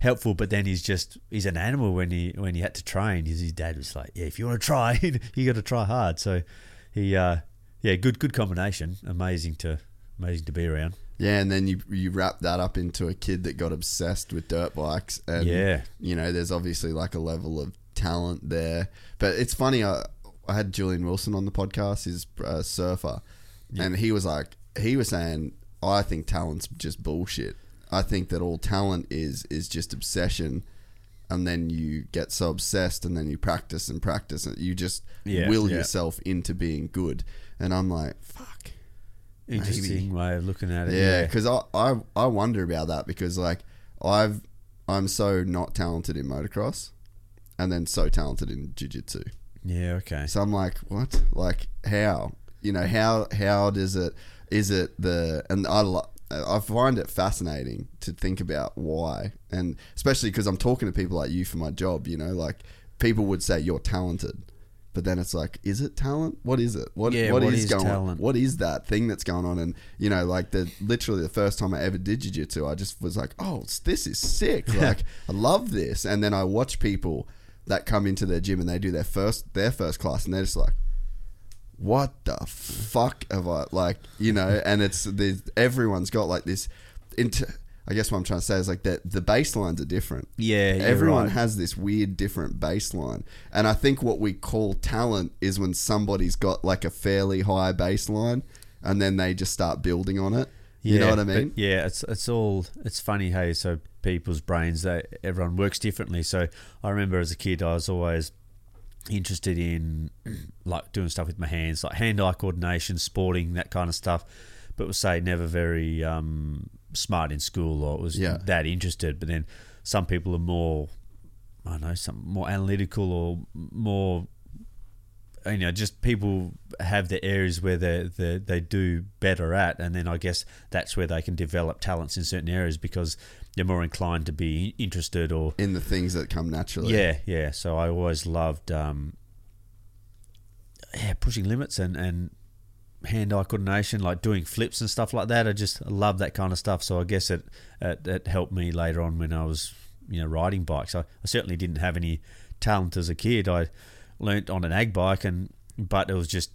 helpful but then he's just he's an animal when he when he had to train his, his dad was like yeah if you want to try you got to try hard so he uh yeah good good combination amazing to amazing to be around Yeah, and then you you wrap that up into a kid that got obsessed with dirt bikes, and Yeah. you know, there's obviously like a level of talent there. But it's funny. I I had Julian Wilson on the podcast. He's a surfer, and he was like, he was saying, I think talent's just bullshit. I think that all talent is is just obsession. And then you get so obsessed, and then you practice and practice, and you just Yeah, will yeah. yourself into being good. And I'm like, fuck, interesting way of looking at it yeah, because I, I I wonder about that because like I've I'm so not talented in motocross, and then so talented in jiu-jitsu. yeah okay So I'm like, what? Like how? You know how how does it? Is it the and I lo- I find it fascinating to think about why, and especially because I'm talking to people like you for my job. You know, like people would say you're talented, but then it's like, is it talent? What is it? What Yeah, what what is, is going? talent? What is that thing that's going on? And you know, like the literally the first time I ever did jiu-jitsu, I just was like, oh, this is sick. Like I love this. And then I watch people that come into their gym and they do their first their first class, and they're just like what the fuck have I like you know and it's everyone's got like this into I guess what I'm trying to say is like that the baselines are different. Yeah, everyone right. has this weird different baseline, and I think what we call talent is when somebody's got like a fairly high baseline, and then they just start building on it. You know what I mean? yeah, it's it's all it's funny hey, so people's brains they everyone works differently. So I remember as a kid I was always interested in like doing stuff with my hands, like hand-eye coordination, sporting, that kind of stuff. But was say never very um, smart in school or was Yeah. that interested. But then some people are more I don't know, some more analytical or more you know, just people have the areas where they they they do better at, and then I guess that's where they can develop talents in certain areas because they're more inclined to be interested or In the things that come naturally. yeah, yeah. So I always loved um, yeah pushing limits and and hand-eye coordination, like doing flips and stuff like that. I just love that kind of stuff. So I guess it it, it helped me later on when I was you know riding bikes. I, I certainly didn't have any talent as a kid. I learnt on an ag bike, and but it was just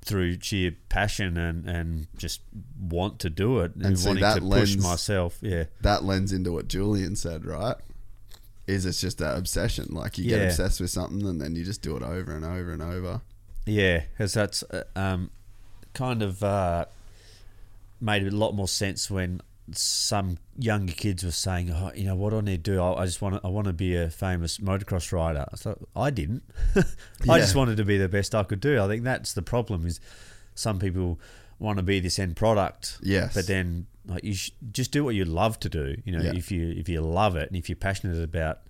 through sheer passion and and just want to do it and, And see, wanting that to push lends- myself. Yeah. that lends into what Julian said, right? Is it's just that obsession. Like you get obsessed with something and then you just do it over and over and over. Yeah, because that's uh, um, kind of uh, made a lot more sense when some younger kids were saying, "Oh, you know, what do I need to do? I, I just want to, I want to be a famous motocross rider." I thought I didn't. I Yeah. just wanted to be the best I could do. I think that's the problem. Is some people want to be this end product, Yes. but then like you sh- just do what you love to do. You know, Yeah. if you if you love it and if you're passionate about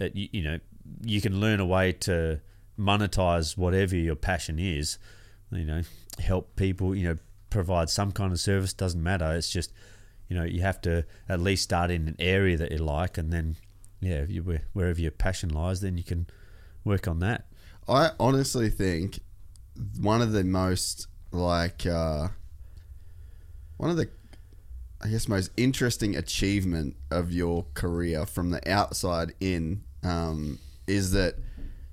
it, you, you know, you can learn a way to monetize whatever your passion is. You know, help people. You know, provide some kind of service. Doesn't matter. It's just you know you have to at least start in an area that you like, and then yeah, you, wherever your passion lies, then you can work on that. I honestly think one of the most like uh, one of the I guess most interesting achievement of your career from the outside in um, is that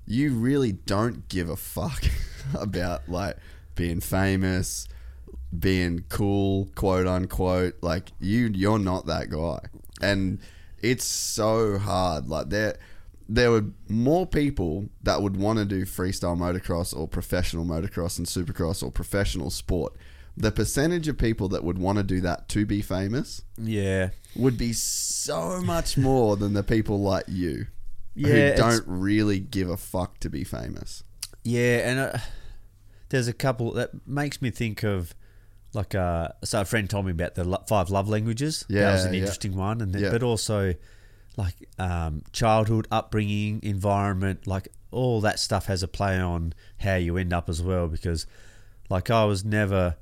you really don't give a fuck about like being famous, being cool, quote unquote. Like you, you're not that guy, and it's so hard. Like there, there were more people that would want to do freestyle motocross or professional motocross and supercross or professional sport. The percentage of people that would want to do that to be famous Yeah, would be so much more than the people like you Yeah, who don't really give a fuck to be famous. Yeah, and uh, there's a couple that makes me think of like uh, so a friend told me about the lo- five love languages. Yeah, that was an yeah. interesting one, and then, Yeah. but also like um, childhood upbringing, environment, like all that stuff has a play on how you end up as well. Because like I was never,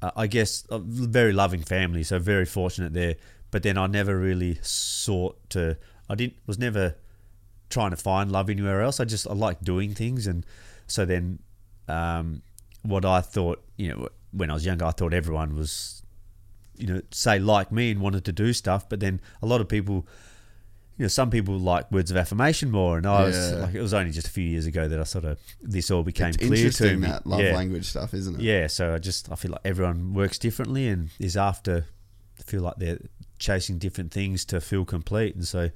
uh, I guess, a very loving family, so very fortunate there. But then I never really sought to. I didn't was never trying to find love anywhere else. I just I like doing things, and so then um, what I thought, you know, when I was younger, I thought everyone was, you know, say like me and wanted to do stuff. But then a lot of people, you know, some people like words of affirmation more, and I was Yeah. like, it was only just a few years ago that I sort of this all became It's clear to interesting me. that love Yeah. language stuff, isn't it? Yeah, so I just I feel like everyone works differently and is after feel like they're chasing different things to feel complete, and so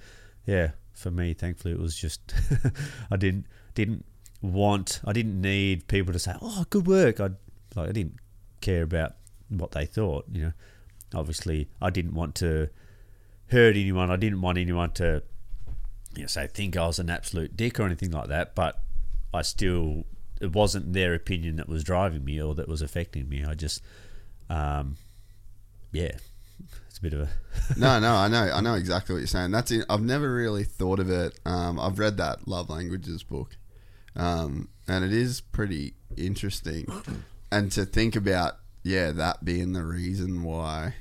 yeah, for me, thankfully, it was just I didn't didn't want I didn't need people to say oh good work. I like I didn't care about what they thought. You know, obviously I didn't want to hurt anyone. I didn't want anyone to you know, say think I was an absolute dick or anything like that. But I still it wasn't their opinion that was driving me or that was affecting me. I just um, yeah, it's a bit of a no, no, I know, I know exactly what you're saying. That's in, I've never really thought of it. Um, I've read that love languages book, um, and it is pretty interesting. And to think about, yeah, that being the reason why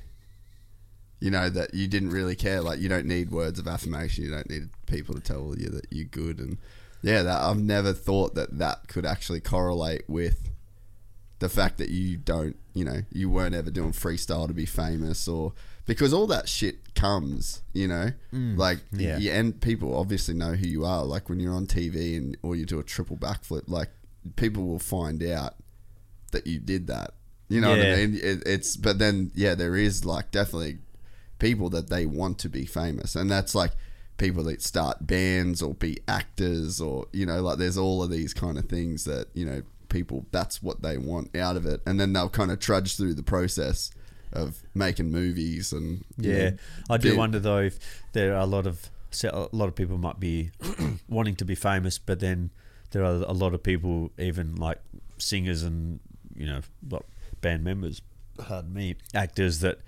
You know that you didn't really care. Like you don't need words of affirmation. You don't need people to tell you that you're good. And yeah, that I've never thought that that could actually correlate with the fact that you don't, you know, you weren't ever doing freestyle to be famous or because all that shit comes, you know, Mm, like yeah. you, and people obviously know who you are. Like when you're on TV and or you do a triple backflip, like people will find out that you did that. You know what I mean? It, it's but then yeah, there is like definitely people that they want to be famous, and that's like people that start bands or be actors or you know like there's all of these kind of things that you know people that's what they want out of it, and then they'll kind of trudge through the process of making movies and Yeah, know, I do bit- wonder though if there are a lot of a lot of people might be wanting to be famous, but then there are a lot of people, even like singers and you know like band members, pardon me, actors that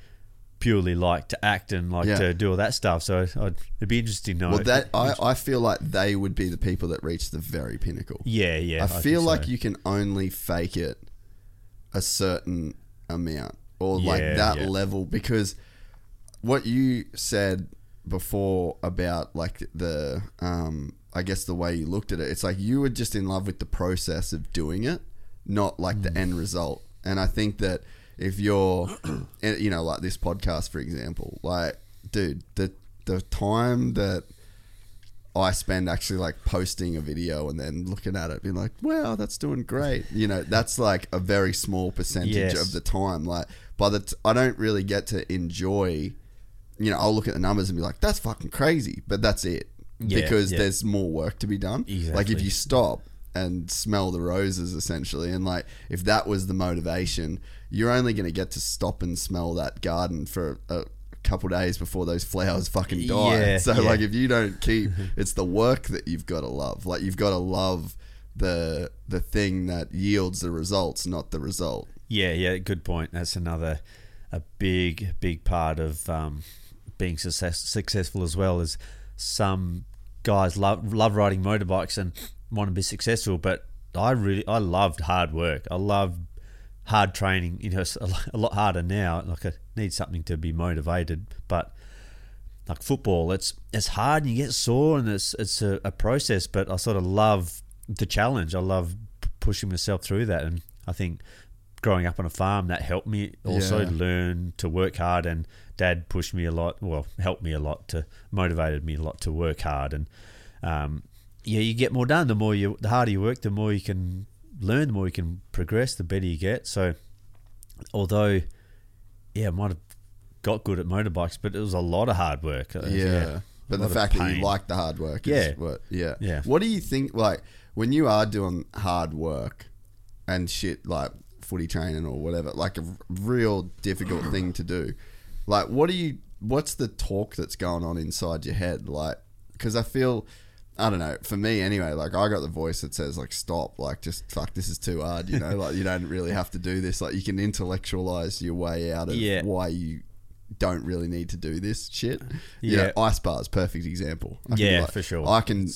purely like to act and like Yeah. to do all that stuff. So I'd, it'd be interesting to know. Well, that I, I feel like they would be the people that reach the very pinnacle. Yeah, yeah, I I feel like so. you can only fake it a certain amount or like that yeah. level because what you said before about like the um I guess the way you looked at it, it's like you were just in love with the process of doing it, not like Mm. the end result. And I think that if you're, you know, like this podcast, for example, like, dude, the the time that I spend actually like posting a video and then looking at it, being like, wow, that's doing great. You know, that's like a very small percentage Yes. of the time. Like, by the t- I don't really get to enjoy. You know, I'll look at the numbers and be like, that's fucking crazy, but that's it Yeah, because yeah. there's more work to be done. Like, if you stop and smell the roses, essentially, and like, if that was the motivation, you're only going to get to stop and smell that garden for a couple days before those flowers fucking die. Yeah, so, yeah. like, if you don't keep, it's the work that you've got to love. Like, you've got to love the the thing that yields the results, not the result. Yeah, yeah, good point. That's another a big, big part of um, being success, successful as well. Is some guys love love riding motorbikes and want to be successful, but I really I loved hard work. I loved hard training. You know, it's a lot- harder now. Like I need something to be motivated, but like football, it's it's hard and you get sore and it's it's a, a process. But I sort of love the challenge. I love p- pushing myself through that, and I think growing up on a farm that helped me also Yeah. learn to work hard. And Dad pushed me a lot. Well, helped me a lot to motivated me a lot to work hard. And um, yeah, you get more done. The more you, the harder you work, the more you can learn. The more you can progress. The better you get. So although yeah, I might have got good at motorbikes, but it was a lot of hard work. Uh, Yeah. But the fact that you like the hard work is Yeah. what yeah. Yeah. What do you think like when you are doing hard work and shit like footy training or whatever, like a real difficult thing to do. Like what do you what's the talk that's going on inside your head like cuz I feel I don't know. For me, anyway, like I got the voice that says like stop, like just fuck, this is too hard. You know, like you don't really have to do this. Like you can intellectualize your way out of Yeah. why you don't really need to do this shit. You Yeah. know, ice baths, perfect example. I Yeah, for sure. I can,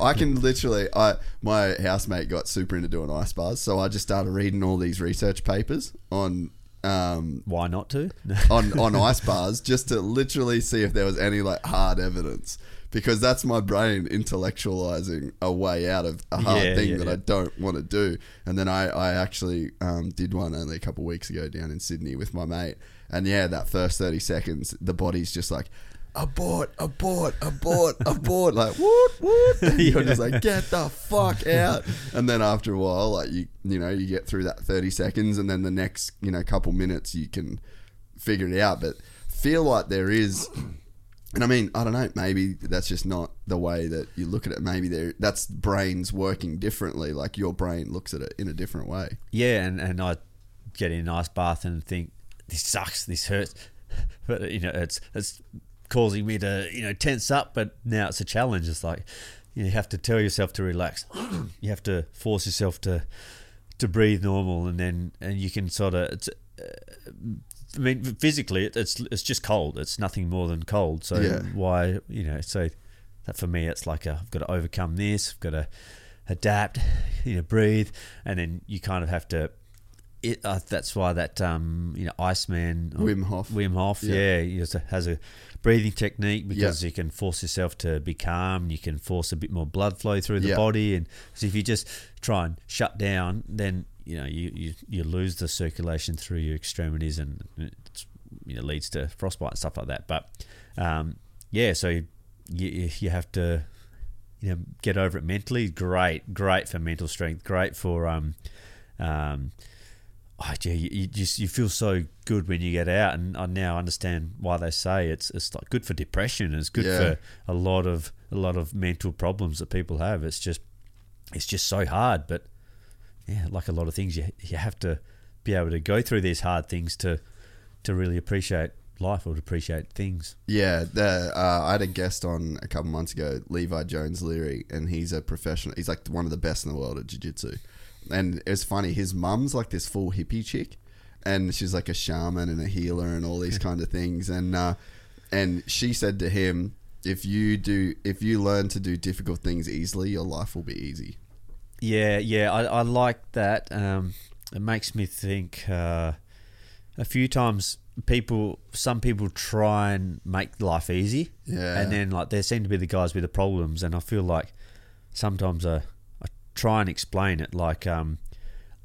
I can literally. I my housemate got super into doing ice baths, so I just started reading all these research papers on. Um, Why not to? on on ice baths just to literally see if there was any like hard evidence because that's my brain intellectualizing a way out of a hard Yeah, thing yeah, that yeah. I don't want to do. And then I, I actually um, did one only a couple of weeks ago down in Sydney with my mate. And yeah, that first 30 seconds, the body's just like, abort, abort, abort, abort. Like, what, what? And you're just like, get the fuck out. And then after a while, like, you, you know, you get through that 30 seconds and then the next, you know, couple minutes you can figure it out. But feel like there is and I mean, I don't know. Maybe that's just not the way that you look at it. Maybe there, that's brains working differently. Like your brain looks at it in a different way. Yeah, and, and I get in a nice bath and think this sucks, this hurts, but you know it's it's causing me to you know tense up. But now it's a challenge. It's like you, have to tell yourself to relax. you have to force yourself to to breathe normal, and then and you can sort of. Uh, I mean, physically, it- it's it's just cold. It's nothing more than cold. So Yeah. why you know? So that for me, it's like i I've got to overcome this. I've got to adapt. You know, breathe, and then you kind of have to it, uh, that's why that um, you know Iceman Wim Hof. Wim Hof, Yeah. yeah, he has a, has a breathing technique because Yeah. you can force yourself to be calm. You can force a bit more blood flow through the Yeah. body, and so if you just try and shut down, then you know you, you, you lose the circulation through your extremities, and it you know leads to frostbite and stuff like that. But um, yeah, so you, you you have to you know get over it mentally. Great, great for mental strength. Great for um um. Oh, gee, you, you just you feel so good when you get out, and I now understand why they say it's it's like good for depression. It's good Yeah. for a lot of a lot of mental problems that people have. It's just it's just so hard, but yeah, like a lot of things, you you have to be able to go through these hard things to to really appreciate life or to appreciate things. Yeah, the, uh, I had a guest on a couple months ago, Levi Jones Leary, and he's a professional. He's like one of the best in the world at jiu-jitsu. And it's funny, his mum's like this full hippie chick, and she's like a shaman and a healer and all these kind of things. And uh, and she said to him, if you do, if you learn to do difficult things easily, your life will be easy. Yeah, yeah, I, I like that. Um, it makes me think uh, a few times people, some people try and make life easy, Yeah. and then like there seem to be the guys with the problems, and I feel like sometimes I, I try and explain it like um,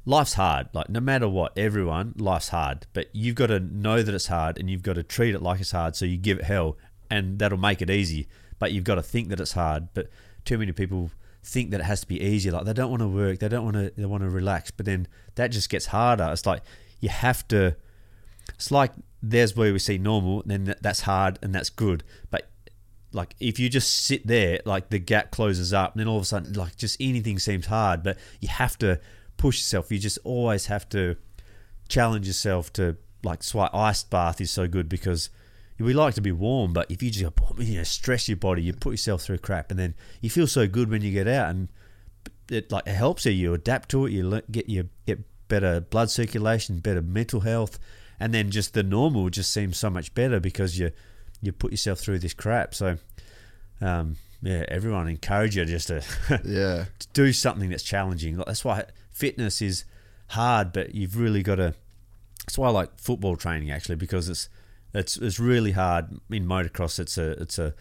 life's hard. Like no matter what, everyone life's hard, but you've got to know that it's hard, and you've got to treat it like it's hard. So you give it hell, and that'll make it easy. But you've got to think that it's hard. But too many people think that it has to be easy. Like they don't want to work, they don't want to, they want to relax. But then that just gets harder. It's like you have to. It's like there's where we see normal, then that's hard and that's good. But like if you just sit there, like the gap closes up, and then all of a sudden, like just anything seems hard. But you have to push yourself. You just always have to challenge yourself to like. That's why ice bath is so good because we like to be warm, but if you just you know stress your body, you put yourself through crap, and then you feel so good when you get out, and it like it helps you. You adapt to it. You get you get better blood circulation, better mental health, and then just the normal just seems so much better because you you put yourself through this crap. So, um, yeah, everyone encourage you just to Yeah. to do something that's challenging. Like, that's why fitness is hard, but you've really got to. That's why I like football training actually because it's it's it's really hard in motocross. It's a it's a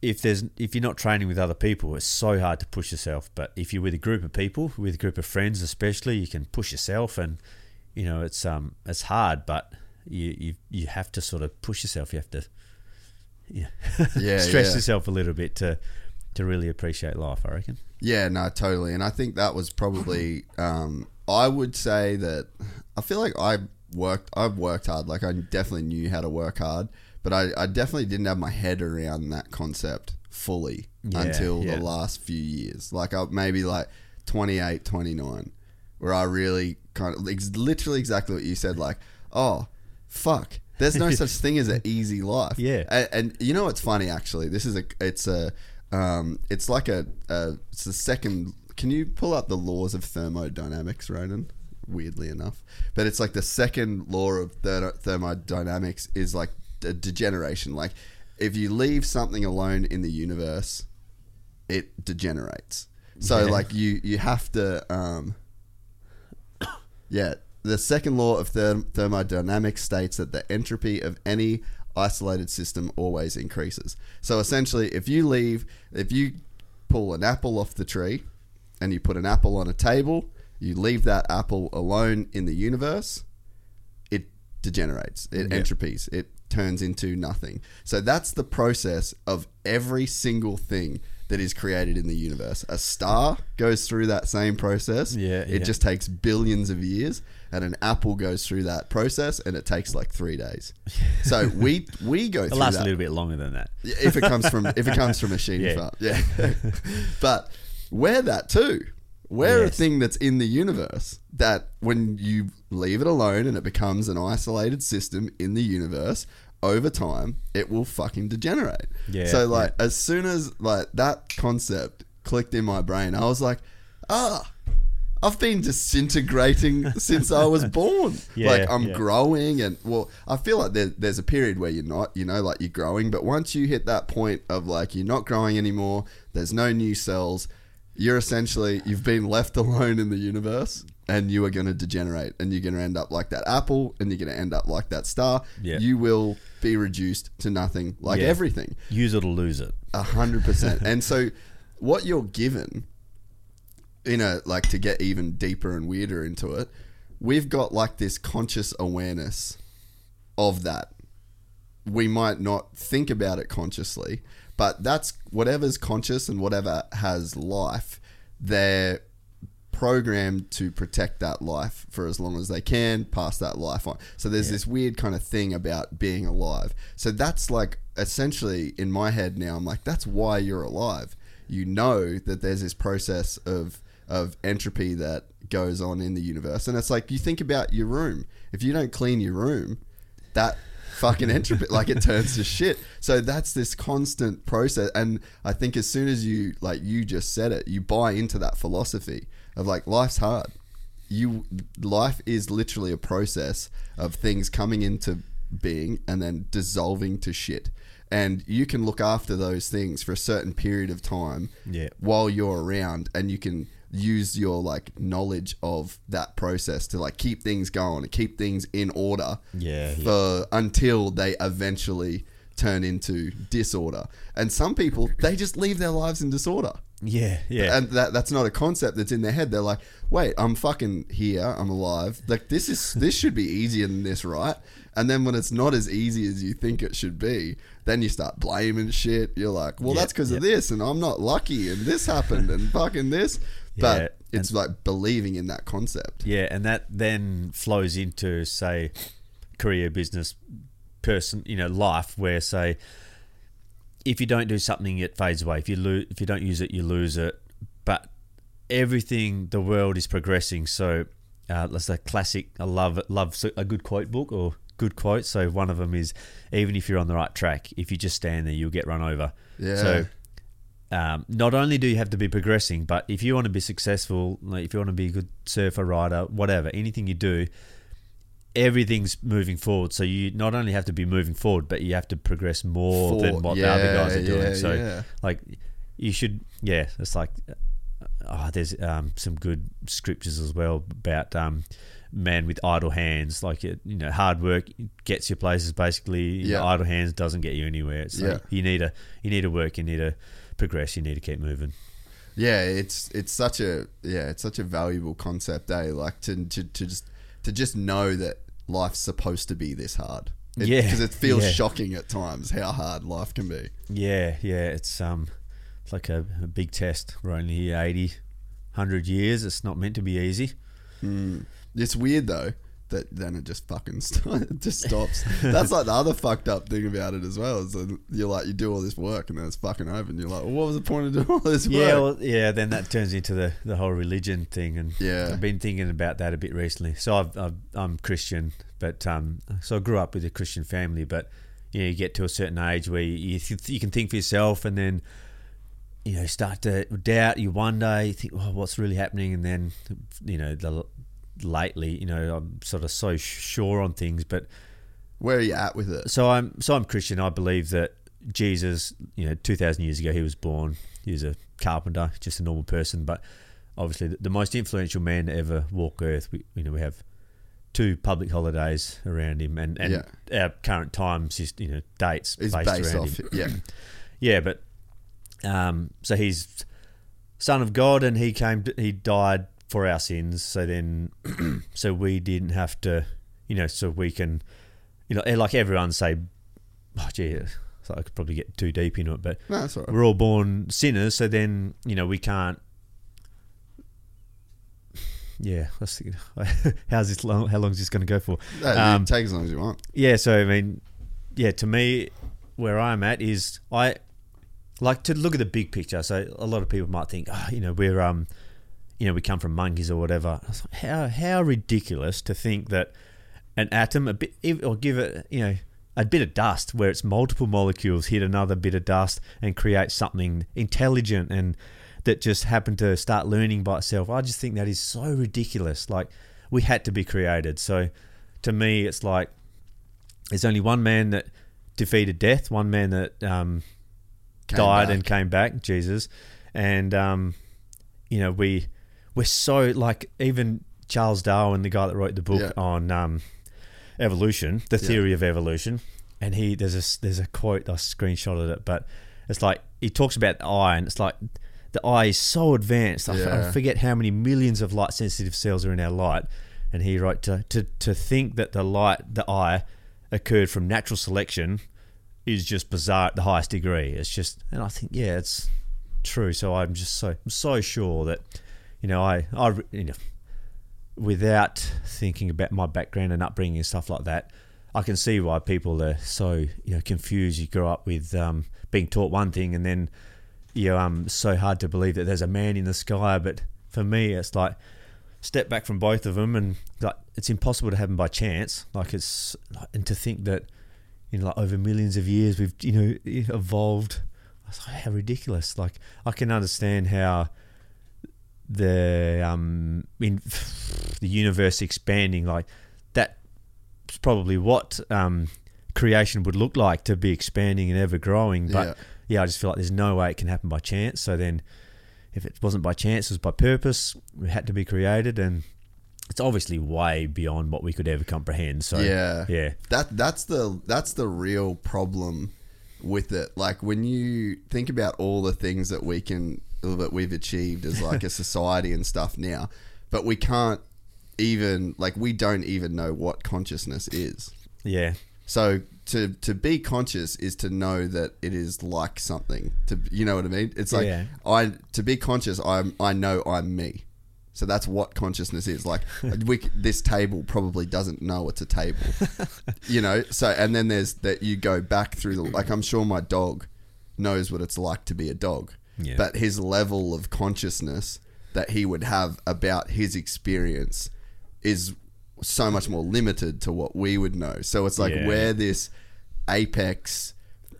if there's if you're not training with other people, it's so hard to push yourself. But if you're with a group of people, with a group of friends, especially, you can push yourself, and you know it's um it's hard, but you you you have to sort of push yourself. You have to yeah, Yeah, stress yeah. yourself a little bit to to really appreciate life. I reckon. Yeah, no, totally. And I think that was probably um, I would say that I feel like I worked I've worked hard. Like I definitely knew how to work hard, but I, I definitely didn't have my head around that concept fully Yeah, until yeah. the last few years. Like I, maybe like 28, 29, where I really kind of ex- literally exactly what you said like, "Oh, fuck. There's no such thing as an easy life." Yeah. And, and you know what's funny actually? This is a it's a um, it's like a, a it's the second. Can you pull up the laws of thermodynamics, Ronan? Weirdly enough, but it's like the second law of thermodynamics is like de- degeneration. Like if you leave something alone in the universe, it degenerates. So Yeah. like you you have to um, yeah, the second law of therm- thermodynamics states that the entropy of any isolated system always increases. So essentially, if you leave, if you pull an apple off the tree and you put an apple on a table, you leave that apple alone in the universe, it degenerates, it Yeah. entropies, it turns into nothing. So that's the process of every single thing that is created in the universe. A star goes through that same process. Yeah, It yeah. just takes billions of years and an apple goes through that process and it takes like 3 days. So we we go It through lasts that a little bit longer than that. if it comes from if it comes from a Sheehan Yeah. farm. Yeah. but we're that too. We're Yes. a thing that's in the universe that when you leave it alone and it becomes an isolated system in the universe, over time it will fucking degenerate. Yeah, So like as soon as like that concept clicked in my brain, I was like, ah, I've been disintegrating since I was born. Yeah, like I'm yeah. growing, and well, I feel like there, there's a period where you're not, you know, like you're growing, but once you hit that point of like you're not growing anymore, there's no new cells. You're essentially you've been left alone in the universe, and you are going to degenerate and you're going to end up like that apple and you're going to end up like that star. Yeah. You will be reduced to nothing like Yeah. everything. Use it or lose it. A hundred percent. And so, what you're given, in a like to get even deeper and weirder into it, we've got like this conscious awareness of that. We might not think about it consciously, but that's whatever's conscious and whatever has life. They're programmed to protect that life for as long as they can, pass that life on. So there's this weird kind of thing about being alive. So that's like essentially in my head now, I'm like, that's why you're alive. You know that there's this process of of entropy that goes on in the universe. And it's like you think about your room. If you don't clean your room, that fucking entropy like it turns to shit. So that's this constant process and i think as soon as you like you just said it you buy into that philosophy of like life's hard. You life is literally a process of things coming into being and then dissolving to shit. And you can look after those things for a certain period of time Yeah. while you're around and you can use your like knowledge of that process to like keep things going and keep things in order Yeah, yeah. for until they eventually turn into disorder. And some people they just leave their lives in disorder. Yeah, yeah. and that that's not a concept that's in their head. They're like wait i'm fucking here. I'm alive. Like this is this should be easier than this right? And then when it's not as easy as you think it should be then you start blaming shit. You're like well Yep, that's because yep. of this and i'm not lucky and this happened and fucking this but Yeah, it's like believing in that concept Yeah, and that then flows into say career, business, person, you know, life. Where say, if you don't do something, it fades away. If you lose, if you don't use it, you lose it. But everything, the world is progressing. So uh, that's a classic. I love. Love a good quote book or good quote. So one of them is, even if you're on the right track, if you just stand there, you'll get run over. Yeah. So um, not only do you have to be progressing, but if you want to be successful, like if you want to be a good surfer, rider, whatever, anything you do, everything's moving forward. So you not only have to be moving forward, but you have to progress more than what the other guys are Yeah, doing. yeah, so yeah. like you should, yeah, it's like oh, there's um, some good scriptures as well about um, man with idle hands. Like it, you know, hard work gets you places. Basically, you know, idle hands doesn't get you anywhere. It's like Yeah. you need to you need to work. You need to progress. You need to keep moving. yeah it's it's such a yeah it's such a valuable concept eh like to, to, to just to just know that life's supposed to be this hard It- Yeah, because it feels yeah. shocking at times how hard life can be Yeah, yeah, it's um, it's like a, a big test. We're only here 80, 100 years. It's not meant to be easy. It's weird though that then it just fucking st- it just stops. That's like the other fucked up thing about it as well. Is that you're like you do all this work and then it's fucking over, and you're like, well, what was the point of doing all this work? Yeah, well, yeah. Then that turns into the, the whole religion thing, and Yeah. I've been thinking about that a bit recently. So I've, I've, I'm Christian, but um, so I grew up with a Christian family, but you know, you get to a certain age where you th- you can think for yourself, and then you know start to doubt. You wonder, you think, well, what's really happening, and then you know the lately, you know, I'm sort of so sure on things, but Where are you at with it? so I'm so I'm Christian. I believe that Jesus, you know, two thousand years ago, he was born. He was a carpenter, just a normal person, but obviously the, the most influential man to ever walk Earth. We, you know, we have two public holidays around him, and, and our current time, sys- you know, dates based, based around off him. yeah. Yeah, but um, so he's son of God, and he came. He died for our sins. So then, so we didn't have to, you know, so we can, you know, like everyone say, oh gee, so I could probably get too deep into it, but No, that's all right. we're all born sinners. So then, you know, we can't. Yeah, let's see. How's this long? How long is this going to go for? No, Um, take as long as you want. yeah, so I mean, yeah, to me, where I'm at is I like to look at the big picture. So a lot of people might think, oh, you know, we're um, you know, we come from monkeys or whatever. I was like, How how ridiculous to think that an atom, a bit, or give it, you know, a bit of dust where it's multiple molecules hit another bit of dust and create something intelligent and that just happened to start learning by itself. I just think that is so ridiculous. Like we had to be created. So to me, it's like there's only one man that defeated death, one man that um, died back. and came back, Jesus, and um, you know we we're so like even Charles Darwin, the guy that wrote the book Yeah. on um, evolution, the Yeah. theory of evolution, and he there's a there's a quote I screenshotted it, but it's like he talks about the eye, and it's like the eye is so advanced. I, Yeah. forget how many millions of light sensitive cells are in our light, and he wrote to to to think that the light the eye occurred from natural selection is just bizarre at the highest degree. It's just, and I think yeah, it's true. So I'm just so I'm so sure that you know I I you know without thinking about my background and upbringing and stuff like that, I can see why people are so you know confused. You grow up with um, being taught one thing, and then you know, um, so hard to believe that there's a man in the sky. But for me, it's like step back from both of them, and like it's impossible to them by chance. Like it's and to think that you know, like over millions of years, we've you know evolved. Like, how ridiculous! Like I can understand how the um in the universe expanding like that's probably what um creation would look like to be expanding and ever growing but Yeah. yeah. I just feel like there's no way it can happen by chance so then if it wasn't by chance it was by purpose it had to be created and it's obviously way beyond what we could ever comprehend so yeah, yeah That that's the that's the real problem with it. Like when you think about all the things that we can that we've achieved as like a society and stuff now, but we can't even like we don't even know what consciousness is. yeah So to to be conscious is to know that it is like something. To you know what I mean? It's like Yeah. I to be conscious. I'm I know I'm me. So that's what consciousness is. Like we, this table probably doesn't know it's a table. you know. So and then there's that you go back through the like I'm sure my dog knows what it's like to be a dog. Yeah. But his level of consciousness that he would have about his experience is so much more limited to what we would know. So it's like Yeah. we're this apex,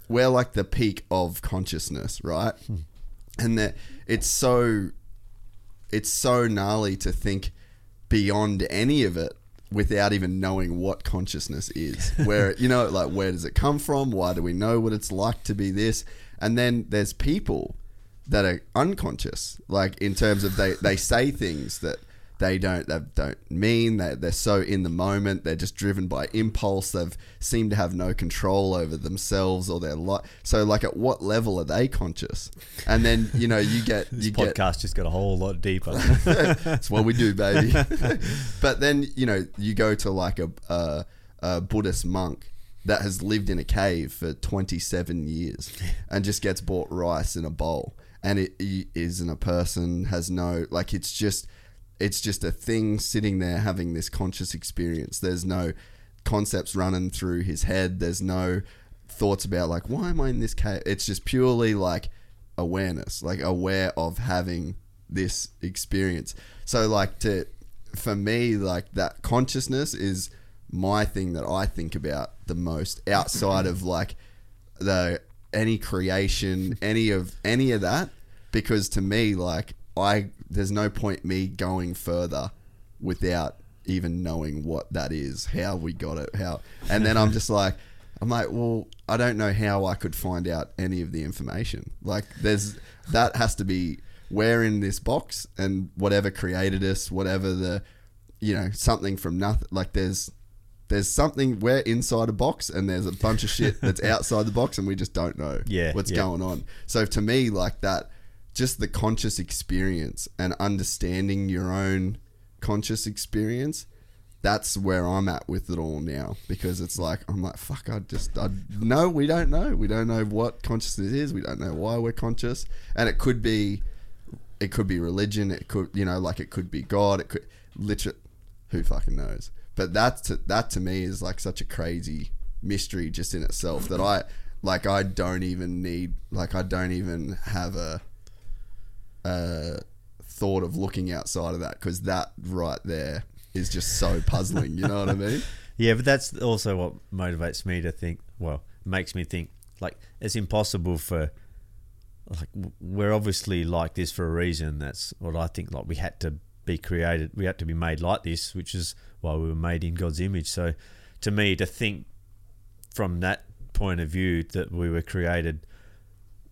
we're like the peak of consciousness, right? Hmm. And that it's so it's so gnarly to think beyond any of it without even knowing what consciousness is. Where you know, like where does it come from? Why do we know what it's like to be this? And then there's people that are unconscious, like in terms of they they say things that they don't they don't mean. They they're so in the moment. They're just driven by impulse. They've seem to have no control over themselves or their life. So like, at what level are they conscious? And then you know you get this you get podcast just got a whole lot deeper that's what we do, baby. but then you know you go to like a, a, a Buddhist monk that has lived in a cave for 27 years and just gets bought rice in a bowl, and it, he isn't a person, has no like it's just it's just a thing sitting there having this conscious experience. There's no concepts running through his head. There's no thoughts about like why am I in this cave? It's just purely like awareness, like aware of having this experience. So like to for me like that consciousness is my thing that I think about the most outside of like the any creation, any of any of that because to me like I there's no point me going further without even knowing what that is, how we got it, how and then I'm just like I'm like, well, I don't know how I could find out any of the information. Like there's that has to be we're in this box and whatever created us, whatever the you know, something from nothing like there's there's something we're inside a box and there's a bunch of shit that's outside the box and we just don't know Yeah, what's yeah. going on. So to me like that just the conscious experience and understanding your own conscious experience that's where I'm at with it all now because it's like I'm like fuck I just I no we don't know. We don't know what consciousness is. We don't know why we're conscious. And it could be it could be religion. It could you know like it could be God. It could literally who fucking knows but that to, that to me is like such a crazy mystery just in itself that I like I don't even need like I don't even have a uh, thought of looking outside of that because that right there is just so puzzling. You know what I mean? Yeah, but that's also what motivates me to think. Well, makes me think like it's impossible for like we're obviously like this for a reason. That's what I think. Like we had to be created, we had to be made like this, which is why we were made in God's image. So, to me, to think from that point of view that we were created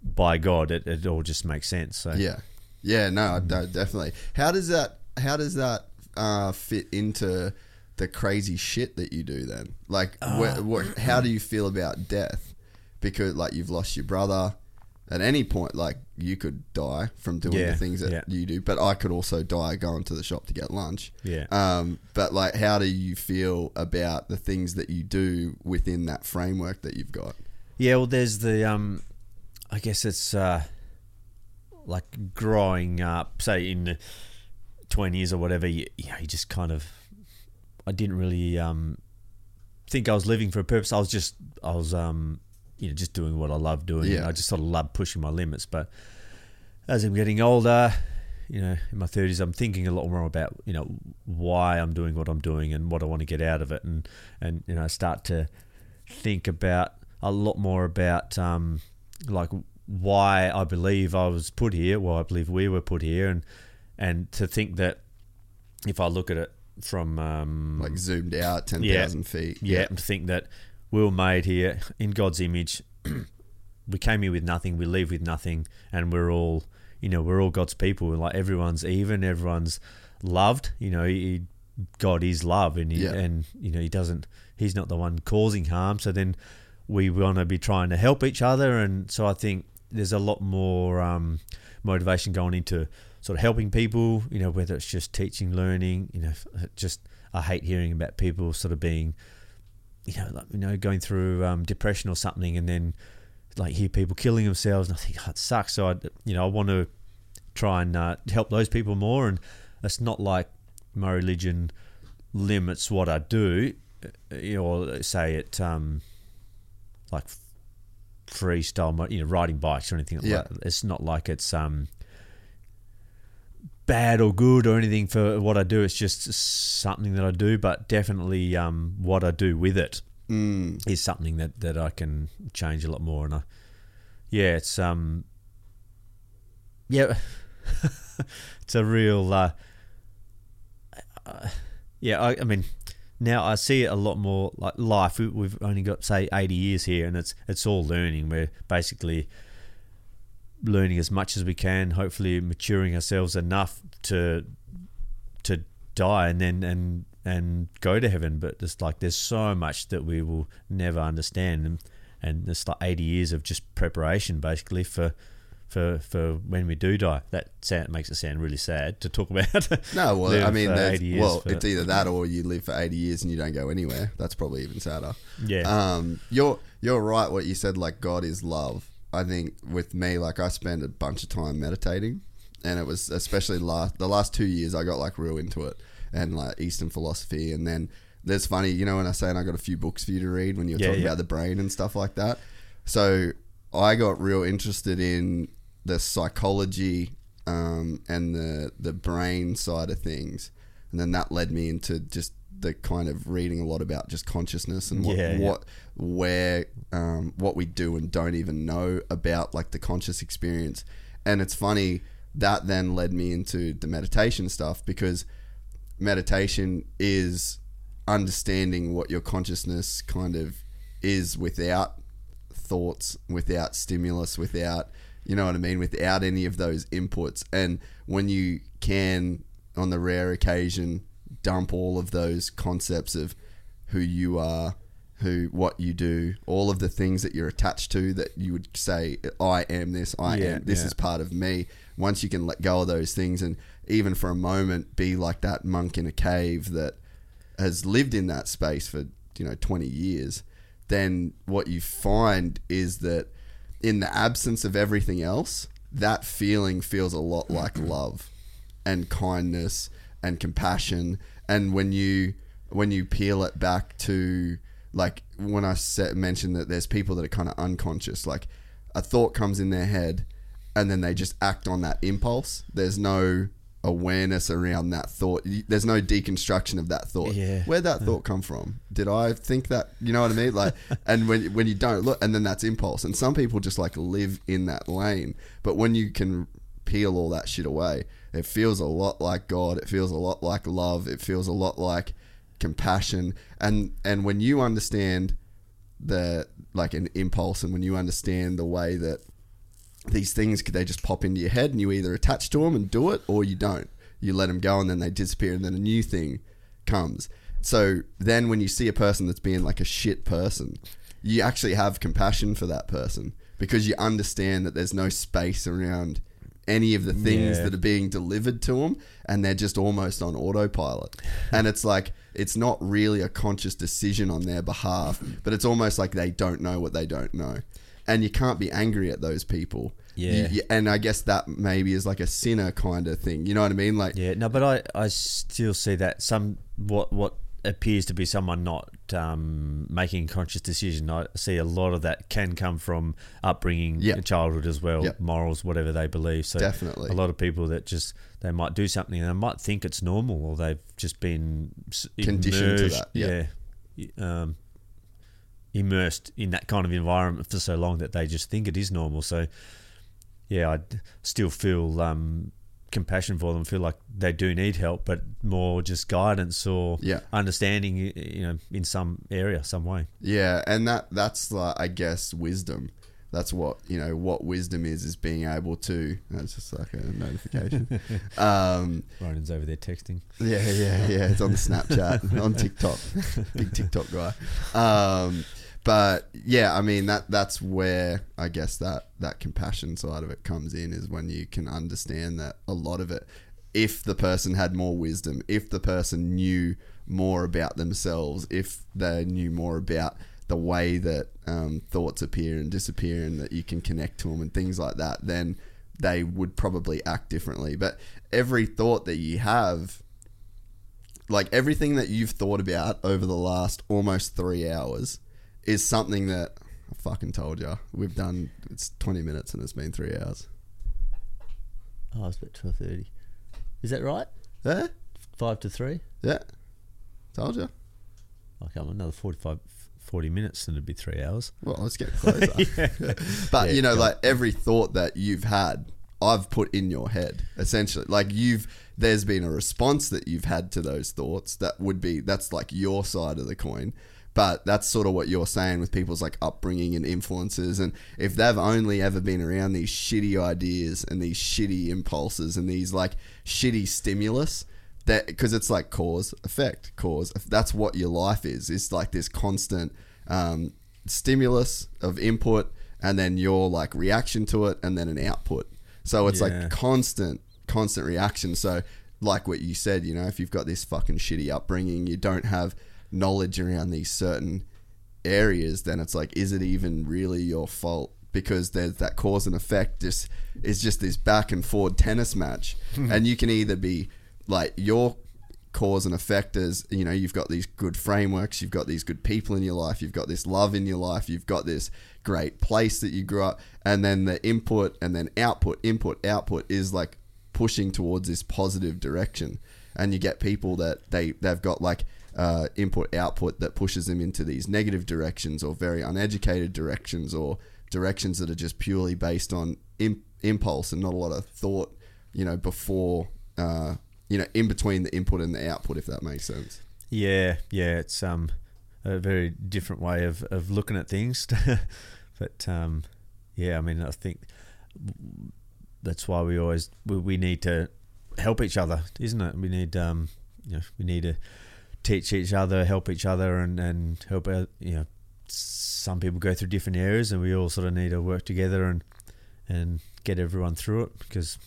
by God, it, it all just makes sense. So Yeah, yeah. No, I don't- definitely. How does that? How does that uh, fit into the crazy shit that you do then? Like, Uh, wh- wh- how do you feel about death? Because like you've lost your brother. At any point, like you could die from doing Yeah, the things that yeah. you do, but I could also die going to the shop to get lunch. Yeah. Um, but like, how do you feel about the things that you do within that framework that you've got? Yeah, well, there's the um, I guess it's uh, like growing up, say in the twenties or whatever. You, you know, you just kind of, I didn't really um, think I was living for a purpose. I was just, I was um, you know, just doing what I love doing. Yeah. I just sort of love pushing my limits. But as I'm getting older, you know, in my thirties, I'm thinking a lot more about you know why I'm doing what I'm doing and what I want to get out of it, and and you know, start to think about a lot more about um, like why I believe I was put here, why I believe we were put here, and and to think that if I look at it from um, Like zoomed out ten thousand yeah, feet. yeah, and think that we were made here in God's image. we came here with nothing, we leave with nothing, and we're all, you know, we're all God's people. Like everyone's even, everyone's loved. You know, he, God is love, and he, Yeah. and you know, he doesn't. He's not the one causing harm. So then we want to be trying to help each other, and so I think there's a lot more um, motivation going into sort of helping people. You know, whether it's just teaching, learning. You know, just I hate hearing about people sort of being you know, like, you know, going through um, depression or something, and then like hear people killing themselves, and I think oh, it sucks. So I, you know, I want to try and uh, help those people more, and it's not like my religion limits what I do, you know, or say it um, like freestyle, you know, riding bikes or anything like Yeah. that. It's not like it's um bad or good or anything for what I do. It's just something that I do, but definitely um, what I do with it Mm. is something that, that I can change a lot more. And I, yeah, it's um, yeah, it's a real, uh, uh, yeah. I, I mean, now I see it a lot more like life. We, we've only got say eighty years here, and it's it's all learning. We're basically learning as much as we can, hopefully maturing ourselves enough to to die and then and and go to heaven. But it's like there's so much that we will never understand, and and it's like 80 years of just preparation basically for. For, for when we do die, that sound, makes it sound really sad to talk about. No, well, I mean, for there's- 80 years, well, but- it's either that or you live for eighty years and you don't go anywhere. That's probably even sadder. Yeah. Um, you're you're right. What you said, like God is love. I think with me, like I spend a bunch of time meditating, and it was especially last the last two years I got like real into it and like Eastern philosophy, and then there's funny, you know, when I say and I got a few books for you to read when you're Yeah, talking yeah. about the brain and stuff like that. So I got real interested in the psychology um, and the the brain side of things, and then that led me into just the kind of reading a lot about just consciousness and what Yeah, yeah. what where um, what we do and don't even know about like the conscious experience. And it's funny that then led me into the meditation stuff because meditation is understanding what your consciousness kind of is without thoughts, without stimulus, without you know what I mean, without any of those inputs. And when you can, on the rare occasion, dump all of those concepts of who you are, who what you do, all of the things that you're attached to that you would say, I am this, I Yeah, am this yeah. is part of me. Once you can let go of those things and even for a moment be like that monk in a cave that has lived in that space for you know 20 years then what you find is that in the absence of everything else that feeling feels a lot like mm-hmm. love and kindness and compassion. And when you when you peel it back to like when I said, mentioned that there's people that are kind of unconscious like a thought comes in their head and then they just act on that impulse. There's no awareness around that thought. There's no deconstruction of that thought. Yeah. where'd that thought come from? Did i think that you know what i mean? Like and when when you don't look and then that's impulse. And some people just like live in that lane. But when you can peel all that shit away it feels a lot like god. It feels a lot like love. It feels a lot like compassion. And and when you understand the like an impulse and when you understand the way that these things they just pop into your head and you either attach to them and do it or you don't. You let them go and then they disappear and then a new thing comes. So then when you see a person that's being like a shit person, you actually have compassion for that person because you understand that there's no space around any of the things Yeah. that are being delivered to them and they're just almost on autopilot. And it's like it's not really a conscious decision on their behalf, but it's almost like they don't know what they don't know. And you can't be angry at those people. Yeah. You- you- and I guess that maybe is like a sinner kind of thing. You know what I mean? Like Yeah, no, but I, I still see that some what what appears to be someone not um, making a conscious decision. I see a lot of that can come from upbringing, Yeah. childhood as well, Yeah. morals, whatever they believe. So Definitely. a lot of people that just they might do something and they might think it's normal, or they've just been Conditioned to that, yeah. yeah, um, immersed in that kind of environment for so long that they just think it is normal. So yeah, I still feel um, compassion for them. Feel like they do need help, but more just guidance or Yeah. understanding, you know, in some area, some way. Yeah, and that that's like I guess wisdom. That's what you know. What wisdom is is being able to. That's just like a notification. um, Ronan's over there texting. yeah, yeah, yeah. It's on the Snapchat, on TikTok, big TikTok guy. Um, but yeah, I mean that that's where I guess that that compassion side of it comes in is when you can understand that a lot of it. If the person had more wisdom, if the person knew more about themselves, if they knew more about the way that um, thoughts appear and disappear and that you can connect to them and things like that, then they would probably act differently. But every thought that you have like everything that you've thought about over the last almost three hours is something that I fucking told you. We've done it's twenty minutes and it's been three hours. Oh, it's about twelve thirty. Is that right? Yeah, Five to three. yeah, told you. Come on, another 45, 40 minutes, and it'd be three hours. Well, let's get closer. but Yeah, you know, like every thought that you've had, I've put in your head. Essentially, like you've there's been a response that you've had to those thoughts that would be that's like your side of the coin. But that's sort of what you're saying with people's like upbringing and influences, and if they've only ever been around these shitty ideas and these shitty impulses and these like shitty stimulus, that because it's like cause effect cause that's what your life is it's like this constant um, stimulus of input and then your like reaction to it and then an output. So it's Yeah. like constant constant reaction. So like what you said you know if you've got this fucking shitty upbringing you don't have knowledge around these certain areas then it's like is it even really your fault? Because there's that cause and effect. Just is just this back and forward tennis match. And you can either be like your cause and effect is you know you've got these good frameworks you've got these good people in your life you've got this love in your life you've got this great place that you grew up and then the input and then output input output is like pushing towards this positive direction. And you get people that they they've got like uh, input output that pushes them into these negative directions or very uneducated directions or directions that are just purely based on Im- impulse and not a lot of thought you know before uh, you know in between the input and the output if that makes sense Yeah, yeah, it's um a very different way of, of looking at things, but um yeah, I mean I think that's why we always we, we need to help each other, isn't it? We need um you know we need to teach each other, help each other, and and help out. You know, some people go through different areas, and we all sort of need to work together and and get everyone through it because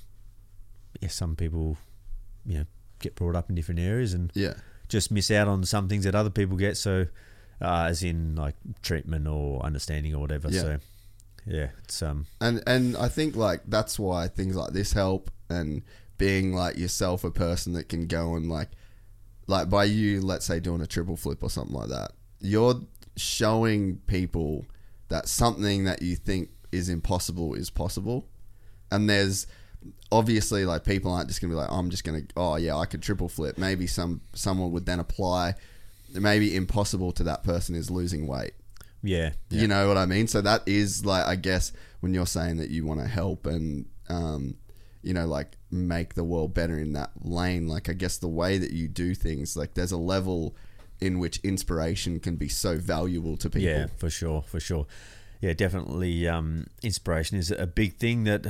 yeah, some people you know get brought up in different areas and yeah just miss out on some things that other people get. So, uh, as in like treatment or understanding or whatever. Yeah. So, yeah, it's um, and and I think like that's why things like this help and being like yourself a person that can go and like like by you let's say doing a triple flip or something like that you're showing people that something that you think is impossible is possible. And there's obviously like people aren't just gonna be like I'm just gonna oh yeah I could triple flip. Maybe some someone would then apply. Maybe impossible to that person is losing weight. Yeah, yeah. you know what I mean? So that is like, I guess, when you're saying that you want to help and, um, you know, like make the world better in that lane, like, I guess the way that you do things, like, there's a level in which inspiration can be so valuable to people. Yeah, for sure, for sure. Yeah, definitely. Um, inspiration is a big thing that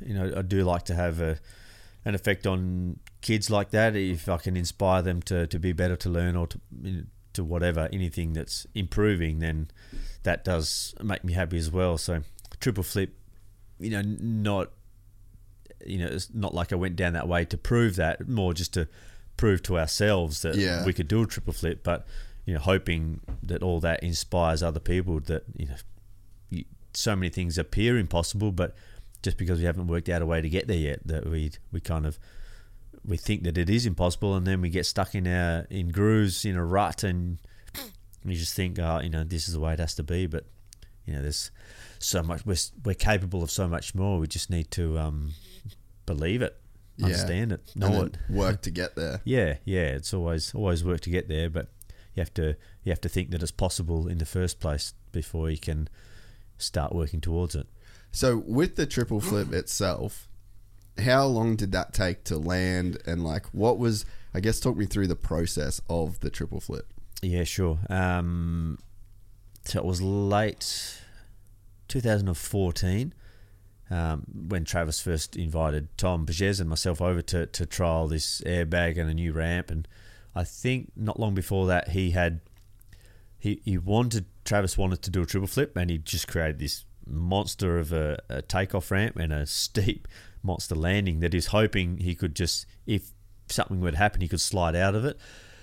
you know I do like to have a an effect on kids like that, if I can inspire them to, to be better to learn or to to whatever anything that's improving, then that does make me happy as well. So triple flip, you know, not you know, it's not like I went down that way to prove that, more just to prove to ourselves that Yeah. we could do a triple flip, but you know, hoping that all that inspires other people that you know, you, so many things appear impossible, but just because we haven't worked out a way to get there yet, that we we kind of we think that it is impossible, and then we get stuck in our in grooves in a rut, and you just think, oh, you know, this is the way it has to be. But you know, there's so much. We're we're capable of so much more. We just need to um, believe it, Yeah. understand it, know it. work to get there. Yeah, yeah. It's always always work to get there, but you have to you have to think that it's possible in the first place before you can start working towards it. So with the triple flip itself, how long did that take to land and like what was I guess talk me through the process of the triple flip. Yeah, sure. Um, so it was late 2014 um, when Travis first invited Tom Pages and myself over to, to trial this airbag and a new ramp. And I think not long before that, he had he, he wanted Travis wanted to do a triple flip, and he just created this monster of a, a takeoff ramp and a steep monster landing that he's hoping he could just if something would happen, he could slide out of it.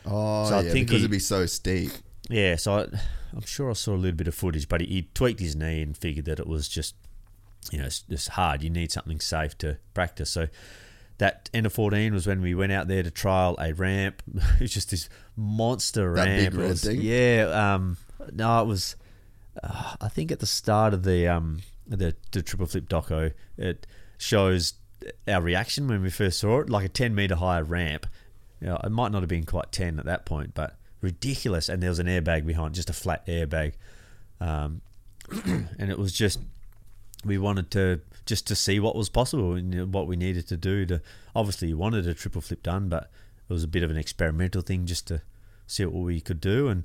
Oh So I yeah, think because he- it'd be so steep. Yeah, so I, I'm sure I saw a little bit of footage, but he, he tweaked his knee and figured that it was just, you know, it's just hard. You need something safe to practice. So that end of 14 was when we went out there to trial a ramp. it was just this monster That ramp. It red was- thing? Yeah. Um, no, it was. Uh, I think at the start of the um the, the triple flip doco, it shows our reaction when we first saw it, like a 10 meter high ramp. You know, it might not have been quite 10 at that point, but ridiculous. And there was an airbag behind, just a flat airbag. Um, and it was just, we wanted to just to see what was possible and what we needed to do to. Obviously, you wanted a triple flip done, but it was a bit of an experimental thing just to see what we could do. And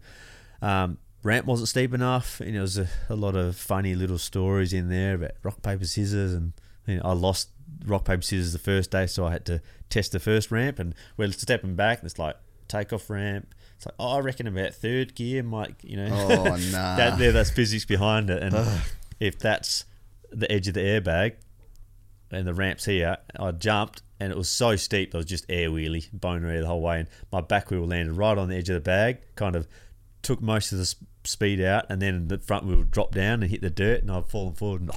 um, ramp wasn't steep enough. Know, there was a, a lot of funny little stories in there about rock paper scissors, and you know, I lost rock paper scissors the first day, so I had to test the first ramp, and we're stepping back, and it's like takeoff ramp. It's like, oh, I reckon about third gear might, you know. Oh, nah. that, there, that's physics behind it, and if that's the edge of the airbag, and the ramp's here, I jumped and it was so steep, I was just air wheelie, boner air the whole way, and my back wheel landed right on the edge of the bag, kind of took most of the s- speed out, and then the front wheel dropped down and hit the dirt, and I've fallen forward and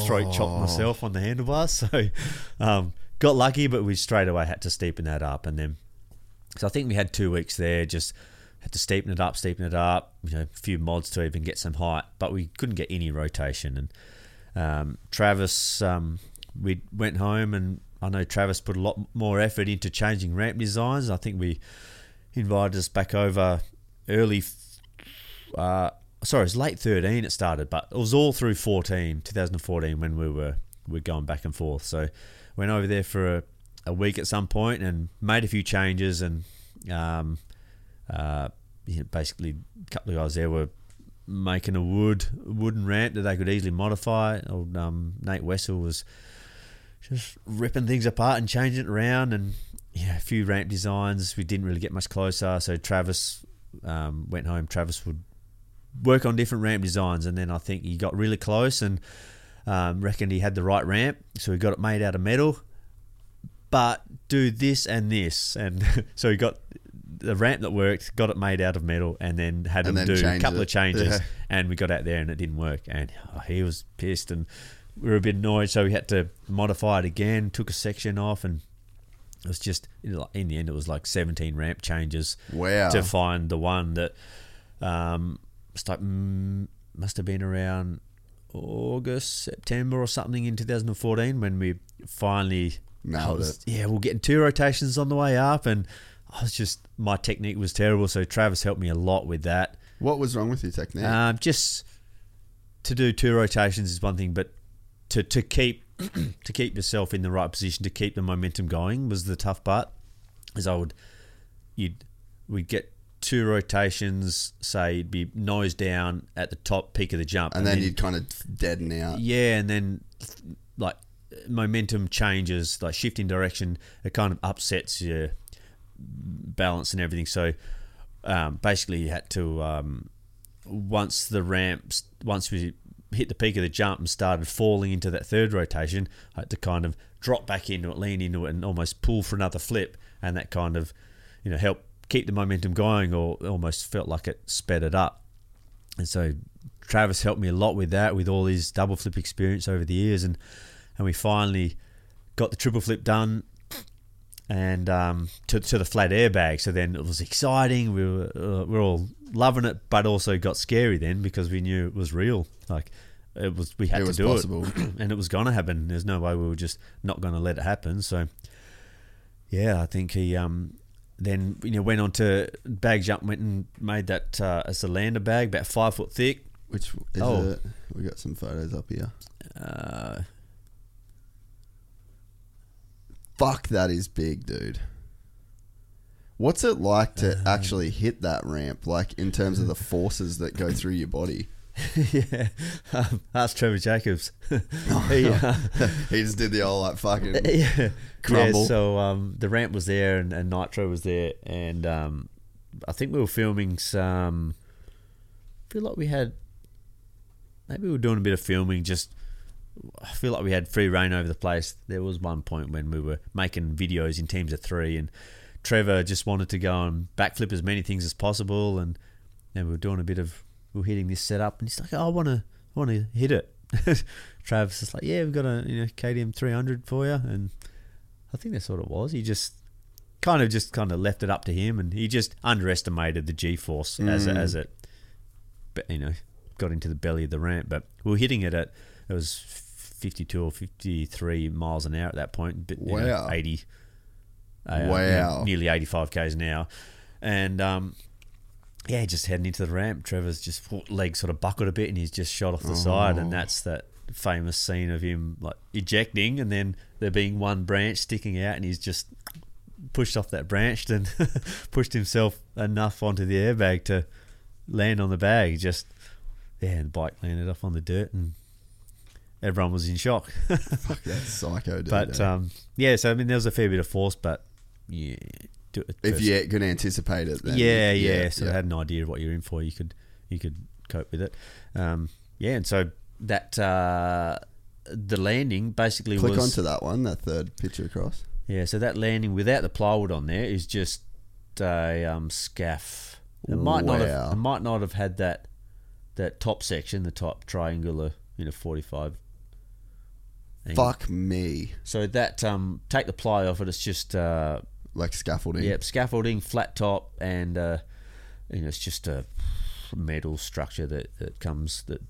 throat chopped myself on the handlebars. So um, got lucky, but we straight away had to steepen that up, and then so I think we had two weeks there, just had to steepen it up, steepen it up, you know, a few mods to even get some height, but we couldn't get any rotation. And um, Travis, um, we went home, and I know Travis put a lot more effort into changing ramp designs. I think we invited us back over early. Uh, sorry, it was late thirteen. It started, but it was all through 14, 2014 when we were we were going back and forth. So went over there for a, a week at some point and made a few changes and um, uh, basically a couple of guys there were making a wood wooden ramp that they could easily modify. Old um, Nate Wessel was just ripping things apart and changing it around and yeah, a few ramp designs. We didn't really get much closer, so Travis um, went home. Travis would work on different ramp designs, and then I think he got really close and um, reckoned he had the right ramp, so he got it made out of metal. But do this and this, and so he got the ramp that worked, got it made out of metal, and then had And him then do a couple it. of changes. Yeah. And we got out there and it didn't work, and oh, he was pissed, and we were a bit annoyed, so we had to modify it again. Took a section off, and it was just in the end, it was like seventeen ramp changes Wow. to find the one that um, must have, mm, must have been around August, September, or something in 2014 when we finally Nailed was- it. Yeah, we're getting two rotations on the way up, and I was just my technique was terrible. So Travis helped me a lot with that. What was wrong with your technique? Um, just to do two rotations is one thing, but to to keep to keep yourself in the right position to keep the momentum going was the tough part. Is I would you'd we'd get two rotations, say you'd be nose down at the top peak of the jump, and then you'd kind of deaden out. yeah, and then like momentum changes, like shifting direction, it kind of upsets your balance and everything. So um, basically, you had to um, once the ramps, once we hit the peak of the jump and started falling into that third rotation, I had to kind of drop back into it, lean into it, and almost pull for another flip, and that kind of you know helped keep the momentum going, or almost felt like it sped it up. And so Travis helped me a lot with that, with all his double flip experience over the years, and and we finally got the triple flip done and um, to, to the flat airbag. So then it was exciting. We were uh, we were all loving it, but also got scary then because we knew it was real. Like it was, we had It to do possible. it, and it was gonna happen. There's no way we were just not gonna let it happen. So yeah, I think he um then you know went on to bag jump, went and made that uh, as a lander bag, about five foot thick. Which is Oh. it? We got some photos up here. Uh, Fuck, that is big, dude. What's it like to Um, actually hit that ramp? Like in terms of the forces that go through your body. yeah, um, ask Trevor Jacobs. he, uh, he just did the old like fucking yeah. crumble. Yeah, so um, the ramp was there and, and Nitro was there, and um, I think we were filming some. I feel like we had. Maybe we were doing a bit of filming. Just, I feel like we had free reign over the place. There was one point when we were making videos in teams of three, and Trevor just wanted to go and backflip as many things as possible, and and we were doing a bit of we were hitting this setup, and he's like, "Oh, I want to, I want to hit it." Travis is like, "Yeah, we've got a you know KTM 300 for you," and I think that's what it was. He just kind of just kind of left it up to him, and he just underestimated the G force as it, Mm. as it, you know, got into the belly of the ramp. But we were hitting it at it was 52 or 53 miles an hour at that point. But, you know, Wow. 80. uh, you know, Wow. nearly 85 k's an hour, and um, yeah, just heading into the ramp. Trevor's just legs sort of buckled a bit, and he's just shot off the side, and Oh. that's that famous scene of him like ejecting, and then there being one branch sticking out, and he's just pushed off that branch and pushed himself enough onto the airbag to land on the bag. Just yeah, and the bike landed up on the dirt, and everyone was in shock. Fuck, that's psycho, dude. but eh? um, yeah, so I mean, there was a fair bit of force, but yeah, do it if you could anticipate it, then yeah, yeah, So yeah. Had an idea of what you're in for. You could you could cope with it. Um, yeah, and so that uh, the landing basically click was onto that one, that third picture across. yeah. So that landing without the plywood on there is just a um, scaff. It might not have it might not have had that that top section, the top triangular, you know, forty five. Fuck me, So that um, take the ply off it. It's just uh, like scaffolding. Yep, scaffolding, flat top, and uh, you know it's just a metal structure that, that comes that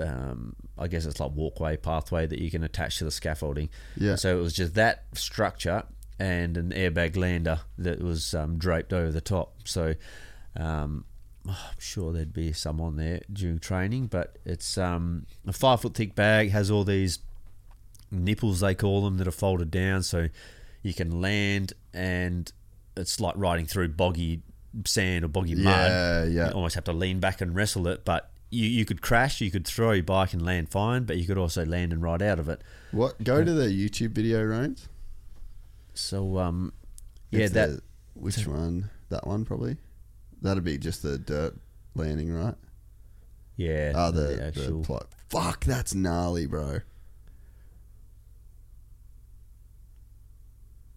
um, I guess it's like walkway pathway that you can attach to the scaffolding. Yeah. So it was just that structure and an airbag lander that was um, draped over the top. So um, I'm sure there'd be some on there during training, but it's um, a five foot thick bag has all these nipples they call them that are folded down so you can land and it's like riding through boggy sand or boggy mud Yeah, yeah. you almost have to lean back and wrestle it but you, you could crash you could throw your bike and land fine but you could also land and ride out of it What? Go to the YouTube video, Rones. so um yeah If that the- which one? That one probably. That'd be just the dirt landing, right? yeah Ah, the, the the actual- pl- Fuck, that's gnarly, bro.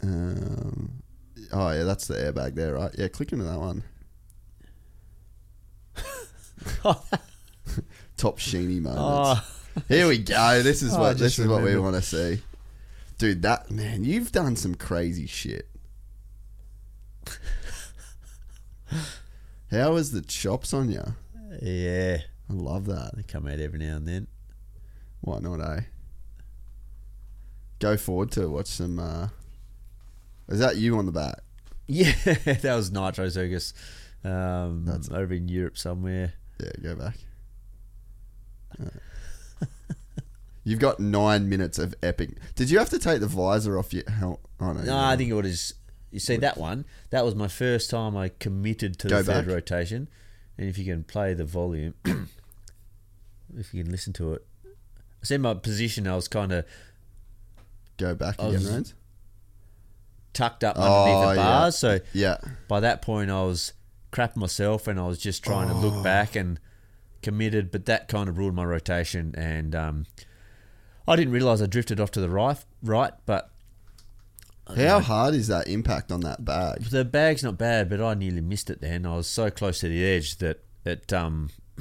Um, oh yeah, that's the airbag there, right? Yeah, click into that one. Top Sheehan moments. Here we go. This is Oh, what this is what we want to see, dude. That man, you've done some crazy shit. How was the chops on you? yeah I love that. they come out every now and then Why not, eh? Go forward to watch some. Uh, is that you on the back? yeah that was nitro circus um That's- over in europe somewhere Yeah, go back. Uh, You've got nine minutes of epic. Did you have to take the visor off your helmet? Oh, no, No, I think it was. You see that one? That was my first time I committed to Go the third back. rotation. And if you can play the volume, if you can listen to it, I see my position. I was kind of go back again, was- right? Tucked up Oh, underneath the yeah. bars. So Yeah. by that point, I was crapping myself and I was just trying to look back and committed. But that kind of ruined my rotation, and um, I didn't realise I drifted off to the right. Right, but How hard is that impact on that bag? the bag's not bad. But I nearly missed it. Then I was so close to the edge that it. Um,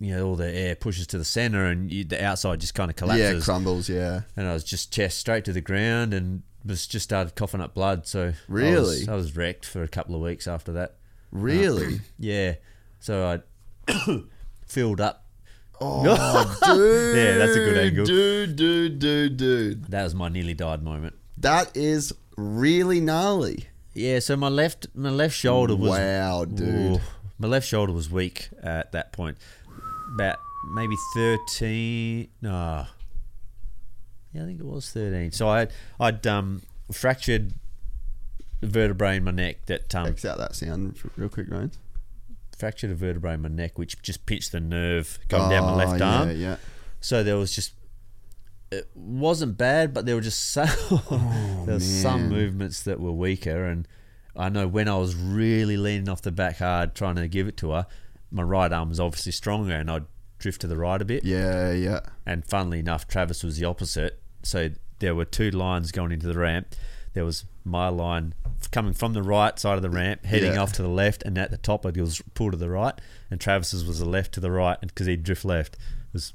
you know, all the air pushes to the centre, and you, the outside just kind of collapses. Yeah, crumbles. Yeah. and I was just chest straight to the ground and was just started coughing up blood. So I was- Really? I was, wrecked for a couple of weeks after that. Really? Um, yeah, so I filled up. Oh, dude. Yeah, that's a good angle. Dude, dude, dude, dude. That was my nearly died moment. That is really gnarly. Yeah, so my left my left shoulder was Wow, dude. Ooh, my left shoulder was weak at that point. About maybe thirteen. No, yeah, I think it was thirteen. So I had I'd um fractured a vertebrae in my neck that um X out that sound real quick, right? fractured a vertebrae in my neck, which just pinched the nerve going down my left Oh, arm. Yeah, yeah. So there was just it wasn't bad, but there were just so there was some movements that were weaker, and I know when I was really leaning off the back hard trying to give it to her, my right arm was obviously stronger, and I'd drift to the right a bit. Yeah, yeah. And funnily enough, Travis was the opposite. So there were two lines going into the ramp. There was my line coming from the right side of the ramp, heading Yeah. off to the left, and at the top it was pulled to the right. And Travis's was the left to the right, because he'd drift left. It was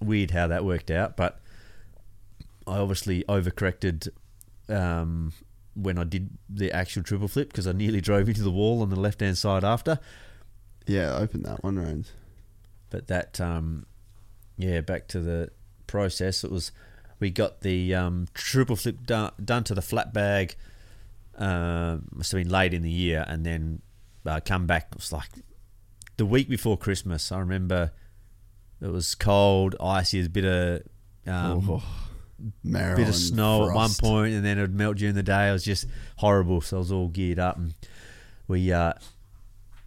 weird how that worked out, but I obviously overcorrected um, when I did the actual triple flip because I nearly drove into the wall on the left hand side after. Yeah, open that one, Rand. But that, um, yeah, back to the process. It was we got the um, triple flip done, done to the flat bag. Uh, must have been late in the year, and then uh, come back. It was like the week before Christmas. I remember it was cold, icy, a bit of um, Oh, bit of snow at one point, and then it would melt during the day. It was just horrible. So I was all geared up, and we uh,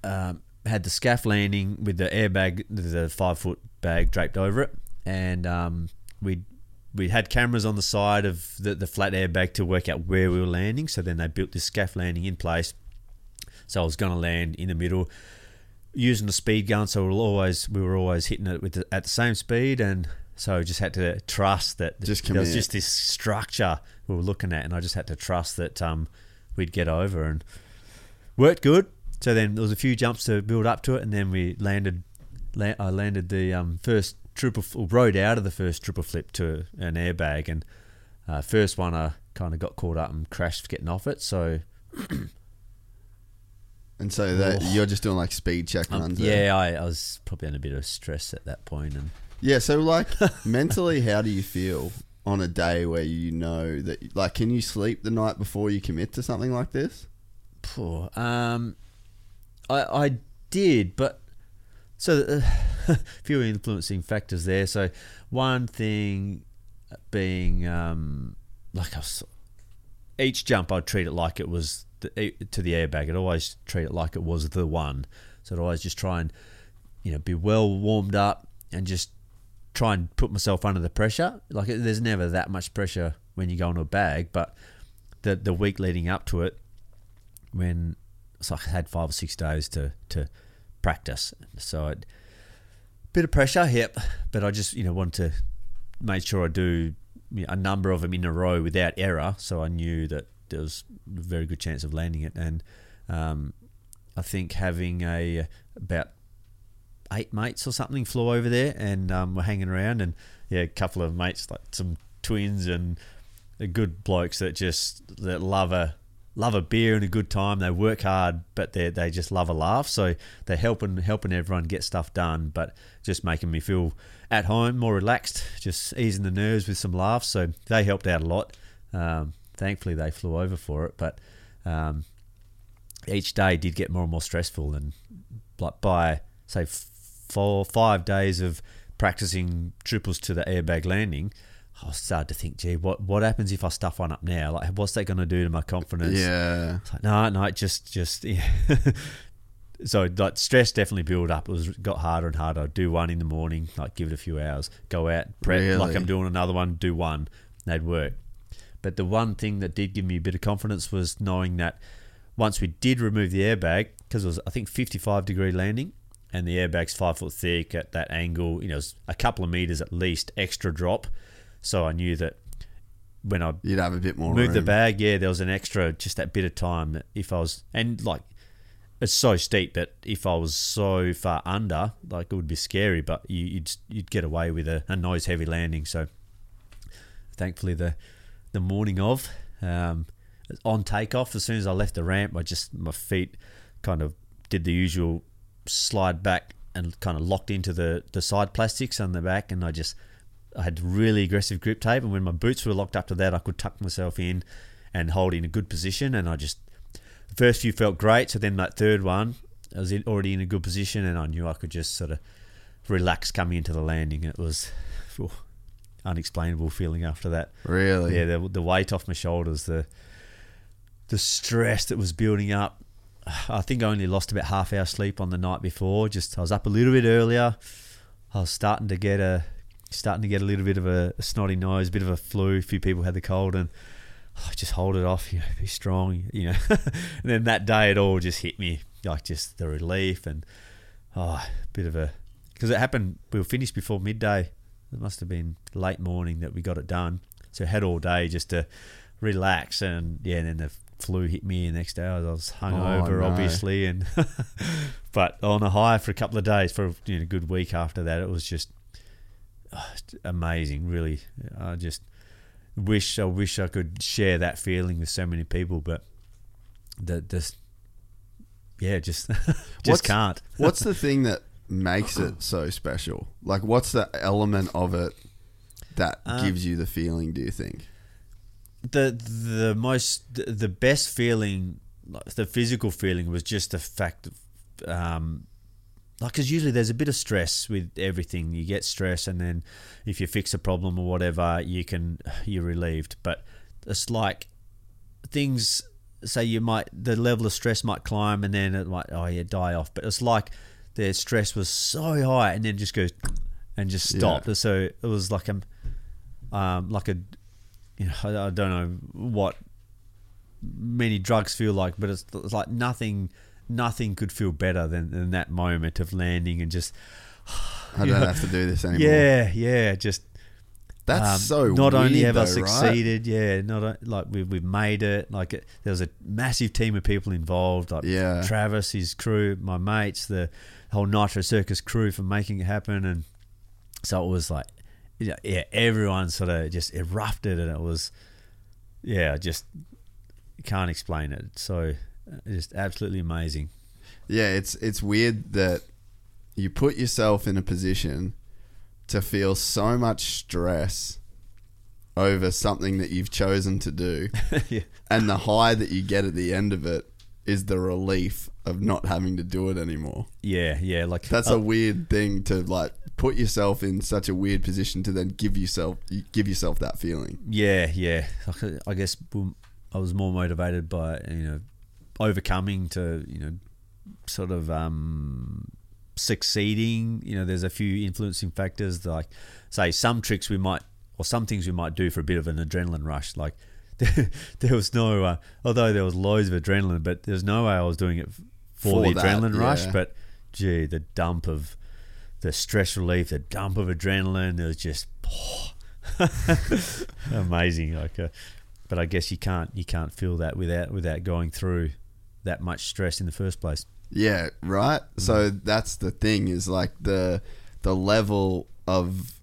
um, had the scaff landing with the airbag, the five foot bag draped over it, and um, we we had cameras on the side of the, the flat airbag to work out where we were landing. So then they built this scaff landing in place. So I was going to land in the middle, using the speed gun. So we'll always we were always hitting it with the, at the same speed, and so I just had to trust that Just there was just this structure we were looking at, and I just had to trust that um, we'd get over and worked good. So then there was a few jumps to build up to it, and then we landed. La- I landed the um, first triple, rode out of the first triple flip to an airbag, and uh, first one I kind of got caught up and crashed getting off it. So And so that Oh. you're just doing like speed check um, runs. yeah, I, I was probably under a bit of stress at that point, and Yeah, so like mentally, how do you feel on a day where you know that, like, can you sleep the night before you commit to something like this? Poor. Um, I I did, but so uh, a few influencing factors there. So one thing being um, like I was, each jump, I'd treat it like it was the, to the airbag. I'd always treat it like it was the one. So I'd always just try and you know be well warmed up and just try and put myself under the pressure. Like there's never that much pressure when you go into a bag, but the the week leading up to it, when so I had five or six days to to practice, so a bit of pressure, yep. But I just you know wanted to make sure I do a number of them in a row without error, so I knew that there was a very good chance of landing it, and um, I think having a about eight mates or something flew over there and um, were hanging around, and yeah, a couple of mates like some twins and good blokes that just that love a love a beer and a good time. They work hard, but they they just love a laugh. So they're helping helping everyone get stuff done, but just making me feel at home, more relaxed, just easing the nerves with some laughs. So they helped out a lot. Um, thankfully, they flew over for it, but um, each day did get more and more stressful. And like by say four five days of practicing triples to the airbag landing. Oh, I was sad to think, gee, what what happens if I stuff one up now? Like, what's that going to do to my confidence? Yeah. It's like, no, no, just, just, yeah. so like stress definitely built up. It was got harder and harder. I'd do one in the morning, like give it a few hours, go out, prep, like I'm doing another one, do one. They'd work. But the one thing that did give me a bit of confidence was knowing that once we did remove the airbag, because it was I think 55 degree landing, and the airbag's five foot thick at that angle, you know, it was a couple of meters at least extra drop. So I knew that when I You'd have a bit more moved the bag, yeah, there was an extra just that bit of time that if I was and like it's so steep that if I was so far under, like it would be scary, but you, you'd you'd get away with a, a nose heavy landing. So thankfully the the morning of um, on takeoff, as soon as I left the ramp, I just my feet kind of did the usual slide back and kind of locked into the the side plastics on the back, and I just I had really aggressive grip tape, and when my boots were locked up to that, I could tuck myself in and hold in a good position, and I just the first few felt great. So then that third one, I was in, already in a good position, and I knew I could just sort of relax coming into the landing. It was phew, unexplainable feeling after that. Really? Yeah, the, the weight off my shoulders, the the stress that was building up. I think I only lost about half hour sleep on the night before. Just I was up a little bit earlier. I was starting to get a starting to get a little bit of a, a snotty nose, a bit of a flu. A few people had the cold, and oh, just hold it off. You know, be strong. You know, and then that day it all just hit me like just the relief and oh, a bit of a because it happened. We were finished before midday. It must have been late morning that we got it done. So I had all day just to relax, and yeah, and then the flu hit me. The next day I was oh, hungover, Oh, no. obviously, and but on a high for a couple of days. For you know, a good week after that, it was just oh, amazing. Really, I just wish I wish I could share that feeling with so many people, but the this yeah, just just What's- can't. what's the thing that makes it so special? Like, what's the element of it that Uh, gives you the feeling? Do you think? the the most the best feeling like the physical feeling was just the fact of um like because usually there's a bit of stress with everything. You get stress and then if you fix a problem or whatever you can you're relieved. But it's like things say you might the level of stress might climb and then it might oh yeah die off. But it's like the stress was so high and then just goes and just Yeah. so it was like a um like a you know I, I don't know what many drugs feel like but it's, it's like nothing nothing could feel better than, than that moment of landing and just I don't know, have to do this anymore. yeah yeah just That's um, so Not only weird have I though, right? succeeded, yeah, not like we've we've made it. Like it, there was a massive team of people involved. Like Yeah. Travis, his crew, my mates, the whole Nitro Circus crew for making it happen, and so it was like, yeah, yeah everyone sort of just erupted, and it was, yeah, just can't explain it. So just absolutely amazing. Yeah, it's it's weird that you put yourself in a position to feel so much stress over something that you've chosen to do, Yeah. and the high that you get at the end of it is the relief of not having to do it anymore. Yeah, yeah, like That's uh, a weird thing to like put yourself in such a weird position to then give yourself give yourself that feeling. Yeah, yeah. I guess I was more motivated by you know overcoming to you know sort of um, succeeding. You know, there's a few influencing factors. Like say some tricks we might or some things we might do for a bit of an adrenaline rush. Like there, there was no, uh, although there was loads of adrenaline, but there's no way I was doing it for, For the that, adrenaline rush. yeah. But gee, the dump of the stress relief, the dump of adrenaline, it was just amazing. Like, uh, but I guess you can't you can't feel that without without going through that much stress in the first place. Yeah, right. So that's the thing is like the the level of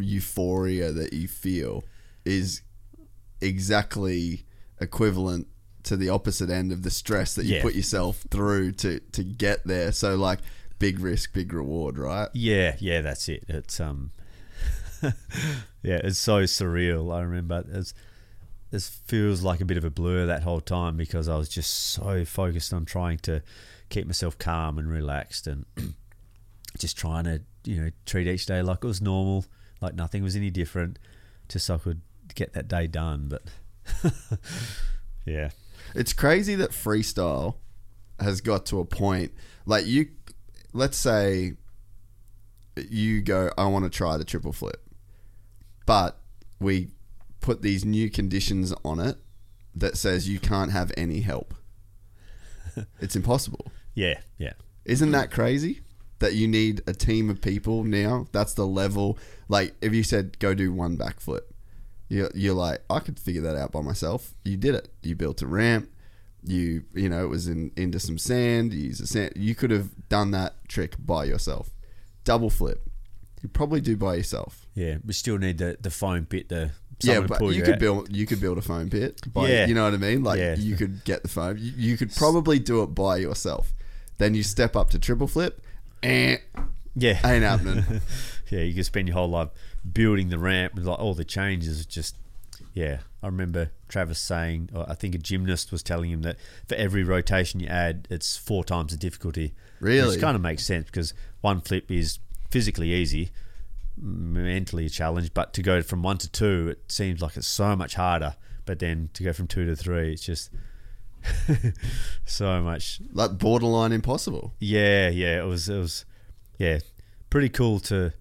euphoria that you feel is exactly equivalent to the opposite end of the stress that you Yeah. put yourself through to to get there. So like big risk, big reward, right? Yeah, yeah, that's it. It's um, yeah, it's so surreal. I remember it's this feels like a bit of a blur that whole time because I was just so focused on trying to keep myself calm and relaxed and just trying to you know treat each day like it was normal, like nothing was any different, just so I could get that day done. But yeah, It's crazy that freestyle has got to a point like you let's say you go I want to try the triple flip. But we put these new conditions on it that says you can't have any help. it's impossible. Yeah, yeah. Isn't that crazy? That you need a team of people now. That's the level. Like if you said go do one backflip, you're, you're like I could figure that out by myself. You did it. You built a ramp. You you know it was in into some sand. You use a sand. You could have done that trick by yourself. Double flip. You probably do by yourself. Yeah, we still need the, the foam bit, to Yeah, but you you could build you could build a foam pit. By, Yeah. you know what I mean. Like Yeah. you could get the foam. You, you could probably do it by yourself. Then you step up to triple flip. Eh, Yeah, ain't happening. yeah, you could spend your whole life building the ramp with like all the changes. Just yeah, I remember Travis saying, or I think a gymnast was telling him that for every rotation you add, it's four times the difficulty. Really? which kind of makes sense because one flip is physically easy, mentally a challenge, but to go from one to two, it seems like it's so much harder. But then to go from two to three, it's just so much like borderline impossible. yeah, yeah, it was it was yeah, pretty cool to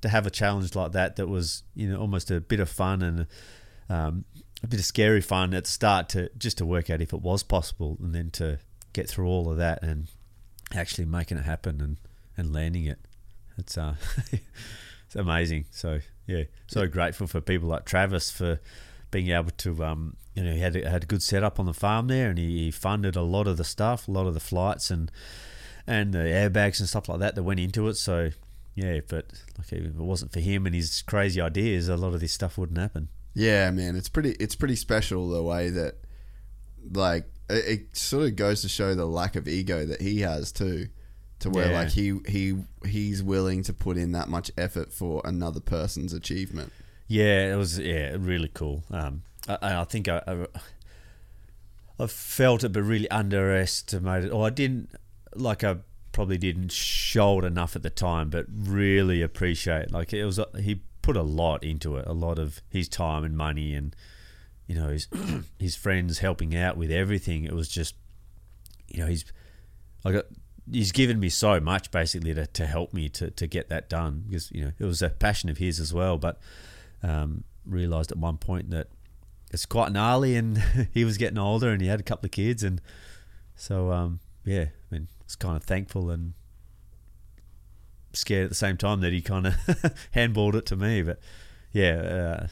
to have a challenge like that that was, you know, almost a bit of fun and um, a bit of scary fun at the start to just to work out if it was possible and then to get through all of that and actually making it happen and, and landing it. It's uh it's amazing. So yeah, so grateful for people like Travis for being able to um you know he had a, had a good setup on the farm there and he, he funded a lot of the stuff, a lot of the flights and and the airbags and stuff like that that went into it. So yeah, but like if it wasn't for him and his crazy ideas, a lot of this stuff wouldn't happen. Yeah, man, it's pretty it's pretty special the way that like it, it sort of goes to show the lack of ego that he has too. To where Yeah. like he he he's willing to put in that much effort for another person's achievement. Yeah, it was yeah really cool. Um, I, I think I, I I felt it, but really underestimated. Or I didn't like I probably didn't show it enough at the time, but really appreciate like it was. He put a lot into it, a lot of his time and money, and you know his his friends helping out with everything. It was just you know he's I got he's given me so much basically to, to help me to, to get that done because you know it was a passion of his as well but um, realized at one point that it's quite gnarly and he was getting older and he had a couple of kids and so um, yeah I mean it's kind of thankful and scared at the same time that he kind of handballed it to me but yeah uh,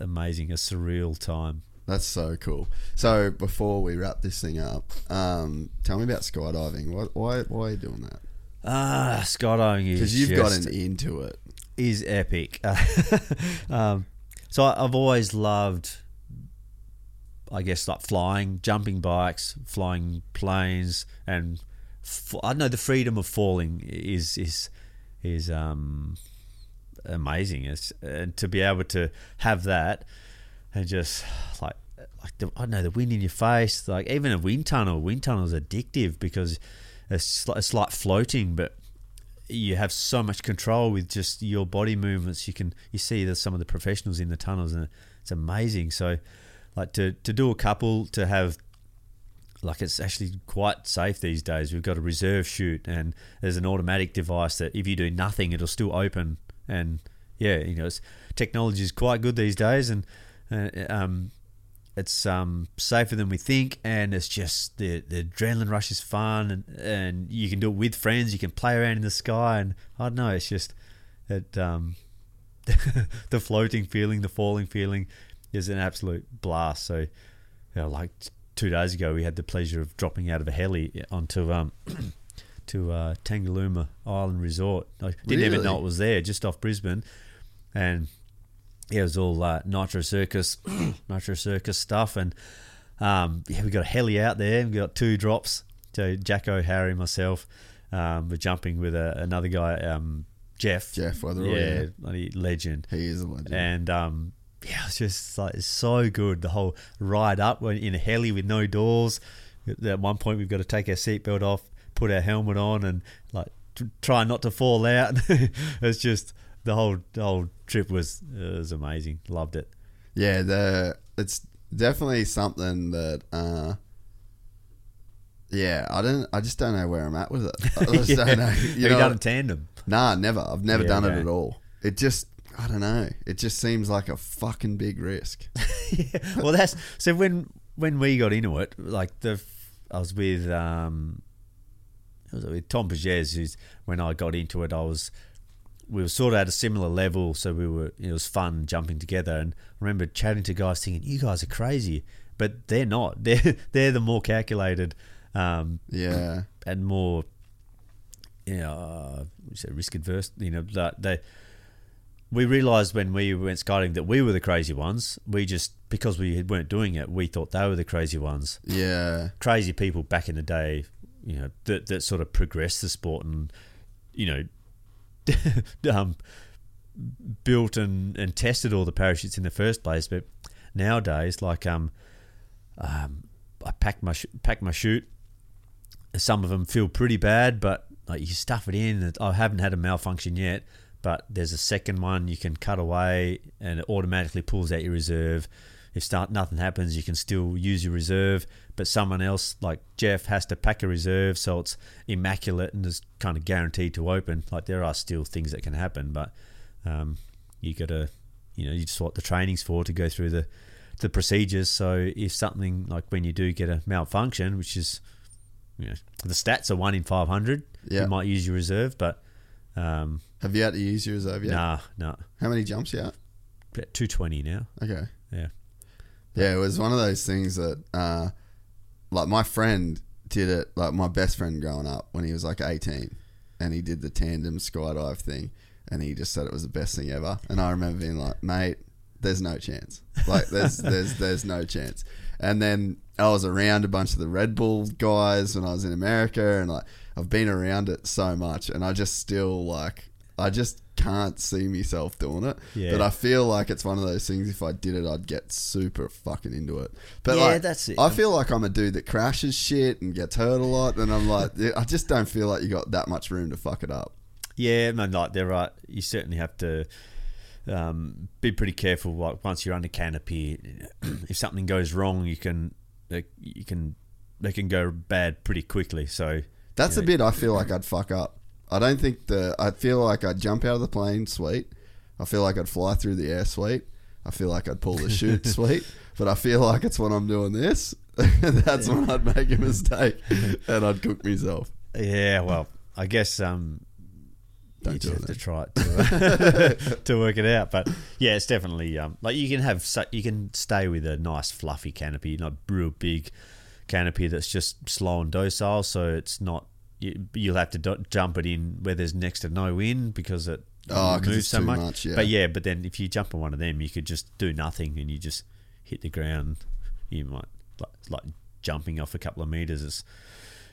amazing a surreal time That's so cool. So before we wrap this thing up, um, tell me about skydiving. Why why why are you doing that? ah skydiving is Because you've gotten into it. is epic. um, so I've always loved, I guess, like flying, jumping bikes, flying planes, and f- I don't know the freedom of falling is is is um, amazing. It's, and to be able to have that and just like like the, I don't know the wind in your face, like even a wind tunnel. Wind tunnel is addictive because it's it's like floating, but you have so much control with just your body movements. You can you see there's some of the professionals in the tunnels, and it's amazing. So, like to to do a couple to have. Like it's actually quite safe these days. We've got a reserve chute, and there's an automatic device that if you do nothing, it'll still open. And yeah, you know, technology is quite good these days, and uh, um, it's um, safer than we think, and it's just the, the adrenaline rush is fun, and, and you can do it with friends. You can play around in the sky, and I don't know, it's just that um, the floating feeling, the falling feeling is an absolute blast. So, you know, like two days ago, we had the pleasure of dropping out of a heli onto um, to uh, Tangalooma Island Resort. I didn't even know it was there, just off Brisbane, and yeah, it was all uh, Nitro Circus, Nitro Circus stuff, and um, yeah, we got a heli out there. We got two drops. So Jacko, Harry, myself, um, we're jumping with a, another guy, um, Jeff. Jeff Weatherall, yeah, yeah. legend. He is a legend. And um, yeah, it's just like it's so good. The whole ride up in a heli with no doors. At one point, we've got to take our seatbelt off, put our helmet on, and like try not to fall out. it's just the whole the whole trip was uh, was amazing. Loved it. Yeah, the it's definitely something that uh yeah, I don't I just don't know where I'm at with it. I just Yeah. don't know. Have you done a tandem? Nah, never. I've never Yeah, done it at all. It just I don't know. It just seems like a fucking big risk. well, that's so when when we got into it, like the I was with um, I was with Tom Pages, who's when I got into it, I was we were sort of at a similar level, so we were it was fun jumping together. And I remember chatting to guys, thinking, "You guys are crazy," but they're not. They're they're the more calculated, um, Yeah. and more, you know, uh, risk adverse. You know, that they. We realised when we went skydiving that we were the crazy ones. We just because we weren't doing it, we thought they were the crazy ones Yeah. crazy people back in the day, you know, that, that sort of progressed the sport and, you know, um, built and, and tested all the parachutes in the first place. But nowadays, like, um, um, I pack my sh- pack my chute. Some of them feel pretty bad, but like you stuff it in. I haven't had a malfunction yet, but there's a second one you can cut away, and it automatically pulls out your reserve. If start nothing happens, you can still use your reserve. But someone else, like Jeff, has to pack a reserve, so it's immaculate and is kind of guaranteed to open. Like there are still things that can happen, but um, you got to, you know, you just what the training's for to go through the the procedures. So if something like when you do get a malfunction, which is, you know, the stats are one in five hundred, Yeah. you might use your reserve, but um, Have you had to use your reserve yet? nah, nah, How many jumps you at? two twenty now. Okay. Yeah. It was one of those things that, uh, like, my friend did it, like, my best friend growing up when he was like 18, and he did the tandem skydive thing, and he just said it was the best thing ever. And I remember being like, mate, there's no chance. Like, there's, there's, there's no chance. And then I was around a bunch of the Red Bull guys when I was in America, and like, I've been around it so much, and I just still, like, I just can't see myself doing it. Yeah. But I feel like it's one of those things. If I did it, I'd get super fucking into it. But Yeah, like, that's it. I feel like I'm a dude that crashes shit and gets hurt a lot, and I'm like, I just don't feel like you got that much room to fuck it up. Yeah, man, like they're right. You certainly have to um, be pretty careful. Like once you're under canopy, if something goes wrong, you can like, you can they can go bad pretty quickly. So That's you a know, bit I feel like I'd fuck up. I don't think the. I feel like I'd jump out of the plane, sweet. I feel like I'd fly through the air, sweet. I feel like I'd pull the chute, sweet. But I feel like it's when I'm doing this, that's when I'd make a mistake and I'd cook myself. Yeah, well, I guess um, Don't you do have to try it to, to work it out. But yeah, it's definitely um, like you can have su- you can stay with a nice fluffy canopy, not real big canopy that's just slow and docile. So it's not you, you'll have to do- jump it in where there's next to no wind because it Oh, moves it's so much. much, yeah. But yeah, but then if you jump on one of them, you could just do nothing and you just hit the ground. You might like like jumping off a couple of meters. It's,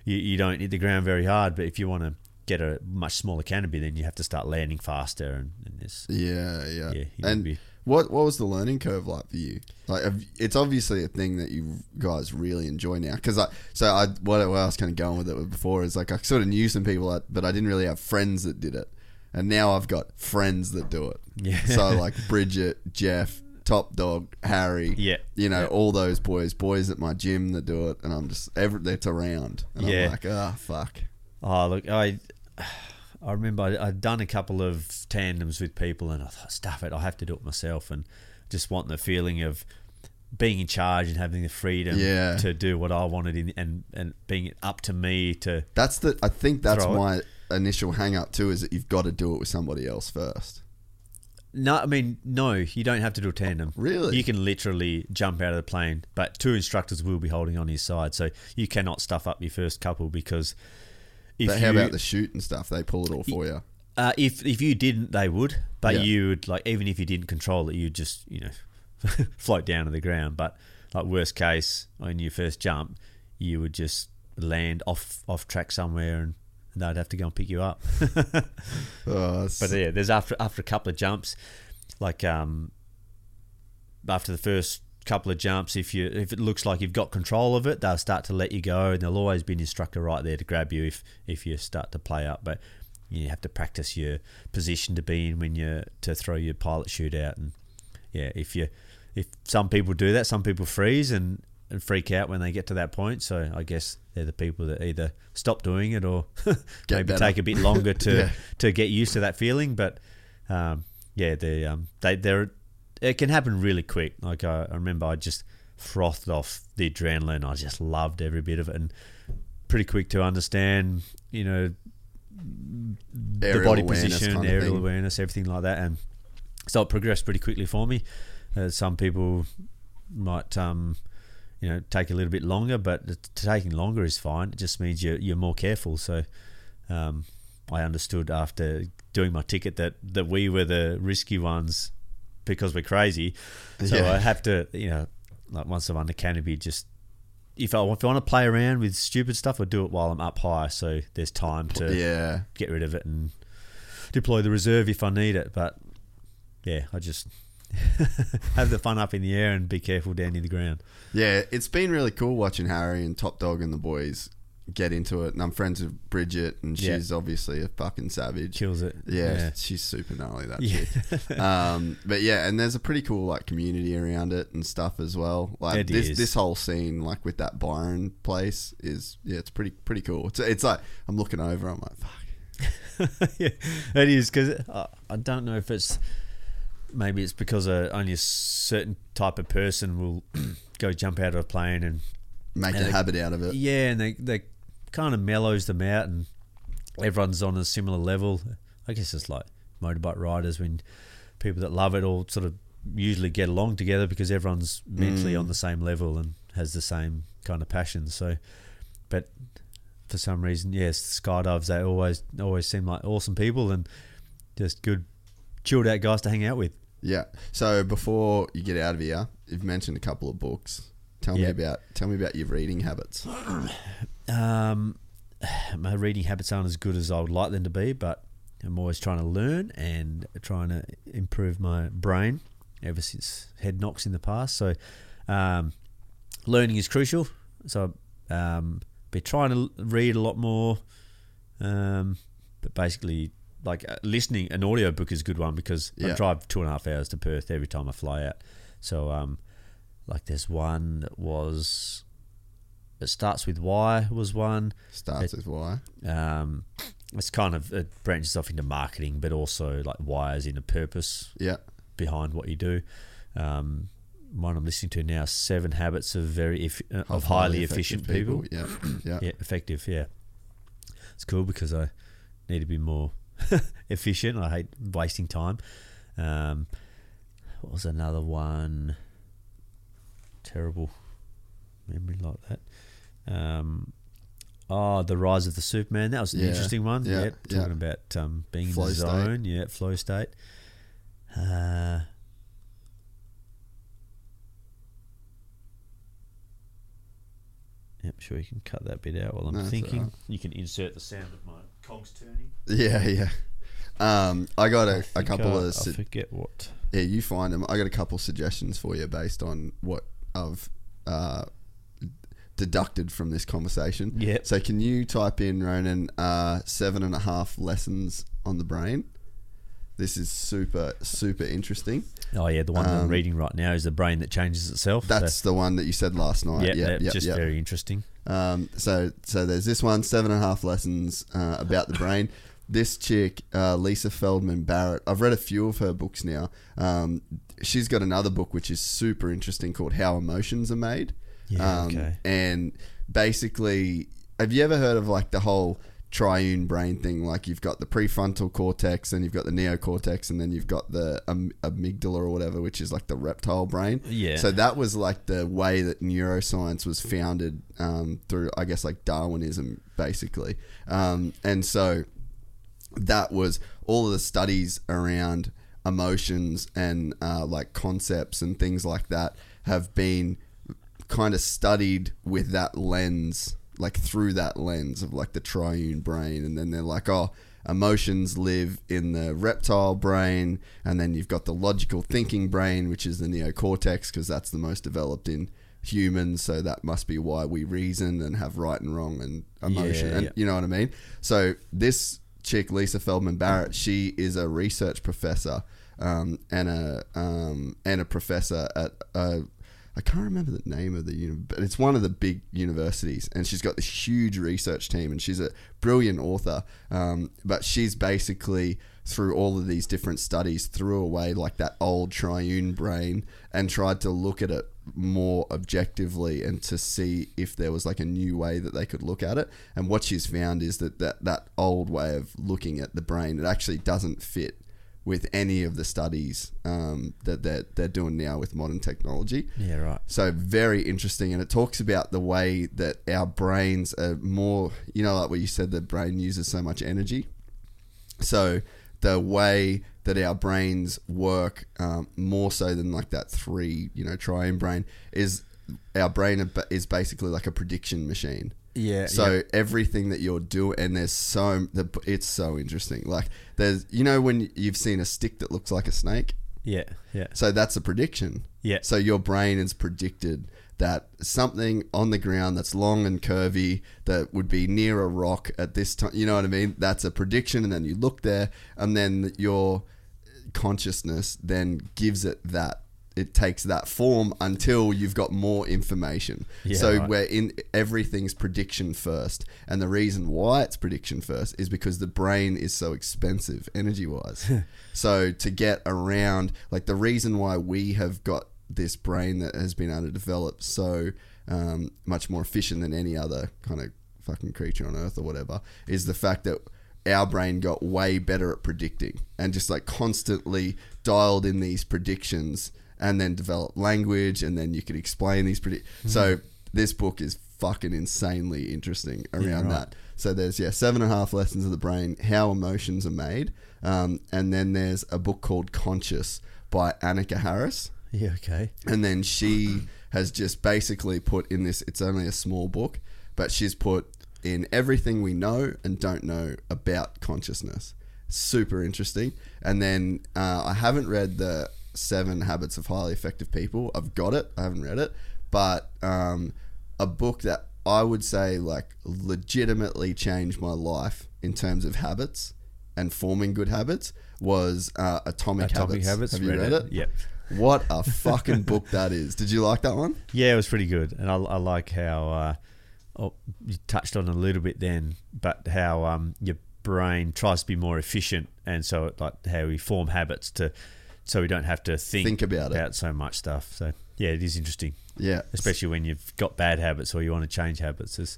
you, you don't hit the ground very hard, but if you want to get a much smaller canopy, then you have to start landing faster. And, and this, Yeah, yeah. Yeah, you need to and be- what what was the learning curve like for you? Like, it's obviously a thing that you guys really enjoy now. Because I, so I, what, I was kind of going with it before is like I sort of knew some people, that, but I didn't really have friends that did it. And now I've got friends that do it. Yeah. So like Bridget, Jeff, Top Dog, Harry. Yeah. You know Yeah. all those boys, boys at my gym that do it, and I'm just every it's around, and Yeah. I'm like, ah, fuck. Oh, look, I I remember I, I'd done a couple of tandems with people, and I thought, stuff it, I have to do it myself, and just wanting the feeling of being in charge and having the freedom Yeah. to do what I wanted, in, and and being up to me to. That's the. I think that's Throw it. my initial hang up too. Is that you've got to do it with somebody else first. No, I mean, no, you don't have to do a tandem. Really? You can literally jump out of the plane, but two instructors will be holding on his side, so you cannot stuff up your first couple because. If but how you, about the shoot and stuff? They pull it all for you. Uh, if if you didn't, they would. But Yeah. you would like even if you didn't control it, you'd just you know float down to the ground. But like worst case, on your first jump, you would just land off off track somewhere, and they'd have to go and pick you up. Oh, but yeah, there's after after a couple of jumps, like um, after the first couple of jumps, if you if it looks like you've got control of it, they'll start to let you go, and there'll always be an instructor right there to grab you if if you start to play up. But you have to practice your position to be in when you to throw your pilot chute out, and yeah, if you if some people do that, some people freeze and. And freak out when they get to that point. So I guess they're the people that either stop doing it or maybe better. take a bit longer to Yeah. to get used to that feeling. But um, yeah, they um they they're it can happen really quick. Like I, I remember, I just frothed off the adrenaline. I just loved every bit of it, and pretty quick to understand. You know, the Aerial body position, aerial awareness, everything like that, and so it progressed pretty quickly for me. Uh, some people might, um, you know, take a little bit longer, but taking longer is fine. It just means you're you're more careful. So, um, I understood after doing my ticket that that we were the risky ones because we're crazy. So Yeah. I have to, you know, like once I'm under canopy, just if I if I want to play around with stupid stuff, I do it while I'm up high, so there's time to Yeah. get rid of it and deploy the reserve if I need it. But yeah, I just have the fun up in the air and be careful down near the ground. Yeah, it's been really cool watching Harry and Top Dog and the boys get into it. And I'm friends with Bridget, and Yeah. she's obviously a fucking savage. Kills it. Yeah, Yeah. she's super gnarly that Yeah. chick. um, but yeah, and there's a pretty cool like community around it and stuff as well. Like It this is. this whole scene, like with that Byron place, is yeah, it's pretty pretty cool. It's it's like I'm looking over, I'm like, fuck. yeah, it is because I, I don't know if it's maybe it's because uh, only a certain type of person will go jump out of a plane and Make and a they- habit out of it. Yeah, and they they kind of mellows them out, and everyone's on a similar level. I guess it's like motorbike riders when people that love it all sort of usually get along together because everyone's mentally Mm. on the same level and has the same kind of passion. So, but for some reason, yes, skydives they always always seem like awesome people and just good chilled out guys to hang out with. Yeah. So before you get out of here, you've mentioned a couple of books. Tell me about tell me about your reading habits. Um, my reading habits aren't as good as I would like them to be, but I'm always trying to learn and trying to improve my brain ever since head knocks in the past. So, um, learning is crucial. So, um, be trying to read a lot more. Um, but basically, like uh, listening, an audiobook is a good one because I drive two and a half hours to Perth every time I fly out. So, um, like there's one that was it starts with why was one Starts It- with why. um it's kind of it branches off into marketing but also like why is in a purpose Yeah. behind what you do um one i'm listening to now seven habits of very eff- uh, of highly, efficient effective people, Yeah. Yeah. yeah effective yeah it's cool because i need to be more efficient i hate wasting time um what was another one terrible memory like that um oh the rise of the superman that was an Yeah, interesting one yeah, yeah. talking about um being Flow in the state. zone yeah flow state uh Yep, sure you can cut that bit out while I'm No, thinking. alright. You can insert the sound of my cogs turning. Yeah, yeah. Um, I got a, a couple uh, of I forget what. yeah. You find them. I got a couple suggestions for you based on what I've uh, deducted from this conversation. Yeah. So can you type in Ronan uh, seven and a half lessons on the brain? This is super super interesting. Oh yeah, the one that I'm Um, reading right now is the brain that changes itself. That's so, the one that you said last night. yeah, yeah, yeah, yeah, just yeah. very interesting. Um, so so there's this one, seven and a half lessons uh, about the brain. This chick, uh, Lisa Feldman Barrett, I've read a few of her books now. Um, she's got another book which is super interesting called How Emotions Are Made. Yeah, um, okay. And basically, have you ever heard of like the whole triune brain thing? Like you've got the prefrontal cortex, and you've got the neocortex, and then you've got the um, amygdala or whatever, which is like the reptile brain. Yeah. So that was like the way that neuroscience was founded um, through, I guess, like Darwinism, basically. Um, and so that was all of the studies around emotions and uh, like concepts and things like that have been kind of studied with that lens, like through that lens of like the triune brain. And then they're like, oh, emotions live in the reptile brain. And then you've got the logical thinking brain, which is the neocortex, because that's the most developed in humans. So that must be why we reason and have right and wrong and emotion. Yeah, and yeah. you know what I mean? So this chick, Lisa Feldman Barrett, she is a research professor um, and a um, and a professor at uh, I can't remember the name of the uni, but it's one of the big universities, and she's got this huge research team, and she's a brilliant author. Um, but she's basically through all of these different studies, threw away like that old triune brain and tried to look at it more objectively and to see if there was like a new way that they could look at it. And what she's found is that that, that old way of looking at the brain, it actually doesn't fit with any of the studies um, that they're, they're doing now with modern technology. Yeah, right. So very interesting, and it talks about the way that our brains are more. You know, like what you said, the brain uses so much energy. So the way that our brains work um, more so than like that three, you know, triune brain is our brain is basically like a prediction machine. Yeah. So yeah. everything that you're doing, and there's so the it's so interesting. Like there's, you know, when you've seen a stick that looks like a snake. Yeah. Yeah. So that's a prediction. Yeah. So your brain has predicted that something on the ground that's long and curvy that would be near a rock at this time. You know what I mean? That's a prediction, and then you look there, and then your consciousness then gives it that it takes that form until you've got more information. Yeah, so right. where in everything's prediction first, and the reason why it's prediction first is because the brain is so expensive energy wise. so to get around, like the reason why we have got this brain that has been able to develop so um, much more efficient than any other kind of fucking creature on earth or whatever is the fact that our brain got way better at predicting and just like constantly dialed in these predictions and then develop language and then you could explain these predict so this book is fucking insanely interesting around right. that so there's yeah seven and a half lessons of the brain how emotions are made um, and then there's a book called conscious by Annaka Harris Yeah. Okay. and then she has just basically put in this it's only a small book but she's put in everything we know and don't know about consciousness super interesting and then uh, i haven't read the seven habits of highly effective people i've got it i haven't read it but um, a book that i would say like legitimately changed my life in terms of habits and forming good habits was uh, atomic, Atomic habits. Habits. have you read, read it Yep. what a fucking book that is. Did you like that one? Yeah, it was pretty good, and I, I like how uh, oh, you touched on it a little bit then, but how um, your brain tries to be more efficient, and so it, like how we form habits to, so we don't have to think, Think about it. so much stuff. So yeah, it is interesting, Yeah. especially when you've got bad habits or you want to change habits. It's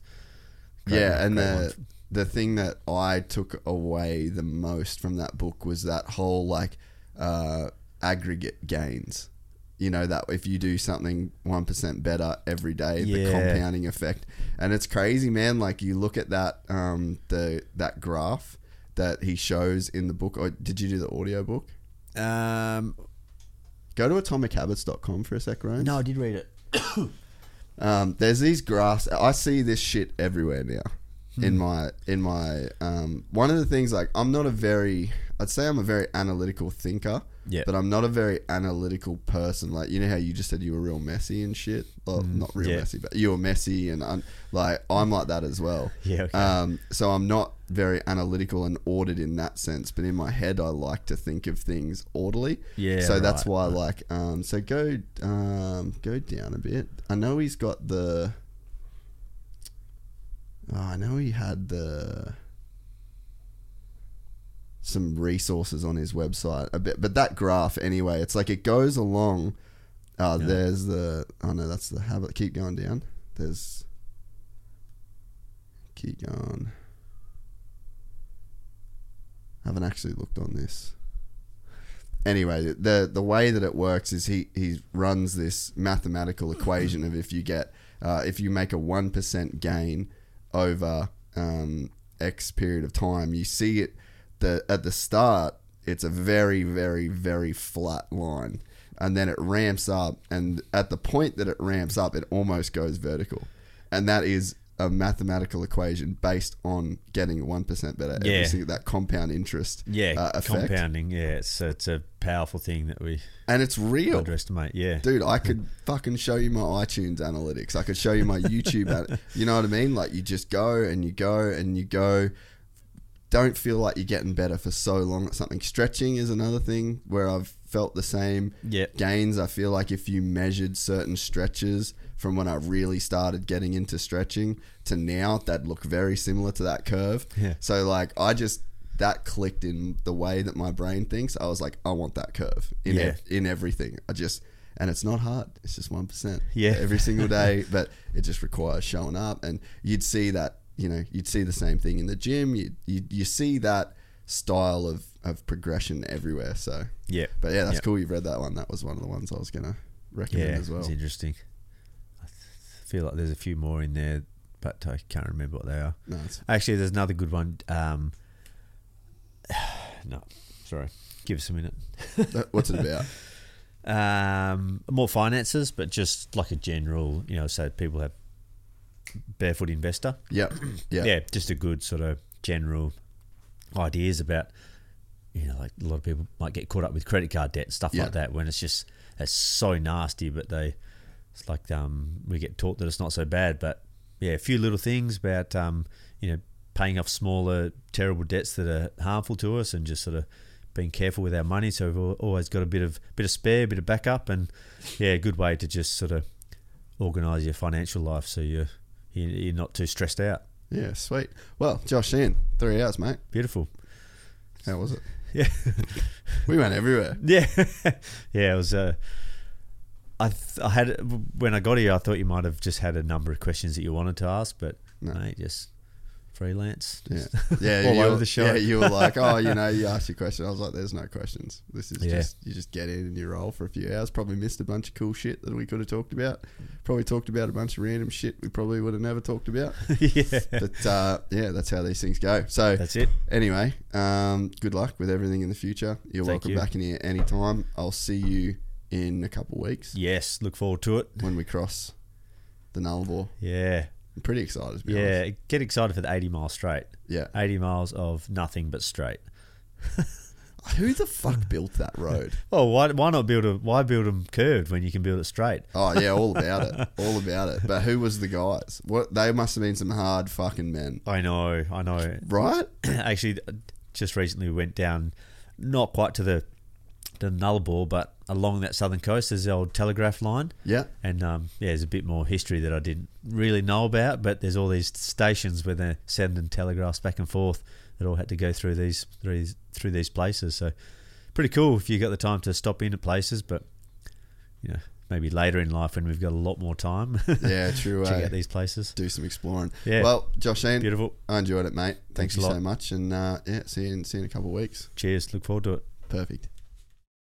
great- yeah, and the one. the thing that I took away the most from that book was that whole like uh, aggregate gains. You know that if you do something one percent better every day, the compounding effect, and it's crazy, man. Like you look at that um, the that graph that he shows in the book. Or did you do the audio book? Um, Go to atomichabits.com for a sec, Ryan. no, I did read it. Um, there's these graphs. I see this shit everywhere now. In my in my um, one of the things like I'm not a very I'd say I'm a very analytical thinker. Yeah. But I'm not a very analytical person. Like you know how you just said you were real messy and shit. Well, not real yeah. messy, but you were messy and un- like I'm like that as well. Yeah, okay. Um, so I'm not very analytical and ordered in that sense. But in my head, I like to think of things orderly. Yeah, So that's right, why like um, so go um, go down a bit. I know he's got the. Oh, I know he had the some resources on his website a bit, but that graph anyway, it's like it goes along. Uh, There's the oh no, that's the habit. Keep going down. There's keep going. haven't actually looked on this. Anyway, the the way that it works is he he runs this mathematical equation of if you get uh, if you make a one percent gain over um, X period of time, you see it the at the start it's a very very very flat line, and then it ramps up, and at the point that it ramps up, it almost goes vertical, and that is a mathematical equation based on getting one percent better. Yeah. Every single, that compound interest. Yeah, uh, effect. compounding. Yeah, it's it's a powerful thing that we and it's real. underestimate. Yeah, Dude, I could fucking show you my iTunes analytics. I could show you my YouTube. you know what I mean? Like you just go and you go and you go. Don't feel like you're getting better for so long at something. Stretching is another thing where I've felt the same Yeah. gains. I feel like if you measured certain stretches from when I really started getting into stretching to now, that'd look very similar to that curve. Yeah. So like I just that clicked in the way that my brain thinks. I was like, I want that curve in Yeah. ev- in everything. I just and it's not hard. It's just one percent. Yeah. every single day, but it just requires showing up. And you'd see that. You know, you'd see the same thing in the gym. You you, you see that style of of progression everywhere. So Yeah. but yeah, that's Yeah. cool. You've read that one. That was one of the ones I was gonna recommend Yeah, as well. it's interesting. I feel like there's a few more in there, but I can't remember what they are. No, Actually, there's another good one. Um, no, sorry. Give us a minute. What's it about? Um, more finances, but just like a general, you know, so people have barefoot investor. Yep. Yeah. Yeah, just a good sort of general ideas about, you know, like a lot of people might get caught up with credit card debt and stuff like that when it's just it's so nasty, but they it's like um we get taught that it's not so bad, but yeah, a few little things about um you know paying off smaller terrible debts that are harmful to us and just sort of being careful with our money. So we've always got a bit of bit of spare, a bit of backup, and yeah, a good way to just sort of organise your financial life so you're you- you're not too stressed out. Yeah, sweet. Well, Josh Sheehan, three hours, mate. Beautiful. How was it? Yeah. we went everywhere. Yeah, yeah. It was. Uh, I th- I had when I got here, I thought you might have just had a number of questions that you wanted to ask, but No. mate, just freelance. Yeah, yeah. all you over were, the show. Yeah, you were like, oh, you know, you asked your question. I was like, there's no questions. This is Yeah. just you just get in and you roll for a few hours. Probably missed a bunch of cool shit that we could have talked about. Probably talked about a bunch of random shit we probably would have never talked about. yeah, But uh, yeah, that's how these things go. So that's it. Anyway, um, good luck with everything in the future. You're Thank welcome you. back in here anytime. I'll see you in a couple of weeks Yes, look forward to it. when we cross the Nullarbor. Yeah, I'm pretty excited to be yeah. honest. Get excited for the eighty mile straight. Yeah. eighty miles of nothing but straight. Who the fuck built that road? Well, why why not build a why build them curved when you can build it straight? Oh yeah, all about it, all about it. But who was the guys? What they must have been some hard fucking men, I know, I know. right? actually just recently we went down not quite to the the Nullarbor but along that southern coast there's the old telegraph line Yeah, and um, yeah there's a bit more history that I didn't really know about but there's all these stations where they're sending telegraphs back and forth that all had to go through these through these, through these places so pretty cool if you got the time to stop in at places but you know maybe later in life when we've got a lot more time yeah, true. check eh? out these places Do some exploring. Yeah. Well, Josh Sheehan, beautiful I enjoyed it, mate. Thanks Thank a you lot. so much, and uh, yeah, see you in see you in a couple of weeks. cheers look forward to it Perfect.